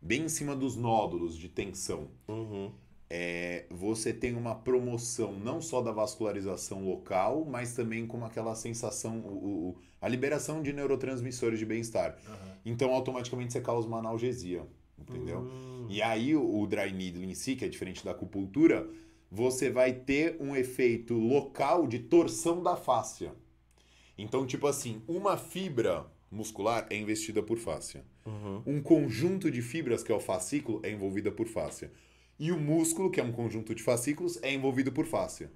bem em cima dos nódulos de tensão, Uhum. é, você tem uma promoção não só da vascularização local, mas também com aquela sensação, o- o- a liberação de neurotransmissores de bem-estar. Aham. Então, automaticamente você causa uma analgesia, entendeu? Hum. E aí, o, o dry needling em si, que é diferente da acupuntura, você vai ter um efeito local de torção da fáscia. Então, tipo assim, uma fibra muscular é investida por fáscia. Uhum. Um conjunto de fibras, que é o fascículo, é envolvida por fáscia. E o músculo, que é um conjunto de fascículos, é envolvido por fáscia.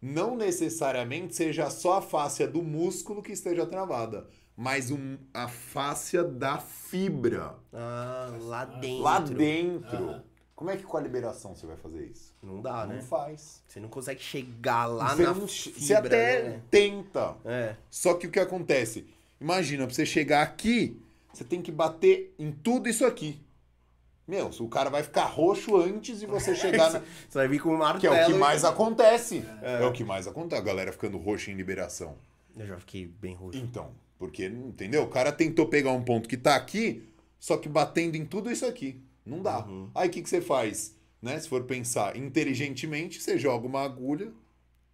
Não necessariamente seja só a fáscia do músculo que esteja travada, mas um- a fáscia da fibra. Ah, lá dentro. Lá dentro. Aham. Como é que com a liberação você vai fazer isso? Não dá, não né? faz. Você não consegue chegar lá você, na não- fibra, você até né? tenta. É. Só que o que acontece? Imagina, pra você chegar aqui, você tem que bater em tudo isso aqui. Meu, o cara vai ficar roxo antes de você chegar na... Você vai vir com um martelo. Que é o que e- mais acontece. É. É. o que mais acontece. A galera ficando roxa em liberação. Eu já fiquei bem roxo. Então, porque, entendeu? O cara tentou pegar um ponto que tá aqui, só que batendo em tudo isso aqui. Não dá. Uhum. Aí o que, que você faz? Né? Se for pensar inteligentemente, você joga uma agulha,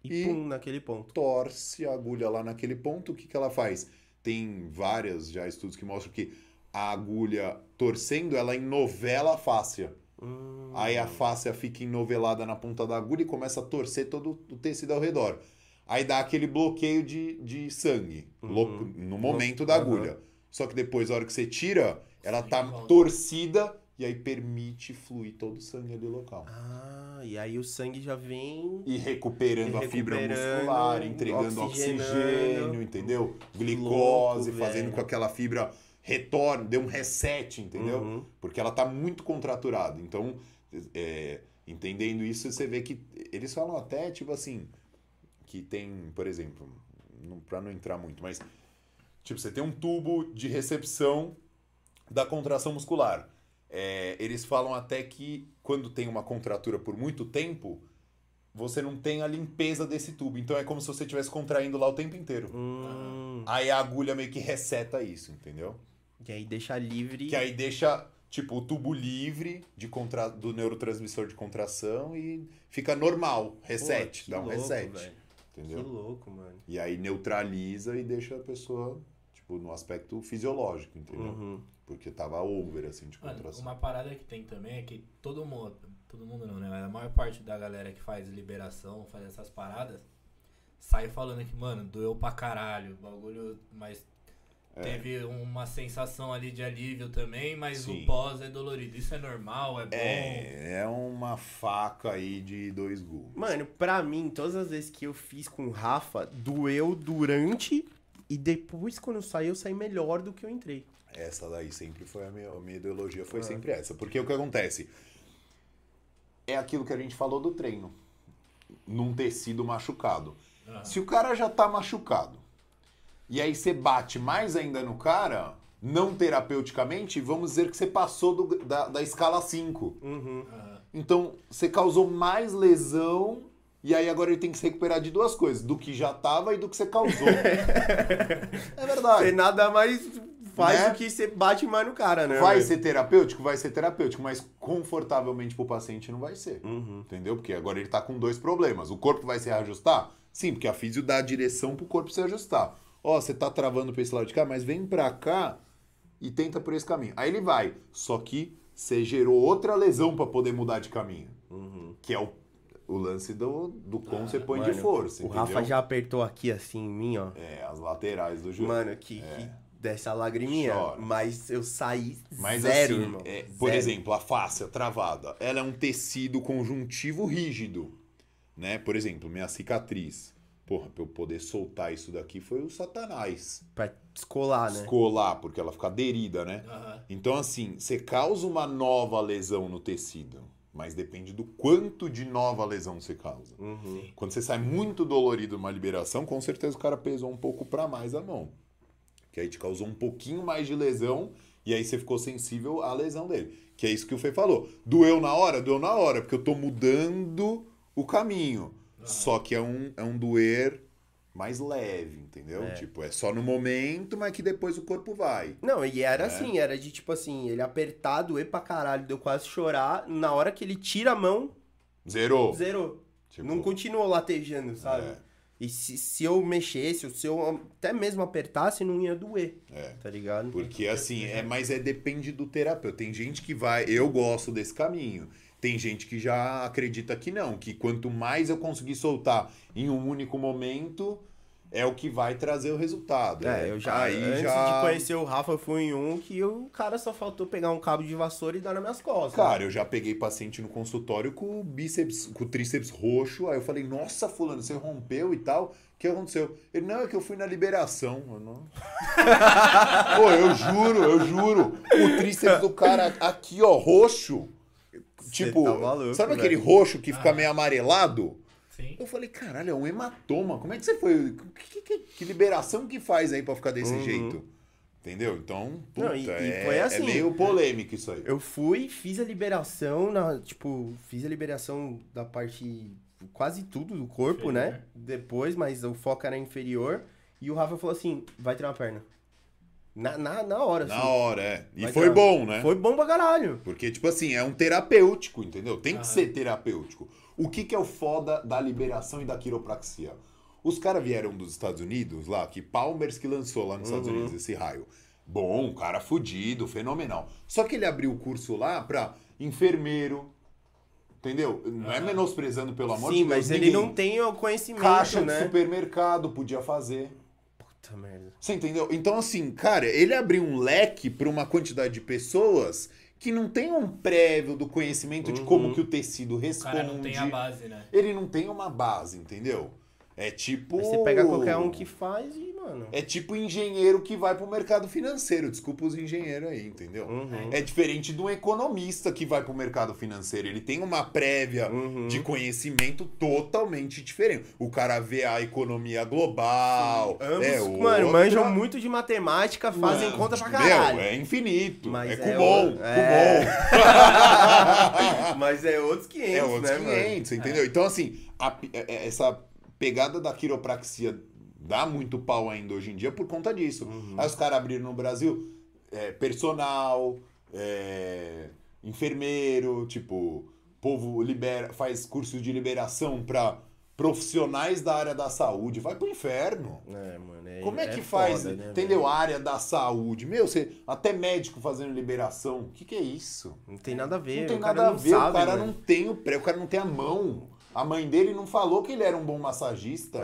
E, E- pum, naquele ponto. torce a agulha lá naquele ponto, o que, que ela faz? Tem vários já estudos que mostram que a agulha torcendo, ela enovela a fáscia. Hum. Aí a fáscia fica enovelada na ponta da agulha e começa a torcer todo o tecido ao redor. Aí dá aquele bloqueio de, de sangue Uhum. no momento da Aham. agulha. Só que depois, a hora que você tira, ela tá torcida e aí permite fluir todo o sangue ali local. Ah, e aí o sangue já vem. E recuperando E a fibra recuperando, muscular, entregando oxigênio, entendeu? louco, Glicose, fazendo velho. com que aquela fibra retorne, dê um reset, entendeu? Uhum. Porque ela tá muito contraturada. Então, é, entendendo isso, você vê que eles falam até, tipo assim, que tem, por exemplo, pra não entrar muito, mas, tipo, você tem um tubo de recepção da contração muscular. É, eles falam até que quando tem uma contratura por muito tempo, você não tem a limpeza desse tubo. Então é como se você estivesse contraindo lá o tempo inteiro. Hum. Aí a agulha meio que reseta isso, entendeu? E aí deixa livre. Que aí deixa, tipo, o tubo livre de contra... do neurotransmissor de contração e fica normal, Pô, reset, que dá um louco, reset. Que entendeu? louco, mano. E aí neutraliza e deixa a pessoa, tipo, no aspecto fisiológico, entendeu? Uhum. Porque tava over, assim, de Mano, contração. uma parada que tem também é que todo mundo, todo mundo não, né? Mas a maior parte da galera que faz liberação, faz essas paradas, sai falando que, mano, doeu pra caralho, o bagulho, mas É. teve uma sensação ali de alívio também, mas Sim. o pós é dolorido. Isso é normal, é bom. É, é uma faca aí de dois gumes. Mano, pra mim, todas as vezes que eu fiz com o Rafa, doeu durante e depois, quando eu saí, eu saí melhor do que eu entrei. Essa daí sempre foi a minha, a minha ideologia, foi Ah. sempre essa. Porque o que acontece? É aquilo que a gente falou do treino. Num tecido machucado. Aham. Se o cara já tá machucado, e aí você bate mais ainda no cara, não terapeuticamente, vamos dizer que você passou do- da, da escala 5. Uhum. Então, você causou mais lesão, e aí agora ele tem que se recuperar de duas coisas: do que já tava e do que você causou. é verdade. Você nada mais faz Né? do que você bate mais no cara, né? Vai ser terapêutico? Vai ser terapêutico, mas confortavelmente pro paciente não vai ser. Uhum. Entendeu? Porque agora ele tá com dois problemas. O corpo vai se reajustar? Sim, porque a físio dá a direção pro corpo se ajustar. Ó, você tá travando pra esse lado de cá, mas vem pra cá e tenta por esse caminho. Aí ele vai. Só que você gerou outra lesão pra poder mudar de caminho. Uhum. Que é o, o lance do, do quão você põe de Mano, força. O entendeu? Rafa já apertou aqui assim em mim, ó. É, as laterais do joelho. Mano, que, que desce a lagriminha. Chora. Mas eu saí Mas zero, assim, irmão. é, por Zero. exemplo, a face travada, ela é um tecido conjuntivo rígido, né? Por exemplo, minha cicatriz. Porra, pra eu poder soltar isso daqui foi o satanás. Pra descolar, né? Escolar, porque ela fica aderida, né? Aham. Então, assim, você causa uma nova lesão no tecido, Mas depende do quanto de nova lesão você causa. Uhum. Quando você sai muito dolorido numa liberação, com certeza o cara pesou um pouco pra mais a mão. Que aí te causou um pouquinho mais de lesão e aí você ficou sensível à lesão dele. Que é isso que o Fê falou. Doeu na hora? Doeu na hora, porque eu tô mudando o caminho. Só que é um, é um doer mais leve, entendeu? É. Tipo, é só no momento, mas que depois o corpo vai. Não, e era É. assim, era de tipo assim, ele apertar, doer pra caralho, deu quase chorar. Na hora que ele tira a mão, Zerou. zerou. Tipo, Não continuou latejando, sabe? É. E se, se eu mexesse, se eu até mesmo apertasse, não ia doer. É. Tá ligado? Porque assim, é, mas é depende do terapeuta. Tem gente que vai, eu gosto desse caminho. Tem gente que já acredita que não, que quanto mais eu conseguir soltar em um único momento, é o que vai trazer o resultado. É, eu já, Aí antes já- de conhecer o Rafa, eu fui em um que o cara só faltou pegar um cabo de vassoura e dar nas minhas costas. Cara, eu já peguei paciente no consultório com o bíceps, com o tríceps roxo. Aí eu falei, nossa, fulano, você rompeu e tal. O que aconteceu? Ele, não, é que eu fui na liberação. Eu, não... Pô, eu juro, eu juro. O tríceps do cara aqui, ó, roxo. Cê Tipo, tá maluco, sabe aquele velho. roxo que fica Ah. meio amarelado? Sim. Eu falei, caralho, é um hematoma. Como é que você foi? Que, que- que liberação que faz aí pra ficar desse Uhum. jeito? Entendeu? Então, puta, Não, e- e é, foi assim. é meio polêmico isso aí. Eu fui, fiz a liberação, na, tipo, fiz a liberação da parte, quase tudo do corpo, Inferior. né? Depois, mas o foco era inferior. E o Rafa falou assim, vai tirar uma perna. Na, na, na hora, Na assim. hora, é. E foi bom, né? Foi bom pra caralho. Porque, tipo assim, é um terapêutico, entendeu? Tem que Ah. ser terapêutico. O que, que é o foda da liberação e da quiropraxia? Os caras vieram dos Estados Unidos, lá, que Palmers que lançou lá nos Estados Uhum. Unidos esse raio. Bom, cara fudido, fenomenal. Só que ele abriu o curso lá pra enfermeiro, entendeu? Não é menosprezando, pelo amor Sim, de Deus. mas ele ninguém. não tem o conhecimento, Caixa né? de supermercado podia fazer. Puta merda. Você entendeu? Então, assim, cara, ele abriu um leque para uma quantidade de pessoas que não tem um prévio do conhecimento de como Uhum. que o tecido O responde. cara não tem a base, né? Ele não tem uma base, entendeu? É tipo. Aí você pega qualquer um que faz e, mano... É tipo engenheiro que vai pro mercado financeiro. Desculpa os engenheiros aí, entendeu? Uhum. É diferente de um economista que vai pro mercado financeiro. Ele tem uma prévia Uhum. de conhecimento totalmente diferente. O cara vê a economia global. Ambos, é mano, outra- manjam muito de matemática, fazem Não, conta pra meu, caralho. é infinito. Mas é é cubom, o- é. Mas é outros 500, É outros né, mano? 500, entendeu? Então, assim, a é- é- essa pegada da quiropraxia dá muito pau ainda hoje em dia por conta disso. Uhum. Aí os caras abriram no Brasil é, personal, é, enfermeiro, tipo, povo libera, faz cursos de liberação pra profissionais da área da saúde. Vai pro inferno. É, mano. É, Como é que é faz, foda, né, entendeu? A área da saúde. Meu, você até médico fazendo liberação. O que, que é isso? Não tem nada a ver. Não tem o cara nada a não ver, sabe, o cara mano. não tem o pré, o cara não tem a mão. A mãe dele não falou que ele era um bom massagista.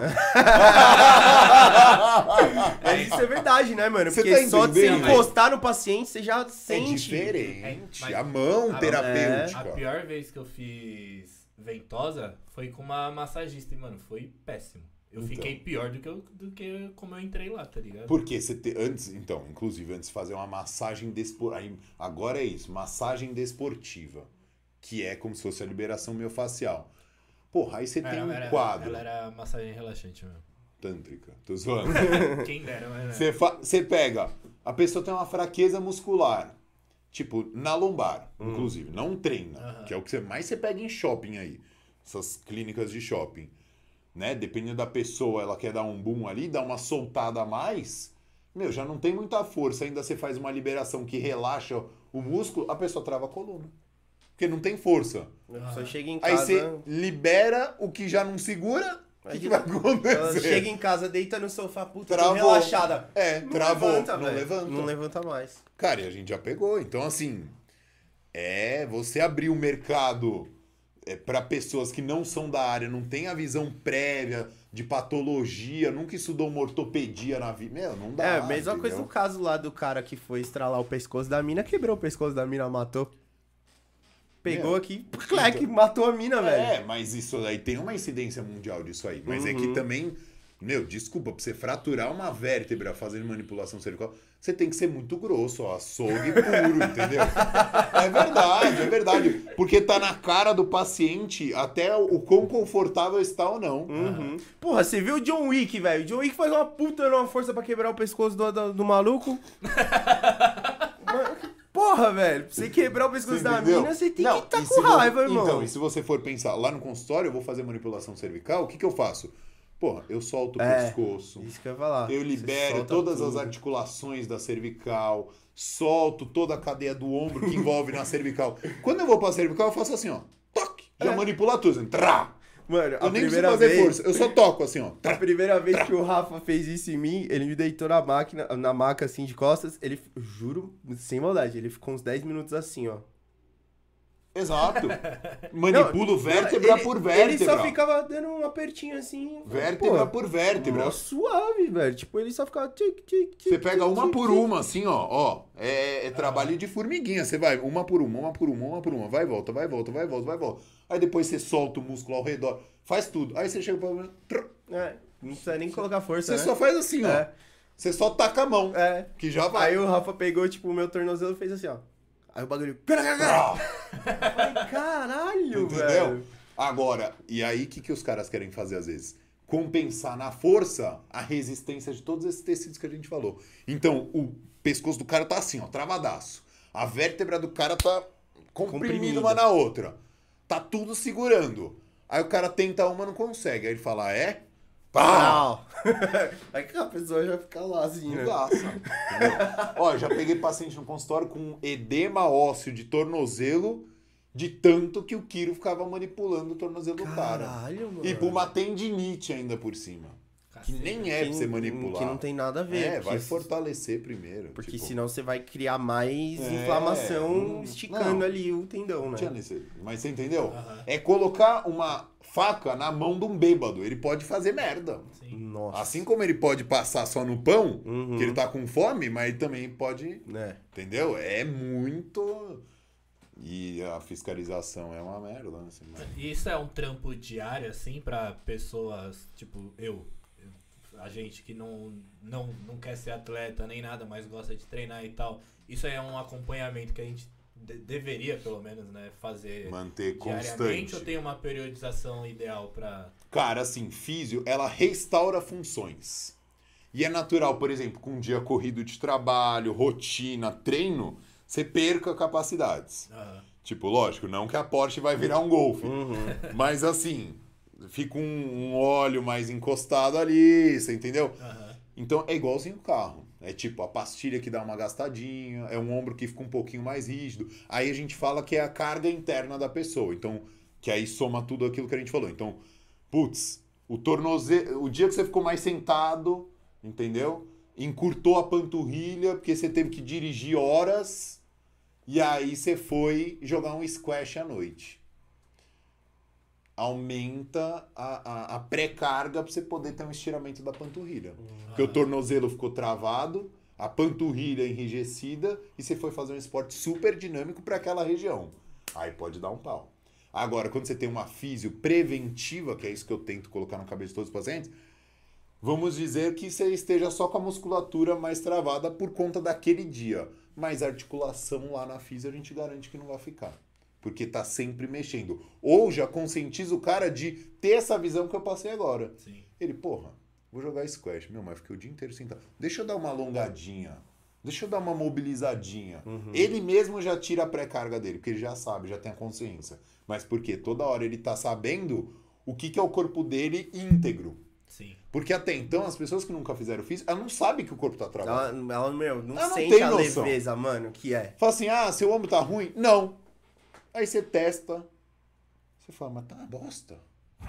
Mas isso é verdade, né, mano? Você Porque tá só de você encostar no paciente, você já é sente. diferente. É, a mão a- terapêutica. A pior vez que eu fiz ventosa foi com uma massagista, e, mano, foi péssimo. Eu Então. fiquei pior do que, eu, do que como eu entrei lá, tá ligado? Porque você te, antes, então, inclusive antes de fazer uma massagem desportiva, agora é isso, massagem desportiva, que é como se fosse a liberação miofascial. Porra, aí você tem um era, quadro Ela era massagem relaxante mesmo. tântrica. Tô zoando. Quem dera, mas? Você fa- você pega, a pessoa tem uma fraqueza muscular, tipo, na lombar, inclusive, não treina, que é o que você mais você pega em shopping aí, essas clínicas de shopping, né? Dependendo da pessoa, ela quer dar um boom ali, dar uma soltada a mais, meu, já não tem muita força, ainda você faz uma liberação que relaxa o músculo, a pessoa trava a coluna. Porque não tem força. Pessoa chega em Aí casa. você libera o que já não segura, o que, que vai Ela acontecer? chega em casa, deita no sofá, puta, Travou. relaxada. É, Não travou, levanta, não velho. levanta. Não levanta mais. Cara, e a gente já pegou. Então, assim, é você abrir o mercado é, para pessoas que não são da área, não tem a visão prévia de patologia, nunca estudou uma ortopedia na vida. Meu, não dá. é, a mesma entendeu? coisa no caso lá do cara que foi estralar o pescoço da mina, quebrou o pescoço da mina, matou. Pegou Meu, aqui, clac, matou a mina, velho. É, mas isso aí tem uma incidência mundial disso aí. Mas é que Uhum. também Meu, desculpa, pra você fraturar uma vértebra fazendo manipulação cervical, você tem que ser muito grosso, ó, açougue puro, entendeu? É verdade, é verdade. Porque tá na cara do paciente até o quão confortável está ou não. Uhum. Porra, você viu o John Wick, velho? O John Wick faz uma puta uma força pra quebrar o pescoço do, do, do maluco. Mano, Porra, velho. Pra você quebrar o pescoço da mina, você tem Não, que estar e com raiva, irmão. Então, e se você for pensar, lá no consultório eu vou fazer manipulação cervical, o que, que eu faço? Porra, eu solto o É. pescoço, Isso que eu ia falar. eu libero todas as tudo. articulações da cervical, solto toda a cadeia do ombro que envolve na cervical. Quando eu vou pra cervical, eu faço assim, ó. Toque! Já É. manipula tudo. assim, Trá! Mano, Eu a nem preciso primeira fazer vez... força, eu só toco assim, ó. A primeira vez que o Rafa fez isso em mim, ele me deitou na máquina, na maca assim de costas, ele, juro, sem maldade, ele ficou uns 10 minutos assim, ó. Exato. Manipulo vértebra Ele- por vértebra. Ele só ficava dando um apertinho assim. Vértebra pô, por vértebra. mó suave, velho. Tipo, ele só ficava tic, tic, tic. Você pega tic, uma tic, por tic. uma, assim, ó, ó. É, é trabalho de formiguinha. Você vai uma por uma, uma por uma, uma por uma. Vai e volta, vai e volta, vai e volta, vai e volta. Aí depois você solta o músculo ao redor. Faz tudo. Aí você chega pra... É, não precisa nem colocar força, Você né? só faz assim, ó. É. Você só taca a mão. É. Que já vai. Aí o Rafa pegou, tipo, o meu tornozelo e fez assim, ó. Aí o bagulho... Ai, caralho, Entendeu? velho. Agora, e aí o que, que os caras querem fazer às vezes? Compensar na força a resistência de todos esses tecidos que a gente falou. Então, o pescoço do cara tá assim, ó, travadaço. A vértebra do cara tá Comprimida. uma na outra. Tá tudo segurando. Aí o cara tenta uma, não consegue. Aí ele fala, "Ah, é? Pá! Não. Aí que a pessoa já fica lá assim, né? Ó, já peguei paciente no consultório com edema ósseo de tornozelo, de tanto que o Kiro ficava manipulando o tornozelo do cara. Caralho, mano. E por uma tendinite ainda por cima. Que nem é pra você manipular. Que não tem nada a ver. É, vai fortalecer primeiro. Porque tipo, senão você vai criar mais É, inflamação esticando não. ali o tendão, Não né? tinha necessidade. Mas você entendeu? É colocar uma faca na mão de um bêbado. Ele pode fazer merda. Sim. Nossa. Assim como ele pode passar só no pão, Uhum. que ele tá com fome, mas ele também pode Né? Entendeu? É muito. E a fiscalização é uma merda, né? Assim, mas- E Isso é um trampo diário, assim, pra pessoas, tipo, eu, a gente que não, não, não quer ser atleta nem nada, mas gosta de treinar e tal. Isso é um acompanhamento que a gente de- deveria, pelo menos, né, fazer Manter diariamente constante. ou tem uma periodização ideal pra... Cara, assim, físio, ela restaura funções. E é natural, por exemplo, com um dia corrido de trabalho, rotina, treino, você perca capacidades. Aham. Tipo, lógico, não que a Porsche vai virar um Golf. Uhum. Mas assim, fica um, um óleo mais encostado ali, você entendeu? Aham. Então é igualzinho o carro. É tipo a pastilha que dá uma gastadinha, é um ombro que fica um pouquinho mais rígido. Aí a gente fala que é a carga interna da pessoa. Então, que aí soma tudo aquilo que a gente falou. Então, putz, o tornozelo, o dia que você ficou mais sentado, entendeu? Encurtou a panturrilha porque você teve que dirigir horas e aí você foi jogar um squash à noite. Aumenta a, a, a pré-carga para você poder ter um estiramento da panturrilha. Porque o tornozelo ficou travado, a panturrilha enrijecida e você foi fazer um esporte super dinâmico para aquela região. Aí pode dar um pau. Agora, quando você tem uma físio preventiva, que é isso que eu tento colocar na cabeça de todos os pacientes, vamos dizer que você esteja só com a musculatura mais travada por conta daquele dia. Mas a articulação lá na físio a gente garante que não vai ficar. Porque tá sempre mexendo. Ou já conscientiza o cara de ter essa visão que eu passei agora. Sim. Ele, porra, vou jogar squash. Meu, mas fiquei o dia inteiro sentado. Deixa eu dar uma alongadinha. Deixa eu dar uma mobilizadinha. Ele mesmo já tira a pré-carga dele, porque ele já sabe, já tem a consciência. Mas por quê? Toda hora ele tá sabendo o que, que é o corpo dele íntegro. Sim. Porque até então, as pessoas que nunca fizeram físico, ela não sabe que o corpo tá travado. Ela, ela, meu, não Ela não sente tem a noção. leveza, mano, que é. Fala assim, ah, seu ombro tá ruim? Não. Aí você testa. Você fala, mas tá uma bosta.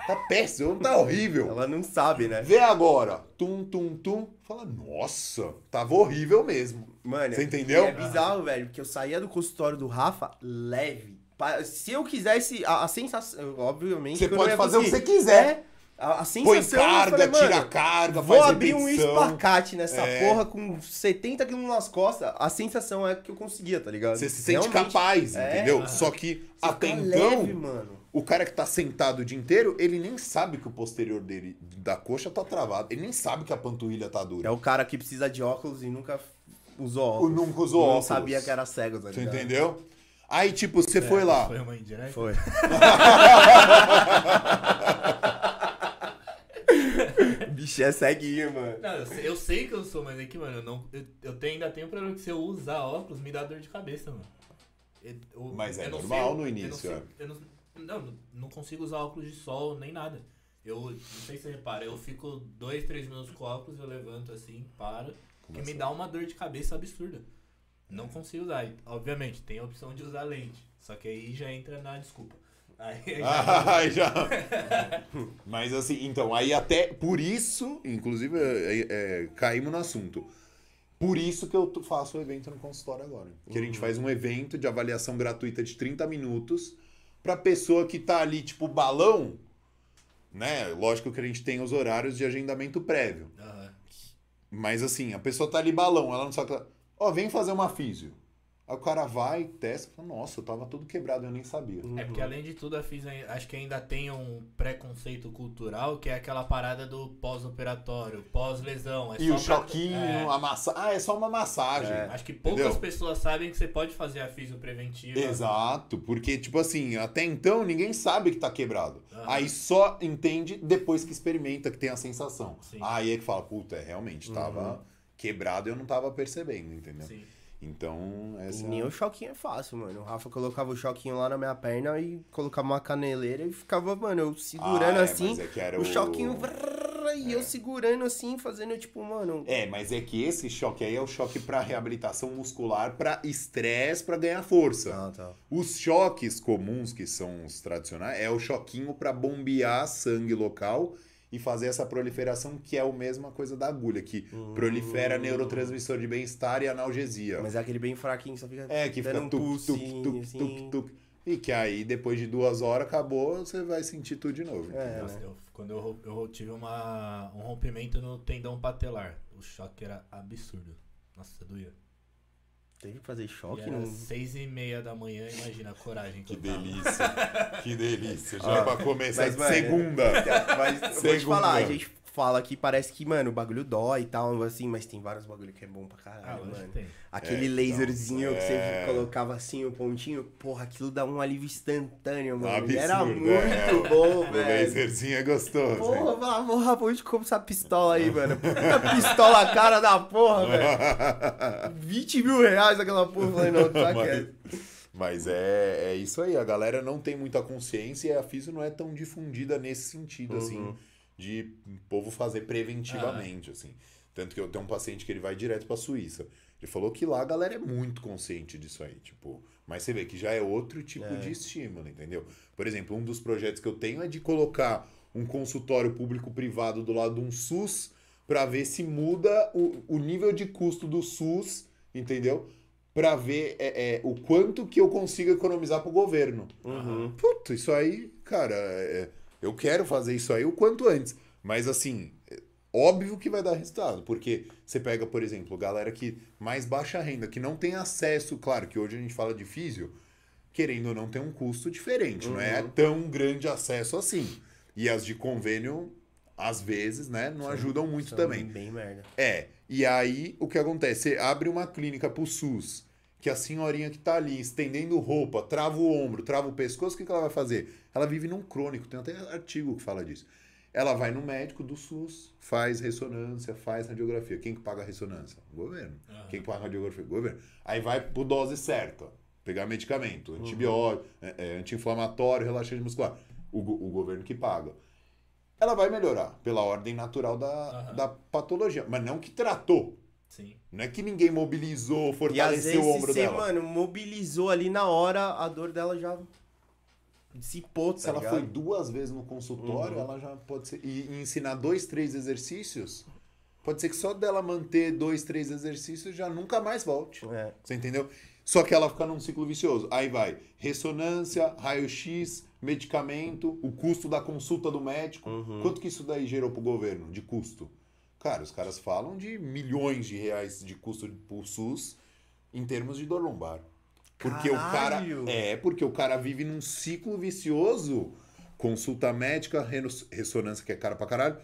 Tá péssimo, tá horrível. Ela não sabe, né? Vê agora. Tum, tum, tum. Fala, nossa, tava horrível mesmo. Mano, Você entendeu? É bizarro, velho, porque eu saía do consultório do Rafa leve. Se eu quisesse, a, a sensação, obviamente. Você pode fazer o que você quiser. A, a Põe sensação, eu carga, falei, tira carga, Vou faz abrir um repetição. espacate nessa É. porra com 70 quilos nas costas. A sensação é que eu conseguia, tá ligado? Você se sente Realmente, capaz, É. entendeu? Ah. Só que você até então, leve, mano. o cara que tá sentado o dia inteiro, ele nem sabe que o posterior dele, da coxa, tá travado. Ele nem sabe que a panturrilha tá dura. É o cara que precisa de óculos e nunca usou Ou óculos. nunca usou Não óculos. sabia que era cego, tá Você ligado? entendeu? Aí, tipo, você É, foi lá. Foi uma indireta? Foi. Bicho é ceguinho, mano. Não, eu sei, eu sei que eu sou, mas é que, mano, eu, não, eu, eu tenho, ainda tenho problema que se eu usar óculos, me dá dor de cabeça, mano. Eu- eu- Mas é eu normal sei- no eu início, não sei- eu não, não, não consigo usar óculos de sol nem nada. Eu não sei se você repara, eu fico dois, três minutos com óculos, eu levanto assim, paro, que Começa me dá uma dor de cabeça absurda. Não consigo usar. Obviamente, tem a opção de usar lente. Só que aí já entra na desculpa. Aí Ai, já. Mas assim, então, aí até por isso, inclusive, é, é, caímos no assunto. Por isso que eu faço o evento no consultório agora. Que a gente faz um evento de avaliação gratuita de 30 minutos pra pessoa que tá ali, tipo, balão, né? Lógico que a gente tem os horários de agendamento prévio. Aham. Mas assim, a pessoa tá ali balão, ela não sabe. Ó, vem fazer uma físio. Aí o cara vai, testa, fala, nossa, eu tava todo quebrado, eu nem sabia. É porque além de tudo a FIS acho que ainda tem um preconceito cultural que é aquela parada do pós-operatório, pós-lesão. É E só o pra- choquinho, É, a massa... Ah, é só uma massagem. É. acho que poucas Entendeu? pessoas sabem que você pode fazer a fisio preventiva. Exato, porque, tipo assim, até então ninguém sabe que tá quebrado. Aham. Aí só entende depois que experimenta, que tem a sensação. Sim. Aí é que fala, puta, é, realmente, tava quebrado e eu não tava percebendo, entendeu? Sim. Então, essa é nem a- o choquinho é fácil, mano. O Rafa colocava o choquinho lá na minha perna e colocava uma caneleira e ficava, mano, eu segurando Ah, é, assim. é o o- choquinho. E eu segurando assim, fazendo tipo, mano. É, mas é que esse choque aí é o choque pra reabilitação muscular, pra estresse, pra ganhar força. Ah, tá. Os choques comuns, que são os tradicionais, é o choquinho pra bombear sangue local e fazer essa proliferação, que é a mesma coisa da agulha, que prolifera neurotransmissor de bem-estar e analgesia. Mas é aquele bem fraquinho, só fica. É, que fica um tuk, tuk, assim. tuk, tuk. E que aí, depois de duas horas, acabou, você vai sentir tudo de novo. É, Nossa, né? eu- quando eu, eu tive uma, um rompimento no tendão patelar, o choque era absurdo. Nossa, doía. Teve que fazer choque era no. seis e meia da manhã, imagina a coragem que, Que delícia. que delícia. Já Ó, pra começar mas, segunda. Mas eu vou te Segunda. falar, a gente fala que parece que, mano, o bagulho dói e tal, assim, mas tem vários bagulho que é bom pra Ah, caralho, lógico mano. tem. Aquele É, laserzinho então, que é. você colocava assim o pontinho, porra, aquilo dá um alívio instantâneo, mano. Absurdo, Era muito é. bom, O velho. laserzinho é gostoso. Porra, falava, porra, onde compra essa pistola aí, mano? Puta pistola cara da porra, velho. 20 mil reais aquela porra. Eu falei, não, tá Mas- quieto. Mas é, é isso aí, a galera não tem muita consciência e a física não é tão difundida nesse sentido, assim, Uhum. De o povo fazer preventivamente, assim. Tanto que eu tenho um paciente que ele vai direto pra Suíça. Ele falou que lá a galera é muito consciente disso aí, tipo. Mas você vê que já é outro tipo É. de estímulo, entendeu? Por exemplo, um dos projetos que eu tenho é de colocar um consultório público-privado do lado de um SUS pra ver se muda o, o nível de custo do SUS, entendeu? Pra ver é, é, o quanto que eu consigo economizar pro governo. Uhum. Puta, isso aí, cara, é, eu quero fazer isso aí o quanto antes. Mas assim, é óbvio que vai dar resultado. Porque você pega, por exemplo, galera que mais baixa renda, que não tem acesso, claro que hoje a gente fala de físio, querendo ou não tem um custo diferente, não é tão grande acesso assim. E as de convênio, às vezes, né, não ajudam muito São também. Bem merda. É, e aí o que acontece? Você abre uma clínica pro SUS, que a senhorinha que tá ali estendendo roupa, trava o ombro, trava o pescoço, o que, que ela vai fazer? Ela vive num crônico, tem até artigo que fala disso. Ela vai no médico do SUS, faz ressonância, faz radiografia. Quem que paga a ressonância? O governo. Aham. Quem que paga a radiografia? O governo. Aí vai pro dose certa. Pegar medicamento, antibiótico, é, é, anti-inflamatório, relaxante muscular. O, o governo que paga. Ela vai melhorar pela ordem natural da, Aham. da patologia, mas não que tratou. Sim. Não é que ninguém mobilizou, fortaleceu o ombro você, dela. mano, mobilizou ali na hora, a dor dela já dissipou, tá Se ela ligado? foi duas vezes no consultório, Uhum. ela já pode ser. E, e ensinar dois, três exercícios, pode ser que só dela manter dois, três exercícios já nunca mais volte. É. Você entendeu? Só que ela fica num ciclo vicioso. Aí vai ressonância, raio-x, medicamento, o custo da consulta do médico. Uhum. Quanto que isso daí gerou pro governo de custo? Cara, os caras falam de milhões de reais de custo pro SUS em termos de dor lombar. Porque Caralho! o cara. É, porque o cara vive num ciclo vicioso. Consulta médica, ressonância, que é cara pra caralho.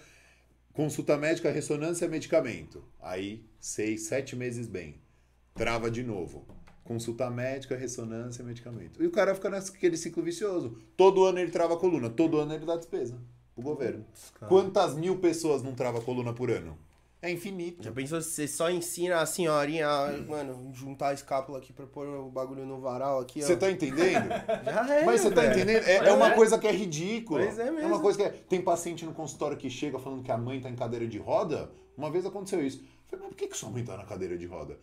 Consulta médica, ressonância, medicamento. Aí, seis, sete meses bem. Trava de novo. Consulta médica, ressonância, medicamento. E o cara fica naquele ciclo vicioso. Todo ano ele trava a coluna, todo ano ele dá despesa pro governo. cara. Quantas mil pessoas não trava coluna por ano? É infinito. Já pensou se você só ensina a senhorinha, a, mano, juntar a escápula aqui pra pôr o bagulho no varal aqui, ó. Você tá entendendo? Já é, Mas você tá entendendo? É, é uma é. coisa que é ridícula. Pois é mesmo. uma coisa que é... Tem paciente no consultório que chega falando que a mãe tá em cadeira de roda. Uma vez aconteceu isso. Eu falei, mas por que, que sua mãe tá na cadeira de roda?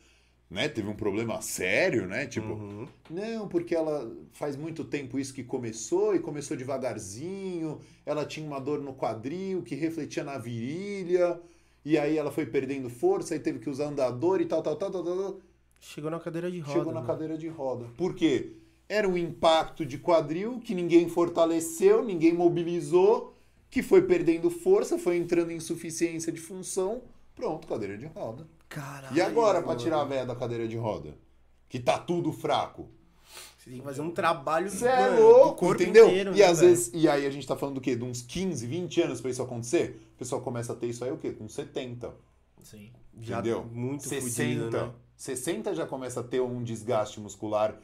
Né? Teve um problema sério, né? Tipo, Uhum. não, porque ela faz muito tempo isso que começou e começou devagarzinho. Ela tinha uma dor no quadril que refletia na virilha. E aí ela foi perdendo força e teve que usar andador e tal, tal, tal, tal, tal. Chegou na cadeira de roda. Chegou na mano. cadeira de roda. Por quê? Era um impacto de quadril que ninguém fortaleceu, ninguém mobilizou, que foi perdendo força, foi entrando em insuficiência de função. Pronto, cadeira de roda. Caralho. E agora pra mano. tirar a véia da cadeira de roda? Que tá tudo fraco. Você tem que fazer um trabalho Você é louco, entendeu? inteiro, e né, às vezes, e aí a gente tá falando do quê? De uns 15, 20 anos pra isso acontecer? O pessoal começa a ter isso aí o quê? Com 70. Sim. Já entendeu? muito 60, fudido, né? 60 já começa a ter um desgaste muscular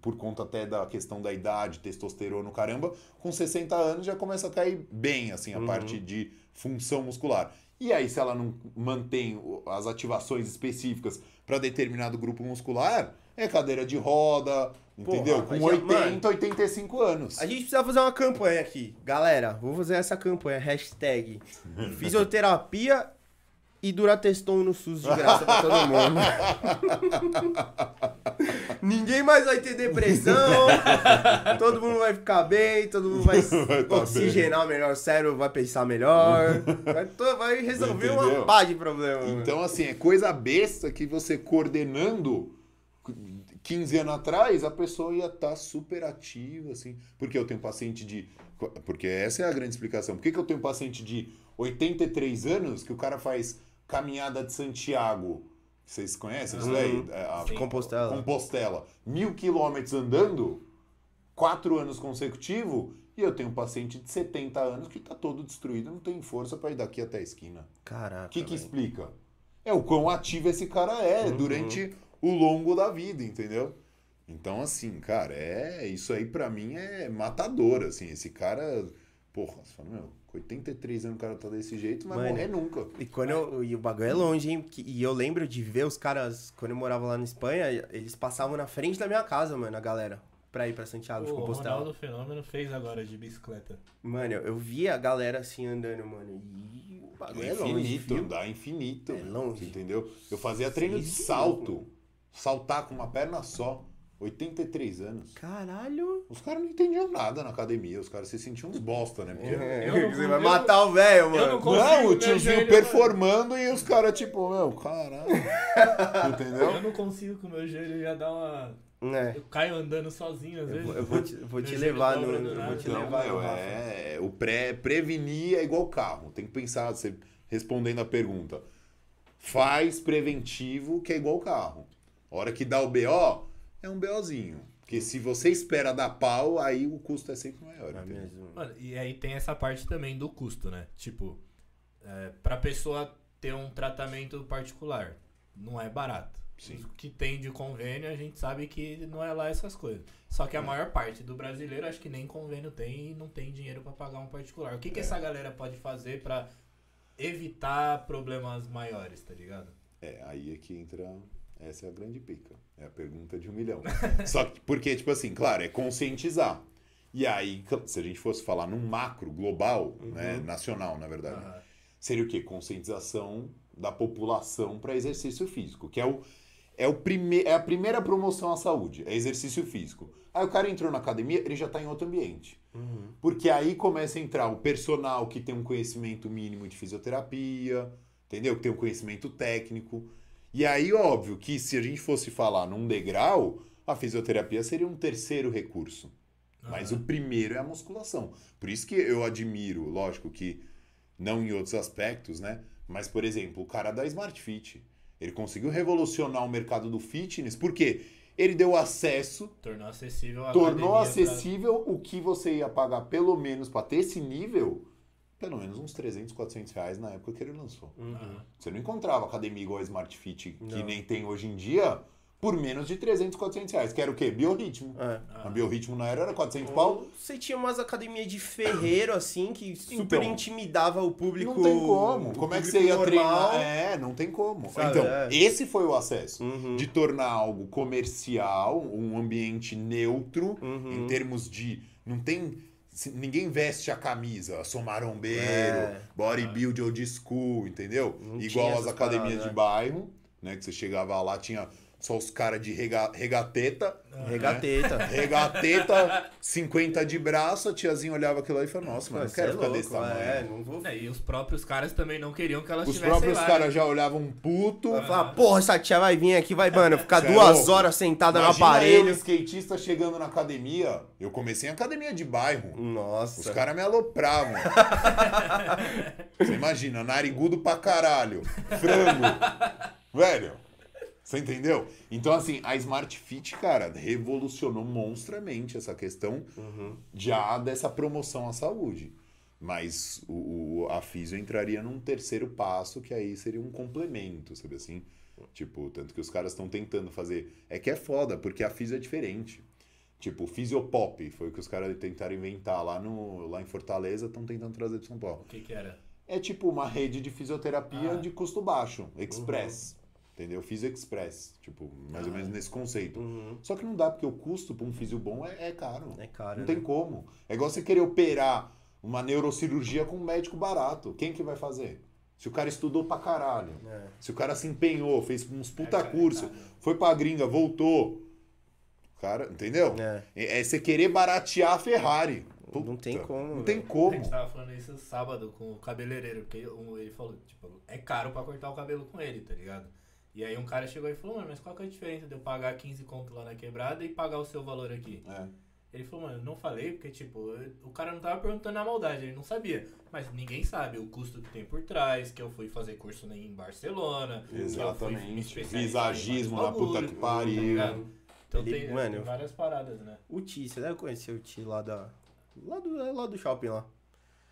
por conta até da questão da idade, testosterona, caramba. Com 60 anos já começa a cair bem, assim, a Uhum. parte de função muscular. E aí, se ela não mantém as ativações específicas para determinado grupo muscular, é cadeira de roda, entendeu? mas Com já- 80, 85 anos. A gente precisa fazer uma campanha aqui. Galera, vou fazer essa campanha. Hashtag fisioterapia e Durateston no SUS de graça pra todo mundo. Ninguém mais vai ter depressão. todo mundo vai ficar bem. Todo mundo vai, Vai tá oxigenar melhor o cérebro, vai pensar melhor. Vai, to- vai resolver uma Entendeu? pá de problema. mano. Então, assim, é coisa besta que você coordenando 15 anos atrás, a pessoa ia estar super ativa, assim. Porque eu tenho paciente de. Porque essa é a grande explicação. Por que, que eu tenho paciente de 83 anos que o cara faz caminhada de Santiago? Vocês conhecem isso daí? Uhum. É, a- De Compostela. Compostela. Mil quilômetros andando, quatro anos consecutivos, e eu tenho um paciente de 70 anos que tá todo destruído, não tem força para ir daqui até a esquina. Caraca. O que, que explica? É o quão ativo esse cara é Uhum. durante o longo da vida, entendeu? Então, assim, cara, é isso aí pra mim é matador, assim. Esse cara, porra, você fala, meu, 83 anos o cara tá desse jeito, vai Mano, morrer nunca. E, quando eu, e o bagulho é longe, hein? E eu lembro de ver os caras, quando eu morava lá na Espanha, eles passavam na frente da minha casa, mano, a galera, pra ir pra Santiago de O Compostela. Ronaldo Fenômeno fez agora de bicicleta. Mano, eu, eu via a galera assim andando, mano. E o bagulho é, É longe, infinito, viu? dá infinito. É longe. Entendeu? Eu fazia treino de salto. Saltar com uma perna só. 83 anos. Caralho. Os caras não entendiam nada na academia. Os caras se sentiam uns bosta, né? Porque... É, Eu não- você vai eu- matar o velho, eu mano. não consigo, Não, o tiozinho performando e os caras, tipo, meu, caralho. Entendeu? Eu não consigo com o meu joelho já dar uma. É. Eu caio andando sozinho às Eu, vezes. eu vou te, eu vou te levar no. Eu vou te Então, levar meu, é, o pré, prevenir é igual carro. Tem que pensar, você respondendo a pergunta. Faz preventivo que é igual carro. A hora que dá o BO, é um BOzinho. Porque se você espera dar pau, aí o custo é sempre maior. É. Mano, e aí tem essa parte também do custo, né? Tipo, é, pra pessoa ter um tratamento particular, não é barato. Sim. O que tem de convênio, a gente sabe que não é lá essas coisas. Só que a maior parte do brasileiro, acho que nem convênio tem e não tem dinheiro pra pagar um particular. O que, que É. essa galera pode fazer pra evitar problemas maiores, tá ligado? É, aí é que entra. Essa é a grande pica. É a pergunta de um milhão. Só que, porque, tipo assim, claro, é conscientizar. E aí, se a gente fosse falar num macro global, né, nacional, na verdade, Aham. seria o quê? Conscientização da população para exercício físico, que é, o, é, o prime, é a primeira promoção à saúde, é exercício físico. Aí o cara entrou na academia, ele já está em outro ambiente. Uhum. Porque aí começa a entrar o personal que tem um conhecimento mínimo de fisioterapia, entendeu? Que tem um conhecimento técnico. E aí, óbvio, que se a gente fosse falar num degrau, a fisioterapia seria um terceiro recurso. Mas Aham. o primeiro é a musculação. Por isso que eu admiro, lógico que não em outros aspectos, né? Mas, por exemplo, o cara da Smart Fit. Ele conseguiu revolucionar o mercado do fitness, porque ele deu acesso, Tornou acessível a tornou academia pra- acessível o que você ia pagar pelo menos para ter esse nível, pelo menos uns 300, 400 reais na época que ele lançou. Aham. Você não encontrava academia igual a Smart Fit, que Não. nem tem hoje em dia, por menos de 300, 400 reais. Que era o quê? Biorritmo. É. A biorritmo na era era 400 pau. Ou Você tinha umas academias de ferreiro, assim, que super Então, intimidava o público. Não tem como. Como é que você ia normal. treinar? É, não tem como. Sabe, então, é. esse foi o acesso. Uhum. De tornar algo comercial, um ambiente neutro, Uhum. em termos de. Não tem. Ninguém veste a camisa, sou marombeiro, É. bodybuild old school, entendeu? Não Igual as academias paradas, de né? bairro, né? Que você chegava lá, tinha só os caras de rega, regateta. Regateta. Regateta, 50 de braço, a tiazinha olhava aquilo aí e falava, nossa, mano, eu Você quero é ficar louco, desse tamanho. É, não vou. É, e os próprios caras também não queriam que elas Os tivessem próprios caras né? já olhavam puto. Vai falar, porra, essa tia vai vir aqui, vai, mano, ficar Cê é duas louco. horas sentada no Imagina eu, aparelho. skatista, chegando na academia. Eu comecei em academia de bairro. Os Nossa. caras me alopravam. Você imagina, narigudo pra caralho. Frango. Velho. Você entendeu? Então, assim, a Smart Fit, cara, revolucionou monstramente essa questão Uhum. já dessa promoção à saúde. Mas o, o- a físio entraria num terceiro passo, que aí seria um complemento, sabe assim? Tipo, tanto que os caras estão tentando fazer. É que é foda, porque a físio é diferente. Tipo, o Fisiopop foi o que os caras tentaram inventar lá, no, lá em Fortaleza, estão tentando trazer de São Paulo. O que que era? É tipo uma rede de fisioterapia Ah. de custo baixo, express. Entendeu? Fisio Express. Tipo, mais ou menos nesse conceito. Uhum. Só que não dá, porque o custo pra um físio bom é, é caro. É caro. Não né? tem como. É igual você querer operar uma neurocirurgia com um médico barato. Quem que vai fazer? Se o cara estudou pra caralho. É. Se o cara se empenhou, fez uns puta É, curso, é caro. foi pra gringa, voltou. Cara, entendeu? É. É, é você querer baratear a Ferrari. Não tem como, Não tem velho. A como. gente tava falando isso sábado com o cabeleireiro, porque ele falou, tipo, é caro pra cortar o cabelo com ele, tá ligado? E aí um cara chegou e falou, mano, mas qual que é a diferença de eu pagar 15 conto lá na quebrada e pagar o seu valor aqui? É. Ele falou, mano, eu não falei, porque, tipo, eu- o cara não tava perguntando na maldade, ele não sabia. Mas ninguém sabe o custo que tem por trás, que eu fui fazer curso em Barcelona. Exatamente. Visagismo na puta que tá pariu. ligado? Então Ele- tem, mano, tem várias paradas, né? O Ti, você deve conhecer o Ti lá da. Lá do, lá do shopping lá.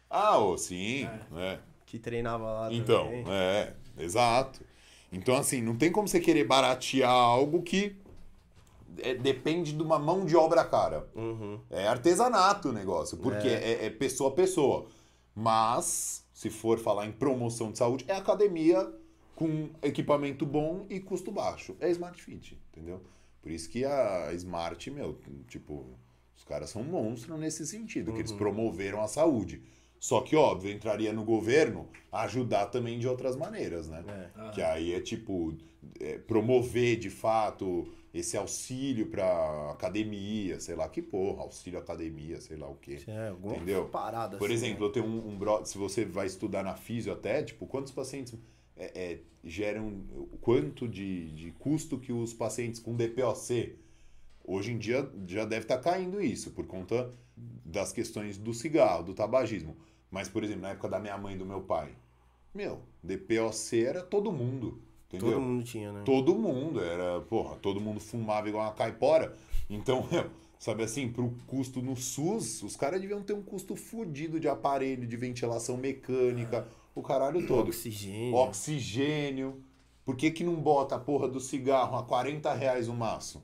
Ah, ô, sim. É. é. Que treinava lá Então, também. é, exato. Então, assim, não tem como você querer baratear algo que é- depende de uma mão de obra cara. Uhum. É artesanato o negócio, porque é, é pessoa a pessoa. Mas, se for falar em promoção de saúde, é academia com equipamento bom e custo baixo. É Smart Fit, entendeu? Por isso que a Smart, meu, tipo, os caras são monstros nesse sentido, que eles promoveram a saúde. Só que, óbvio, entraria no governo ajudar também de outras maneiras, né? É. Que aí é tipo é, promover de fato esse auxílio pra academia, sei lá que porra, auxílio academia, sei lá o quê. É, alguma Entendeu? parada Por assim, exemplo, eu tenho um, um bro- se você vai estudar na físio até, tipo, quantos pacientes é, é, geram, o quanto de, de custo que os pacientes com DPOC, hoje em dia já deve estar caindo isso, por conta das questões do cigarro, do tabagismo. Mas, por exemplo, na época da minha mãe e do meu pai, meu, DPOC era todo mundo, entendeu? Todo mundo tinha, né? Todo mundo, era, porra, todo mundo fumava igual uma caipora. Então, meu, sabe assim, pro custo no SUS, os caras deviam ter um custo fodido de aparelho, de ventilação mecânica, o caralho todo. Oxigênio. Oxigênio. Por que que não bota a porra do cigarro a 40 reais o maço?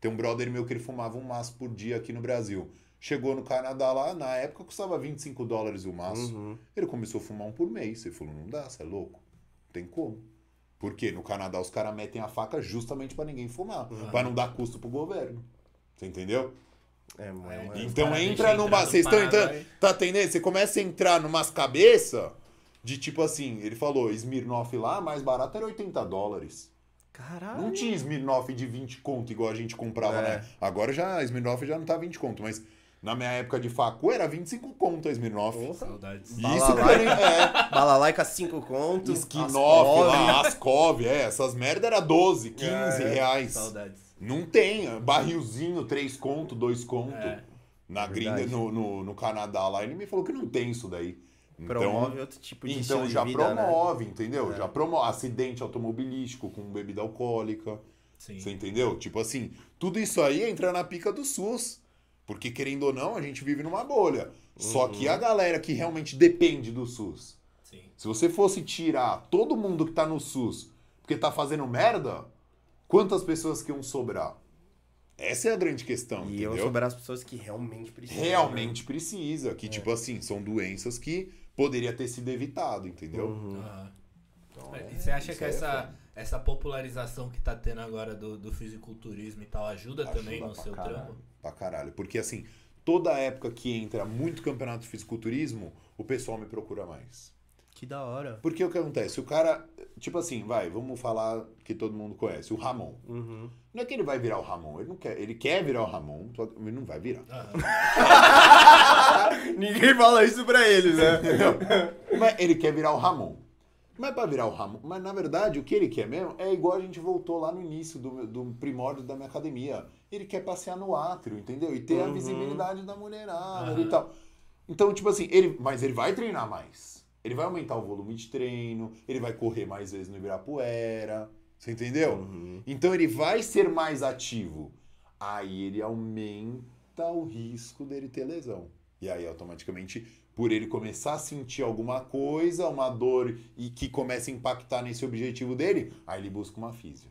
Tem um brother meu que ele fumava um maço por dia aqui no Brasil. Chegou no Canadá lá, na época custava 25 dólares o maço. Uhum. Ele começou a fumar um por mês. Ele falou, não dá, você é louco. Não tem como. Porque no Canadá os caras metem a faca justamente pra ninguém fumar. Uhum. Pra não dar custo pro governo. Você entendeu? É, mano. É. Então entra numa. Vocês estão entrando. Tá entendendo? Você começa a entrar numas cabeças de tipo assim, ele falou, Smirnoff lá, mais barato era 80 dólares. Caralho. Não tinha Smirnoff de 20 conto igual a gente comprava, É. né? Agora já, Smirnoff já não tá 20 conto, mas na minha época de facu era 25 conto a Smirnoff. Porra. Saudades. Isso Balalaica. que é. Balalaica 5 contos. Skinoff Ascov. lá, Ascov, é, essas merda era 12, 15 É, reais. Saudades. Não tem, barrilzinho, 3 conto, 2 conto. É. Na É gringa, verdade. no, no, no Canadá lá, ele me falou que não tem isso daí. Então, Promove outro tipo de então já de vida, né? promove, entendeu? É. Já promove acidente automobilístico com bebida alcoólica. Sim. Você entendeu? Tipo assim, tudo isso aí entra na pica do SUS. Porque, querendo ou não, a gente vive numa bolha. Só que Uhum. a galera que realmente depende do SUS, Sim. se você fosse tirar todo mundo que tá no SUS porque tá fazendo merda, quantas pessoas que iam sobrar? Essa é a grande questão, E eu entendeu? souber as pessoas que realmente precisam. né? Realmente precisa. É. Que, tipo assim, são doenças que poderia ter sido evitado, entendeu? Uhum. Então, E é- você acha que é essa, foda. essa popularização que tá tendo agora do, do fisiculturismo e tal ajuda, também Ajuda no pra seu caralho, trampo? Pra caralho. Porque assim, toda época que entra muito campeonato de fisiculturismo, o pessoal me procura mais. Que da hora. Porque o que acontece? O cara, tipo assim, vai, vamos falar que todo mundo conhece, o Ramon. Uhum. Não é que ele vai virar o Ramon, ele não quer, ele quer virar o Ramon, só que ele não vai virar. Ninguém fala isso pra eles, né? Mas ele quer virar o Ramon. Mas pra virar o Ramon, mas na verdade o que ele quer mesmo é igual a gente voltou lá no início do, do primórdio da minha academia. Ele quer passear no átrio, entendeu? E ter a Uhum. visibilidade da mulherada Aham. e tal. Então, tipo assim, ele, mas ele vai treinar mais. Ele vai aumentar o volume de treino, ele vai correr mais vezes no Ibirapuera. Você entendeu? Uhum. Então ele vai ser mais ativo. Aí ele aumenta o risco dele ter lesão. E aí automaticamente, por ele começar a sentir alguma coisa, uma dor e que começa a impactar nesse objetivo dele, aí ele busca uma físio.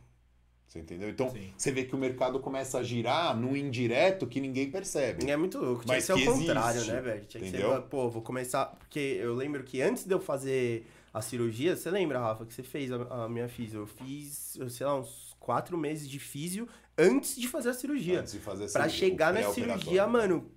Você entendeu? Então Sim. você vê que o mercado começa a girar num indireto que ninguém percebe. É muito louco. Tinha Mas que ser que o contrário, existe, né, velho? Tinha que entendeu? ser, pô, vou começar. Porque eu lembro que antes de eu fazer a cirurgia, você lembra, Rafa, que você fez a, a minha físio? Eu fiz, eu sei lá, uns quatro meses de físio antes de fazer a cirurgia. Antes de fazer Pra cirurgia, chegar o na cirurgia, mano,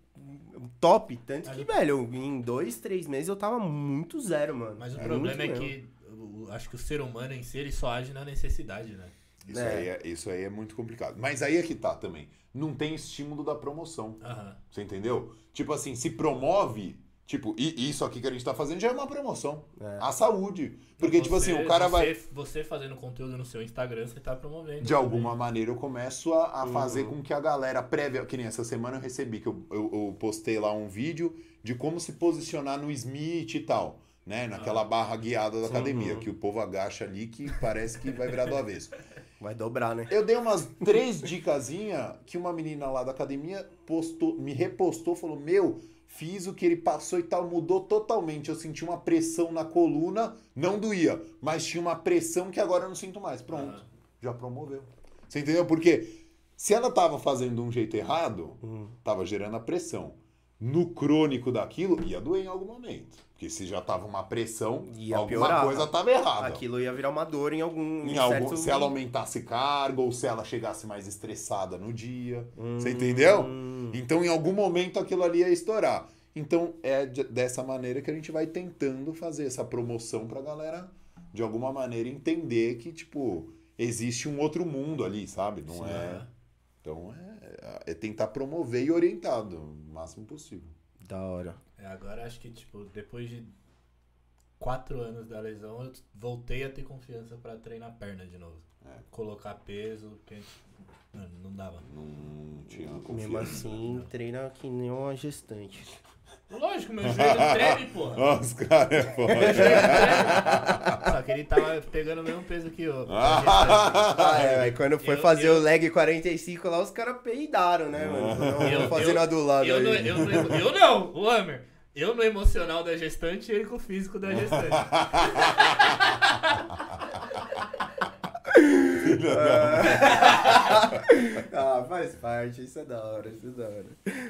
top. Tanto que, velho, em dois, três meses eu tava muito zero, mano. Mas o É problema é que eu acho que o ser humano em si ele só age na necessidade, né? Isso, É. aí é, isso aí é muito complicado. Mas aí é que tá também. Não tem estímulo da promoção. Aham. Você entendeu? Tipo assim, se promove, tipo, e isso aqui que a gente tá fazendo já é uma promoção. É. A saúde. Porque, tipo assim, Você- o cara vai. você- Você fazendo conteúdo no seu Instagram, você tá promovendo. De alguma maneira eu começo a, a Uhum. fazer com que a galera prévia. Que nem essa semana eu recebi, que eu, eu, eu postei lá um vídeo de como se posicionar no Smith e tal. Né? Naquela barra guiada da academia, Uhum. que o povo agacha ali que parece que vai virar do avesso. Vai dobrar, né? Eu dei umas três dicasinha que uma menina lá da academia postou, me repostou, falou: Meu, fiz o que ele passou e tal, mudou totalmente. Eu senti uma pressão na coluna, não doía, mas tinha uma pressão que agora eu não sinto mais. Pronto, Ah. já promoveu. Você entendeu? Porque se ela tava fazendo de um jeito errado, Hum. tava gerando a pressão. No crônico daquilo, ia doer em algum momento. Porque se já tava uma pressão, Ia alguma piorar. coisa tava errada. Aquilo ia virar uma dor em algum. Em algum, certo... se ela aumentasse carga ou se ela chegasse mais estressada no dia. Hum. Você entendeu? Então, em algum momento, aquilo ali ia estourar. Então, é de- dessa maneira que a gente vai tentando fazer essa promoção pra galera, de alguma maneira, entender que, tipo, existe um outro mundo ali, sabe? Não Sim, é. aham. Então, é, é tentar promover e orientar do máximo possível. Da hora. É, agora acho que, tipo, depois de quatro anos da lesão, eu voltei a ter confiança pra treinar perna de novo. É. Colocar peso, porque mano, não dava. Não tinha Mesmo confiança. assim, treina que nem uma gestante. Lógico, meu joelho treme, porra. Nossa, cara, é Meu foda. joelho treme. Só que ele tava pegando o mesmo peso que eu. Ah, é, aí quando foi Eu- fazer eu- o leg 45 lá, os caras peidaram, né, mano? Não, Eu- fazendo eu- a do lado Eu, aí. eu, no, eu não, o Hammer. Eu no emocional da gestante e ele com o físico da gestante. ah, faz parte, isso é da hora, isso é da hora.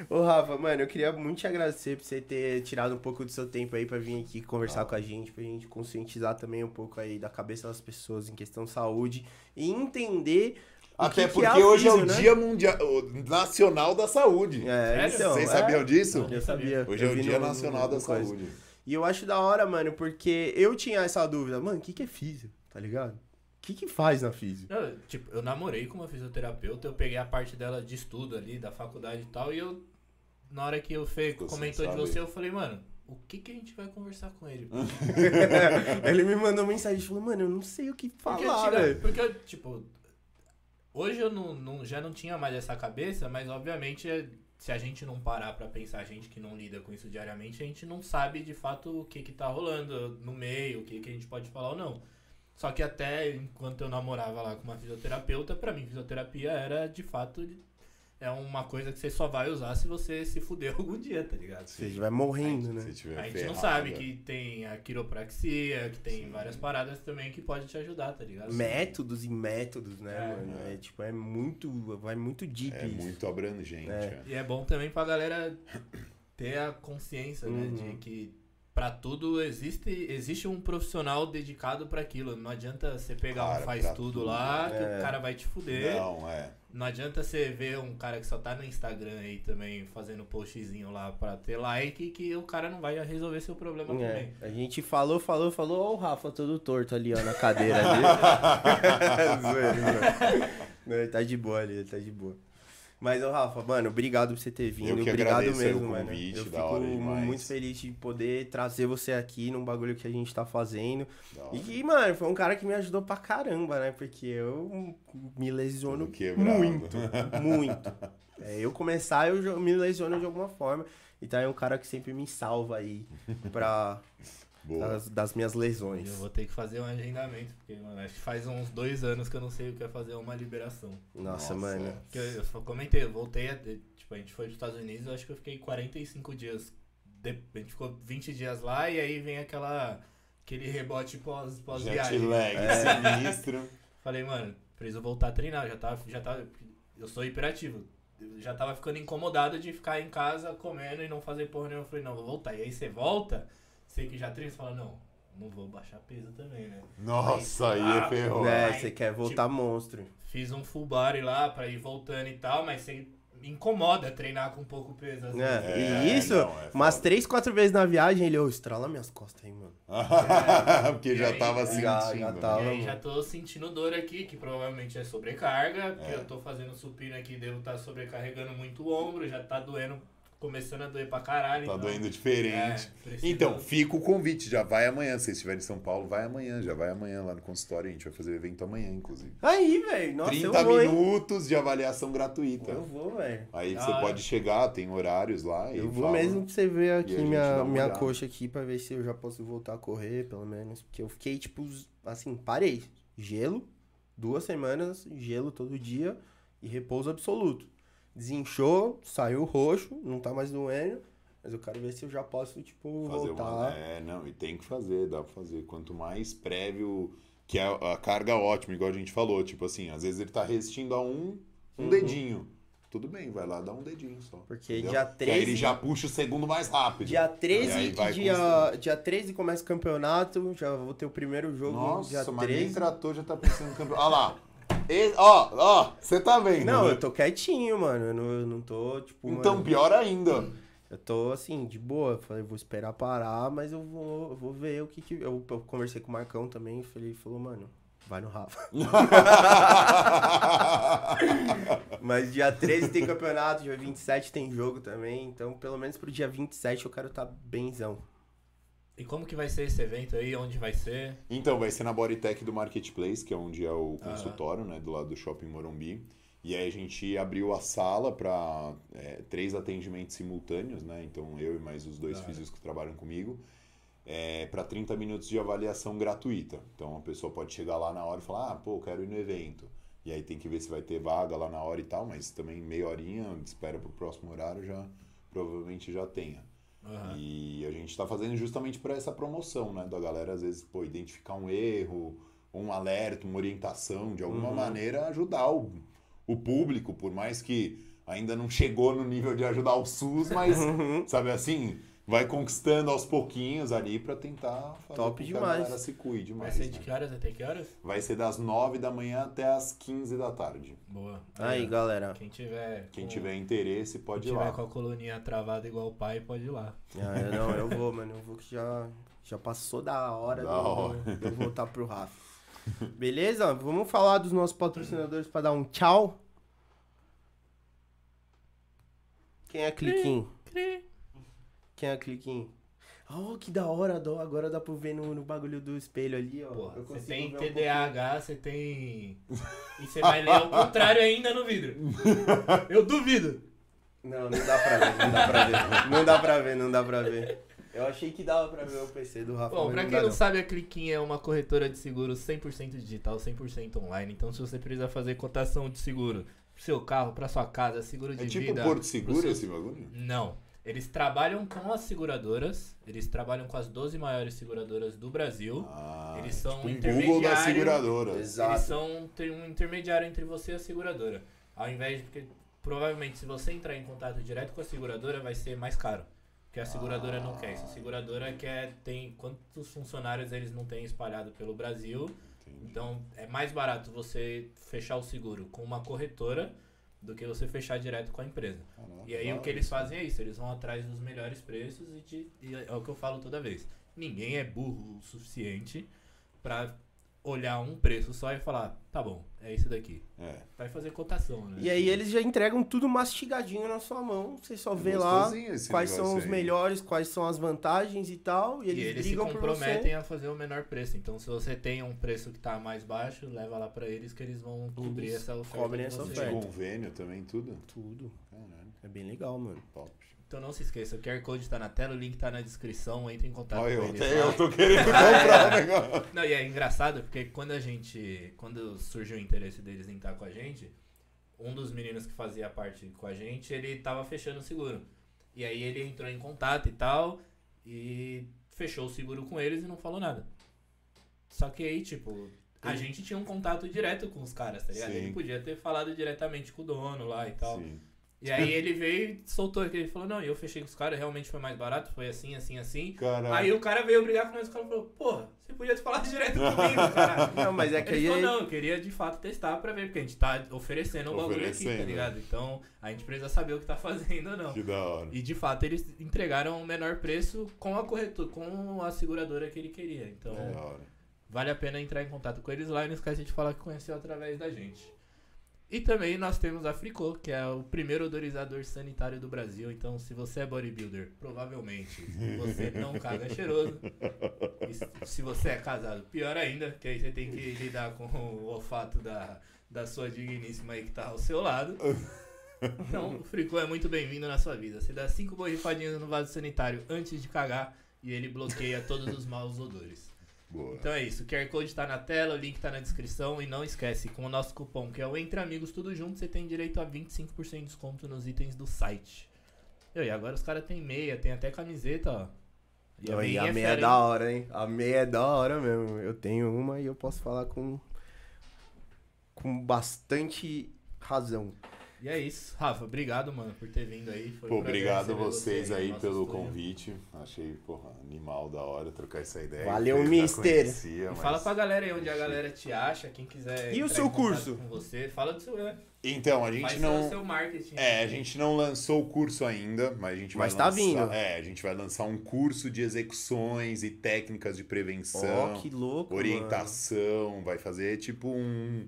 Ô, Rafa, mano, eu queria muito te agradecer por você ter tirado um pouco do seu tempo aí pra vir aqui conversar com a gente, pra gente conscientizar também um pouco aí da cabeça das pessoas em questão de saúde e entender. O Até que que porque a hoje é o né? Dia Mundial, o Nacional da Saúde. É, então. Vocês é. sabiam disso? Eu sabia. Hoje é Eu o vi Dia no- Nacional no da coisa. Saúde. E eu acho da hora, mano, porque eu tinha essa dúvida. Mano, o que, que é físio? Tá ligado? O que, que faz na físio? Não, tipo, eu namorei com uma fisioterapeuta, eu peguei a parte dela de estudo ali, da faculdade e tal, e eu, na hora que o Fê Ficou comentou de você, eu falei, mano, o que que a gente vai conversar com ele? Ele me mandou mensagem e falou, mano, eu não sei o que Porque, falar, porque eu, tipo, hoje eu não, não- já não tinha mais essa cabeça, mas obviamente é- se a gente não parar pra pensar, a gente que não lida com isso diariamente, a gente não sabe de fato o que que tá rolando no meio, o que que a gente pode falar ou não. Só que até enquanto eu namorava lá com uma fisioterapeuta, pra mim fisioterapia era de fato é uma coisa que você só vai usar se você se fuder algum dia, tá ligado? Você vai morrendo, Se né? tiver A gente não sabe é. que tem a quiropraxia, que tem Sim. várias paradas também que pode te ajudar, tá ligado? Métodos e métodos, né, É, mano? é. É tipo, é muito. Vai muito deep É isso. muito abrangente. É. é. E é bom também pra galera ter a consciência, né, Uhum. de que pra tudo existe existe um profissional dedicado pra aquilo. Não adianta você pegar Cara, um faz tudo tudo, lá, que é. o cara vai te fuder. Não. Não, é. adianta você ver um cara que só tá no Instagram aí também fazendo postzinho lá pra ter like que o cara não vai resolver seu problema É, também. a gente falou, falou, falou, ó o Rafa todo torto ali, ó, na cadeira ali. Não, ele tá de boa ali, ele tá de boa. Mas, ô Rafa, mano, obrigado por você ter vindo. Eu obrigado agradeço mesmo, mano. convite, Eu da fico hora muito feliz de poder trazer você aqui num bagulho que a gente tá fazendo. E que, mano, foi um cara que me ajudou pra caramba, né? Porque eu me lesiono muito, muito. É, eu começar, eu me lesiono de alguma forma. Então é um cara que sempre me salva aí pra. Das, das minhas lesões. Eu vou ter que fazer um agendamento, porque, mano, acho que faz uns dois anos que eu não sei o que é fazer uma liberação. Nossa, Nossa, mano. eu, eu só comentei, eu voltei a. Tipo, a gente foi pros Estados Unidos, eu acho que eu fiquei 45 dias. de- a gente ficou 20 dias lá e aí vem aquela. aquele rebote pós, Jet pós-viagem. lag, É. sinistro. Falei, mano, preciso voltar a treinar. Já tava, já tava. Eu sou hiperativo. Eu já tava ficando incomodado de ficar em casa comendo e não fazer porra nenhuma. Eu falei, não, vou voltar. E aí você volta, sei que já você fala, não, não vou baixar peso também, né? Nossa, aí Ah, é ferrou. É, você quer voltar monstro. Fiz um full body lá pra ir voltando e tal, mas você incomoda treinar com pouco peso. às É, vezes. e isso, não, é umas três, quatro vezes na viagem, ele, ô, estrala minhas costas aí, mano. Porque já aí, tava já- sentindo. já né? tava. E aí já tô sentindo dor aqui, que provavelmente é sobrecarga, porque É. eu tô fazendo supino aqui, devo estar sobrecarregando muito o ombro, já tá doendo, começando a doer pra caralho. Tá então, doendo diferente. é, Então, fica o convite, já vai amanhã. Se vocês estiverem em São Paulo, vai amanhã, já vai amanhã lá no consultório. A gente vai fazer o evento amanhã, inclusive. Aí, velho, nossa, 30 eu vou, hein? minutos de avaliação gratuita. Eu vou, velho. Aí Da você pode chegar, tem horários lá. e Eu vou fala. mesmo pra você ver aqui minha, minha coxa aqui pra ver se eu já posso voltar a correr, pelo menos. Porque eu fiquei, tipo, assim, parei. Gelo, duas semanas, gelo todo dia e repouso absoluto. Desinchou, saiu roxo, não tá mais doendo. Mas eu quero ver se eu já posso, tipo, Fazer voltar. uma. É, não, e tem que fazer, dá pra fazer. Quanto mais prévio, que é a, a carga ótima, igual a gente falou. Tipo assim, às vezes ele tá resistindo a um, um Uhum. dedinho. Tudo bem, vai lá dar um dedinho só. Porque entendeu? dia Que aí ele 13 já puxa o segundo mais rápido. Dia E 13, aí vai dia, dia 13 começa o campeonato, já vou ter o primeiro jogo Nossa, dia mas nem 13. tratou, já tá pensando no campeonato. Olha lá. Ó, ó, você tá vendo? Não, né? eu tô quietinho, mano. Eu não, eu não tô, tipo. Então, mano, pior ainda. Eu tô assim, de boa. Eu Falei, vou esperar parar, mas eu vou, eu vou ver o que que. Eu, eu conversei com o Marcão também. Ele falou, mano, vai no Rafa. mas dia 13 tem campeonato, dia 27 tem jogo também. Então, pelo menos pro dia 27 eu quero estar tá benzão. E como que vai ser esse evento aí? Onde vai ser? Então, vai ser na Bodytech do Marketplace, que é onde é o consultório, né? Do lado do Shopping Morumbi. E aí a gente abriu a sala para três atendimentos simultâneos, né? Então eu e mais os dois hora. físicos que trabalham comigo. É, para 30 minutos de avaliação gratuita. Então a pessoa pode chegar lá na hora e falar, ah, pô, quero ir no evento. E aí tem que ver se vai ter vaga lá na hora e tal, mas também meia horinha, espera pro próximo horário, já provavelmente já tenha. Aham. E a gente está fazendo justamente para essa promoção, né? Da galera, às vezes, pô, identificar um erro, um alerta, uma orientação, de alguma Uhum. maneira ajudar o, o público, por mais que ainda não chegou no nível de ajudar o SUS, mas, Uhum. sabe assim, vai conquistando aos pouquinhos ali para tentar fazer Top com que demais. a galera se cuide Vai mais. ser de né? que horas até que horas? Vai ser das 9 da manhã até as 15 da tarde. Boa. Aí, galera. Quem tiver. Quem com- tiver interesse pode quem ir tiver lá. com a coluninha travada igual o pai, pode ir lá. Ah, eu não, eu vou, mano. Eu vou que já, já passou da hora Da de eu- hora. de eu voltar pro Rafa. Beleza? Vamos falar dos nossos patrocinadores pra dar um tchau. Quem é Cliquinho? Quem é Cliquinho? Oh, que da hora, dó. agora dá pra ver no, no bagulho do espelho ali, ó. Porra, você tem um TDAH, você tem. E você vai ler ao contrário ainda no vidro. Eu duvido. Não, não dá pra ver, não dá pra ver. Não dá pra ver, não dá pra ver. Eu achei que dava pra ver o PC do Rafa. Bom, pra não quem não sabe, a Cliquinha é uma corretora de seguros 100% digital, 100% online. Então, se você precisa fazer cotação de seguro pro seu carro, pra sua casa, seguro de É tipo vida... Porto pro Seguro seu- esse bagulho? Não. Eles trabalham com as seguradoras, eles trabalham com as 12 maiores seguradoras do Brasil. Ah, Eles são tipo um Google intermediário. da seguradora. Exato. Eles são um intermediário entre você e a seguradora. Ao invés de. Porque provavelmente se você entrar em contato direto com a seguradora, vai ser mais caro. Porque a seguradora não quer isso. A seguradora quer. Tem quantos funcionários eles não têm espalhado pelo Brasil. Entendi. Então é mais barato você fechar o seguro com uma corretora do que você fechar direto com a empresa. Caraca, E aí o que eles fazem é isso, eles vão atrás dos melhores preços e, de, e é o que eu falo toda vez. Ninguém é burro o suficiente pra olhar um preço só e falar, tá bom, é esse daqui. É. Vai fazer cotação, né? E aí eles já entregam tudo mastigadinho na sua mão. Você só vê lá quais são os aí. melhores, quais são as vantagens e tal. E E eles, eles se comprometem você. a fazer o menor preço. Então, se você tem um preço que tá mais baixo, leva lá pra eles que eles vão cobrir Eles essa oferta. cobrem essa oferta. convênio também, tudo? Tudo. Caralho, É bem legal, mano. top. Então não se esqueça, o QR Code tá na tela, o link tá na descrição, entre em contato Olha, com eu, eles. lá. eu tô querendo comprar o negócio. Não, e é engraçado porque quando a gente. Quando surgiu o interesse deles em estar com a gente, um dos meninos que fazia parte com a gente, ele tava fechando o seguro. E aí ele entrou em contato e tal, e fechou o seguro com eles e não falou nada. Só que aí, tipo, a gente tinha um contato direto com os caras, tá ligado? Sim. Ele podia ter falado diretamente com o dono lá e tal. Sim. E aí ele veio e soltou aquele, ele falou, não, eu fechei com os caras, realmente foi mais barato, foi assim, assim, assim. Caralho. Aí o cara veio brigar com nós e o cara falou, porra, você podia ter falado direto comigo, cara. Não, mas é que Ele aí. falou, não, eu queria de fato testar pra ver, porque a gente tá oferecendo o bagulho aqui, tá Oferecendo. ligado? Então a gente precisa saber o que tá fazendo ou não. Que da hora. E de fato eles entregaram o menor preço com a corretora, com a seguradora que ele queria. Então Que da hora. vale a pena entrar em contato com eles lá e não esquece de falar que conheceu através da gente. E também nós temos a Fricô, que é o primeiro odorizador sanitário do Brasil. Então, se você é bodybuilder, provavelmente você não caga cheiroso. E se- você é casado, pior ainda, que aí você tem que lidar com o olfato da, da sua digníssima aí que tá ao seu lado. Então, o Fricô é muito bem-vindo na sua vida. Você dá cinco borrifadinhas no vaso sanitário antes de cagar e ele bloqueia todos os maus odores. Boa. Então é isso, o QR Code tá na tela, o link tá na descrição e não esquece, com o nosso cupom que é o Entre Amigos Tudo Junto, você tem direito a 25% de desconto nos itens do site. Eu, e agora os caras têm meia, tem até camiseta, ó. E a, meinha meia é fera, da hora, hein? A meia é da hora mesmo. Eu tenho uma e eu posso falar com. com bastante razão. E é isso. Rafa, obrigado, mano, por ter vindo aí. Foi Pô, obrigado vocês você aí pelo estúdio. convite. Achei, porra, animal da hora trocar essa ideia. Valeu, mister. conhecia, E mas- fala pra galera aí onde a galera te acha, quem quiser. E o seu curso? Com você, fala do seu. né? Então, a gente Faz não. o seu marketing. É, a gente não lançou o curso ainda, mas a gente vai Mas tá lançar. vindo. É, a gente vai lançar um curso de execuções e técnicas de prevenção, Ó, que louco. orientação, vai fazer tipo um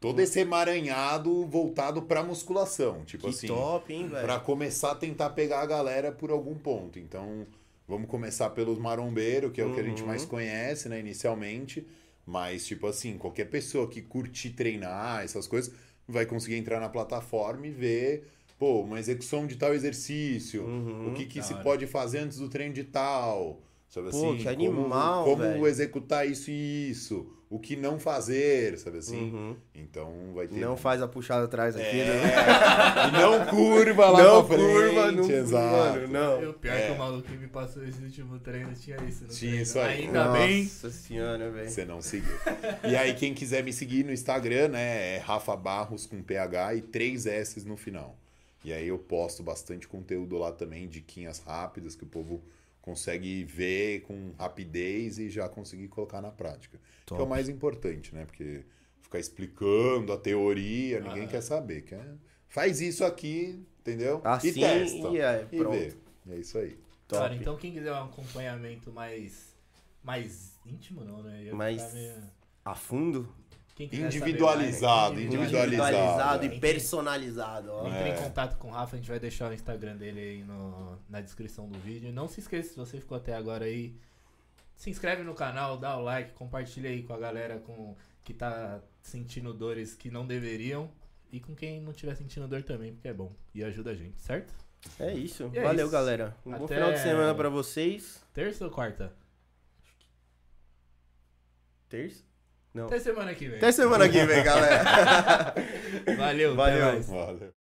todo esse emaranhado voltado pra musculação, tipo Que assim, top, hein, velho? Pra começar a tentar pegar a galera por algum ponto. Então, vamos começar pelos marombeiros, que é o que a gente Uhum. mais conhece, né, inicialmente. Mas, tipo assim, qualquer pessoa que curtir treinar, essas coisas, vai conseguir entrar na plataforma e ver, pô, uma execução de tal exercício, Uhum. o que, que se hora. pode fazer antes do treino de tal. Sabe Pô, assim? que animal, como, como executar isso e isso. O que não fazer, sabe assim? Uhum. Então vai ter. Não faz a puxada atrás aqui, É, né? e não curva lá Não pra frente, curva, não exato. Mano, não. E o pior É. que o maluco que me passou esse último treino tinha isso. No Tinha treino. isso aí. Ainda Nossa bem. senhora, velho. Você não seguiu. E aí, quem quiser me seguir no Instagram, né, é Rafa Barros com PH e três S no final. E aí eu posto bastante conteúdo lá também, diquinhas rápidas que o povo consegue ver com rapidez e já conseguir colocar na prática. Que é o Top. mais importante, né? Porque ficar explicando a teoria, ninguém Ah. quer saber. Quer... Faz isso aqui, entendeu? Assim e testa. e é, e pronto. vê. É isso aí. Top. Cara, então quem quiser um acompanhamento mais. mais íntimo, não, né? Mais meio- A fundo? Individualizado, né? individualizado, individualizado. e personalizado. Entre em é. contato com o Rafa, a gente vai deixar o Instagram dele aí no, na descrição do vídeo. Não se esqueça, se você ficou até agora aí, se inscreve no canal, dá o like, compartilha aí com a galera com, que tá sentindo dores que não deveriam e com quem não tiver sentindo dor também, porque é bom e ajuda a gente, certo? É isso. É Valeu, isso. galera. Um até bom final de semana para vocês. Terça ou quarta? Terça? Não. Até semana que vem. Até semana que vem, galera. Valeu, valeu. Valeu.